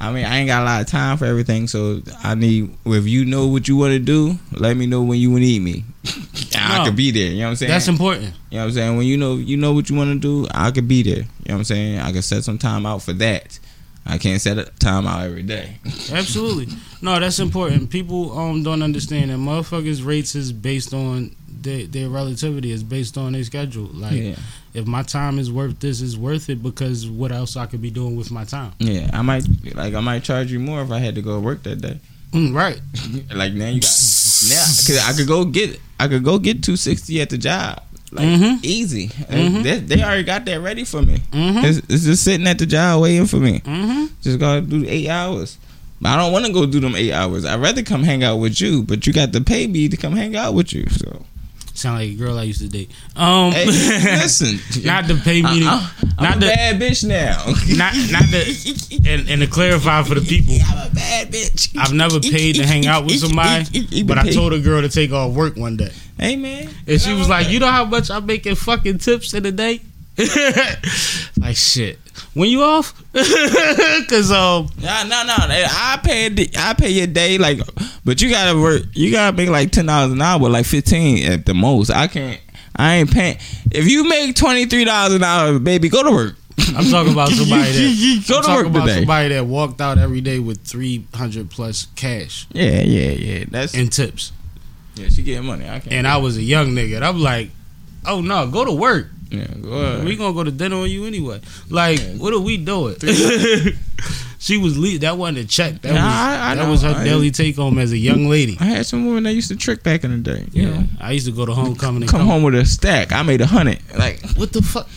Speaker 4: I mean, I ain't got a lot of time for everything, so I need. If you know what you want to do, let me know when you need me. I
Speaker 3: No.
Speaker 4: could be there. You know what I'm saying?
Speaker 3: That's important.
Speaker 4: You know what I'm saying? When you know you know what you want to do, I could be there. You know what I'm saying? I can set some time out for that. I can't set a time out every day.
Speaker 3: Absolutely. No, that's important. People um don't understand that motherfuckers rates is based on their, their relativity is based on their schedule. Like
Speaker 4: yeah,
Speaker 3: if my time is worth this, is worth it because what else I could be doing with my time.
Speaker 4: yeah. I might like I might charge you more if I had to go work that day.
Speaker 3: Mm, right.
Speaker 4: Like now you got now because I could go get I could go get two sixty at the job. Like
Speaker 3: Mhm.
Speaker 4: easy.
Speaker 3: Mhm.
Speaker 4: They, they already got that ready for me.
Speaker 3: Mm-hmm.
Speaker 4: It's, it's just sitting at the job waiting for me.
Speaker 3: Mm-hmm.
Speaker 4: Just gotta do eight hours. But I don't want to go do them eight hours. I'd rather come hang out with you, but you got to pay me to come hang out with you. So
Speaker 3: Sound like a girl I used to date. Um,
Speaker 4: hey, listen,
Speaker 3: not to pay me. To,
Speaker 4: I, am
Speaker 3: not
Speaker 4: a
Speaker 3: the-
Speaker 4: bad bitch now.
Speaker 3: not not to and, and to clarify for the people.
Speaker 4: I'm a bad bitch.
Speaker 3: I've never paid to hang out with somebody, but I told a girl to take off work one day,
Speaker 4: Hey man,
Speaker 3: and she was like, "You know how much I make in fucking tips in a day?" like shit. When you off? Cause um,
Speaker 4: No, no, no. I pay. a I pay your day, like, but you gotta work. You gotta make like ten dollars an hour, like fifteen at the most. I can't. I ain't paying. If you make twenty three dollars an hour, baby, go to work.
Speaker 3: I'm talking about somebody that
Speaker 4: go
Speaker 3: I'm
Speaker 4: to
Speaker 3: talking
Speaker 4: work
Speaker 3: about
Speaker 4: today.
Speaker 3: somebody that walked out every day with three hundred plus cash
Speaker 4: Yeah, yeah, yeah. That's
Speaker 3: in tips,
Speaker 4: yeah. She getting money. I can't.
Speaker 3: and I was a young nigga. And I'm like, oh no, go to work.
Speaker 4: Yeah, go ahead.
Speaker 3: We gonna go to dinner on you anyway. Like, what are we doing? she was le- that wasn't a check. That
Speaker 4: Yeah,
Speaker 3: was
Speaker 4: I- I
Speaker 3: that
Speaker 4: know.
Speaker 3: was her
Speaker 4: I-
Speaker 3: daily take home as a young lady.
Speaker 4: I had some women that used to trick back in the day. You
Speaker 3: Yeah,
Speaker 4: know,
Speaker 3: I used to go to homecoming and
Speaker 4: come
Speaker 3: come,
Speaker 4: home with a stack. I made a hundred. Like
Speaker 3: What the fuck,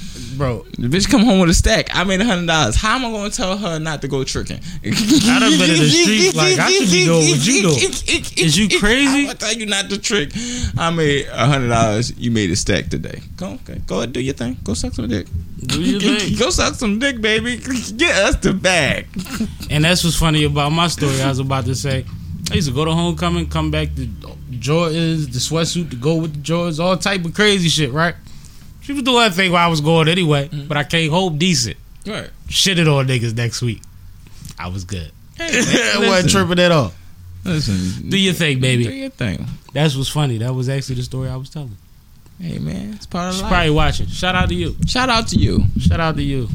Speaker 3: bro?
Speaker 4: the bitch come home with a stack. I made a hundred dollars. How am I gonna tell her not to go tricking?
Speaker 3: I done been in the streets, like, I should be doing what you do. Is you crazy?
Speaker 4: I'm tell you not to trick. I made a hundred dollars. You made a stack today. Go, okay, go ahead, do your thing. Go suck some dick.
Speaker 3: Do your thing.
Speaker 4: Go suck some dick, baby. Get us the bag.
Speaker 3: And that's what's funny about my story. I was about to say, I used to go to homecoming, come back to Jordans, the sweatsuit to go with the Jordans, all type of crazy shit, right? She was doing her thing while I was going anyway, mm-hmm. but I came home decent.
Speaker 4: Right.
Speaker 3: Shitted on niggas next week. I was good.
Speaker 4: Hey,
Speaker 3: I wasn't tripping at all.
Speaker 4: listen.
Speaker 3: Do your thing, baby.
Speaker 4: Do
Speaker 3: baby.
Speaker 4: your thing.
Speaker 3: That's what's funny. That was actually the story I was telling.
Speaker 4: Hey man, it's part of
Speaker 3: She's
Speaker 4: life.
Speaker 3: probably watching. Shout out to you.
Speaker 4: Shout out to you,
Speaker 3: Shout out to you.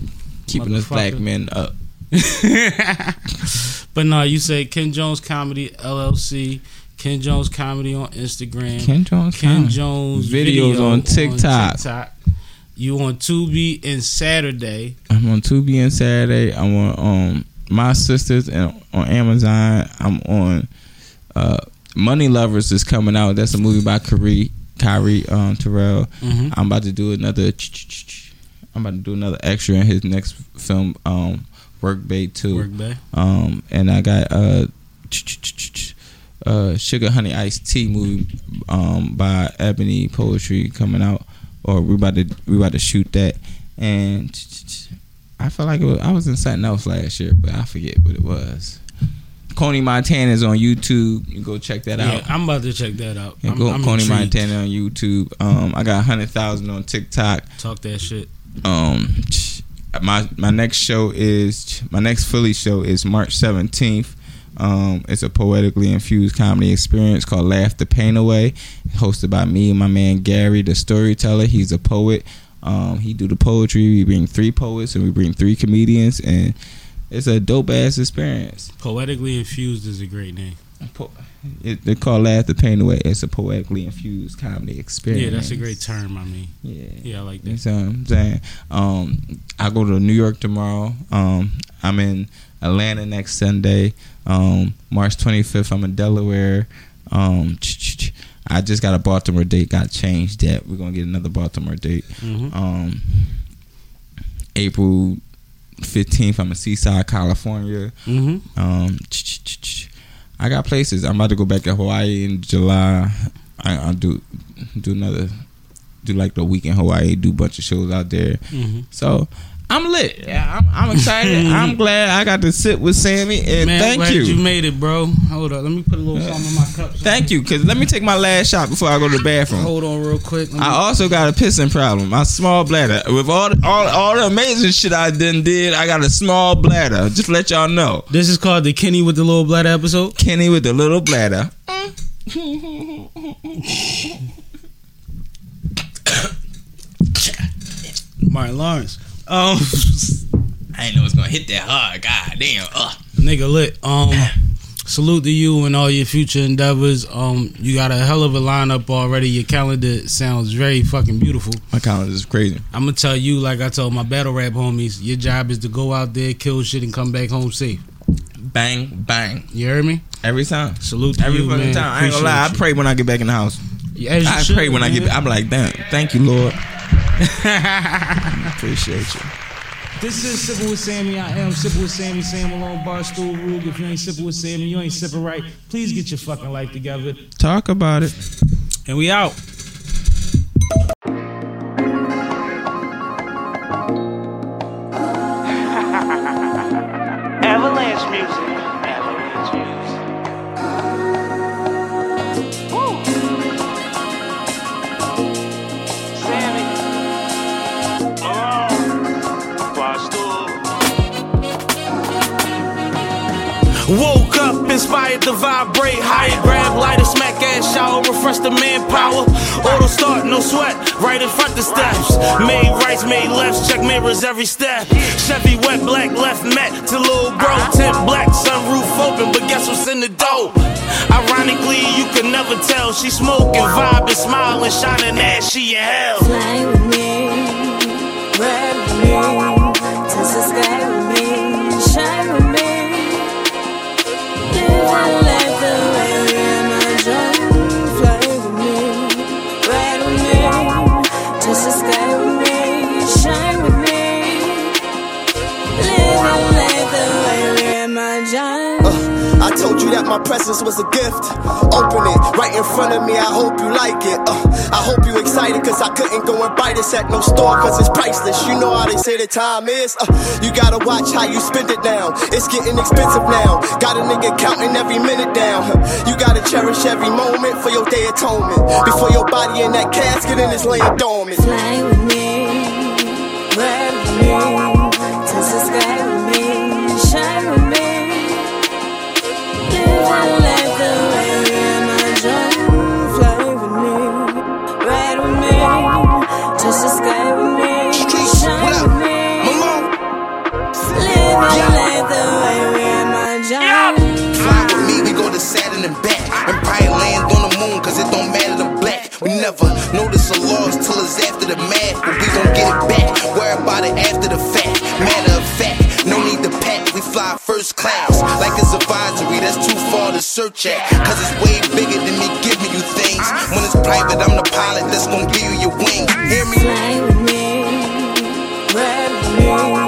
Speaker 4: keeping us black
Speaker 3: Motherfucker.
Speaker 4: men up.
Speaker 3: but no, you say Ken Jones Comedy LLC, Ken Jones Comedy on Instagram,
Speaker 4: Ken Jones.
Speaker 3: Ken
Speaker 4: Comedy.
Speaker 3: Jones
Speaker 4: Videos
Speaker 3: video
Speaker 4: on TikTok.
Speaker 3: TikTok. You on Tubi and Saturday.
Speaker 4: I'm on Tubi and Saturday. I'm on um my sisters and on Amazon. I'm on uh Money Lovers is coming out. That's a movie by Kyrie Kyrie um Terrell.
Speaker 3: Mm-hmm.
Speaker 4: I'm about to do another. I'm about to do another extra in his next film, um, Work Bait Two.
Speaker 3: Work Bay.
Speaker 4: Um, and I got uh, uh, Sugar Honey Iced Tea movie um, by Ebony Poetry coming out, or we about to we about to shoot that. And I felt like it was, I was in something else last year, but I forget what it was. Kony Montana is on YouTube. You go check that
Speaker 3: Yeah,
Speaker 4: out.
Speaker 3: I'm about to check that out.
Speaker 4: Yeah,
Speaker 3: I'm,
Speaker 4: go
Speaker 3: I'm
Speaker 4: Kony
Speaker 3: intrigued.
Speaker 4: Montana on YouTube. Um, I got hundred thousand on TikTok.
Speaker 3: Talk that shit.
Speaker 4: Um, my my next show is my next Philly show is March seventeenth. Um, it's a poetically infused comedy experience called Laugh the Pain Away, hosted by me and my man Gary, the storyteller. He's a poet. Um, he do the poetry. We bring three poets and we bring three comedians, and it's a dope ass experience.
Speaker 3: Poetically infused is a great name.
Speaker 4: Po- it, they call Laugh the Pain Away. It's a poetically infused comedy experience.
Speaker 3: Yeah, that's a great term. I mean,
Speaker 4: Yeah.
Speaker 3: yeah, I like
Speaker 4: You
Speaker 3: that.
Speaker 4: know what I'm saying? Um, I go to New York tomorrow. Um, I'm in Atlanta next Sunday. Um, March 25th, I'm in Delaware. Um, I just got a Baltimore date. Got changed that. We're gonna get another Baltimore date.
Speaker 3: hmm
Speaker 4: Um, April 15th, I'm in Seaside, California.
Speaker 3: hmm
Speaker 4: Um, I got places. I'm about to go back to Hawaii in July. I, I'll do do another do like the week in Hawaii. Do a bunch of shows out there.
Speaker 3: hmm
Speaker 4: So I'm lit. Yeah, I'm, I'm excited. I'm glad I got to sit with Sammie and
Speaker 3: Man,
Speaker 4: thank
Speaker 3: glad
Speaker 4: you.
Speaker 3: you made it, bro. Hold up, let me put a little something in my cup.
Speaker 4: Thank you, cause let me take my last shot before I go to the bathroom.
Speaker 3: Hold on, real quick.
Speaker 4: I also got a pissing problem. My small bladder. With all the, all all the amazing shit I done did, I got a small bladder. Just to let y'all know.
Speaker 3: this is called the Kenny with the little bladder episode.
Speaker 4: Kenny with the little bladder.
Speaker 3: Martin Lawrence. Um,
Speaker 4: I didn't know it was gonna hit that hard. God damn. Ugh.
Speaker 3: nigga lit. Um, salute to you and all your future endeavors. Um, you got a hell of a lineup already. Your calendar sounds very fucking beautiful.
Speaker 4: My calendar is crazy.
Speaker 3: I'm gonna tell you, like I told my battle rap homies, your job is to go out there, kill shit, and come back home safe.
Speaker 4: Bang bang.
Speaker 3: You hear me?
Speaker 4: Every time.
Speaker 3: Salute to
Speaker 4: Every
Speaker 3: you,
Speaker 4: fucking
Speaker 3: man.
Speaker 4: time. I ain't gonna lie. I pray when I get back in the house.
Speaker 3: you. As you
Speaker 4: I
Speaker 3: should,
Speaker 4: pray when I get back. I'm like, damn. Thank you, Lord. Appreciate you.
Speaker 3: This is Sipping with Sammie. I am Sipping with Sammie, Sam Malone, Barstool Rug. If you ain't sipping with Sammie, you ain't sipping right. Please get your fucking life together.
Speaker 4: Talk about it.
Speaker 3: And we out.
Speaker 5: Woke up inspired to vibrate higher, grab lighter, smack ass shower, refresh the manpower. Auto start, no sweat, right in front the steps. Made rights, made lefts, check mirrors every step. Chevy wet, black, left met to little bro. Tint black, sunroof open, but guess what's in the dough? Ironically, you could never tell. She smoking, vibing, smiling, shining ass, she in hell.
Speaker 6: Fly with me, ride with me,
Speaker 7: that my presence was a gift. Open it right in front of me. I hope you like it. Uh, I hope you excited cause I couldn't go and buy this at no store cause it's priceless. You know how they say the time is. Uh, you gotta watch how you spend it now. It's getting expensive now. Got a nigga counting every minute down. You gotta cherish every moment for your day atonement. Before your body in that casket and it's laying dormant.
Speaker 6: Fly with me, with me,
Speaker 8: Empire land on the moon, cause it don't matter, the black. We never notice a loss till it's after the math, but we gon' get it back. Worry about it after the fact. Matter of fact, no need to pack, we fly first class. Like it's advisory, that's too far to search at. Cause it's way bigger than me giving you things. When it's private, I'm the pilot that's gon' give you your wings. Hear me?
Speaker 6: Fly with me, ride with me.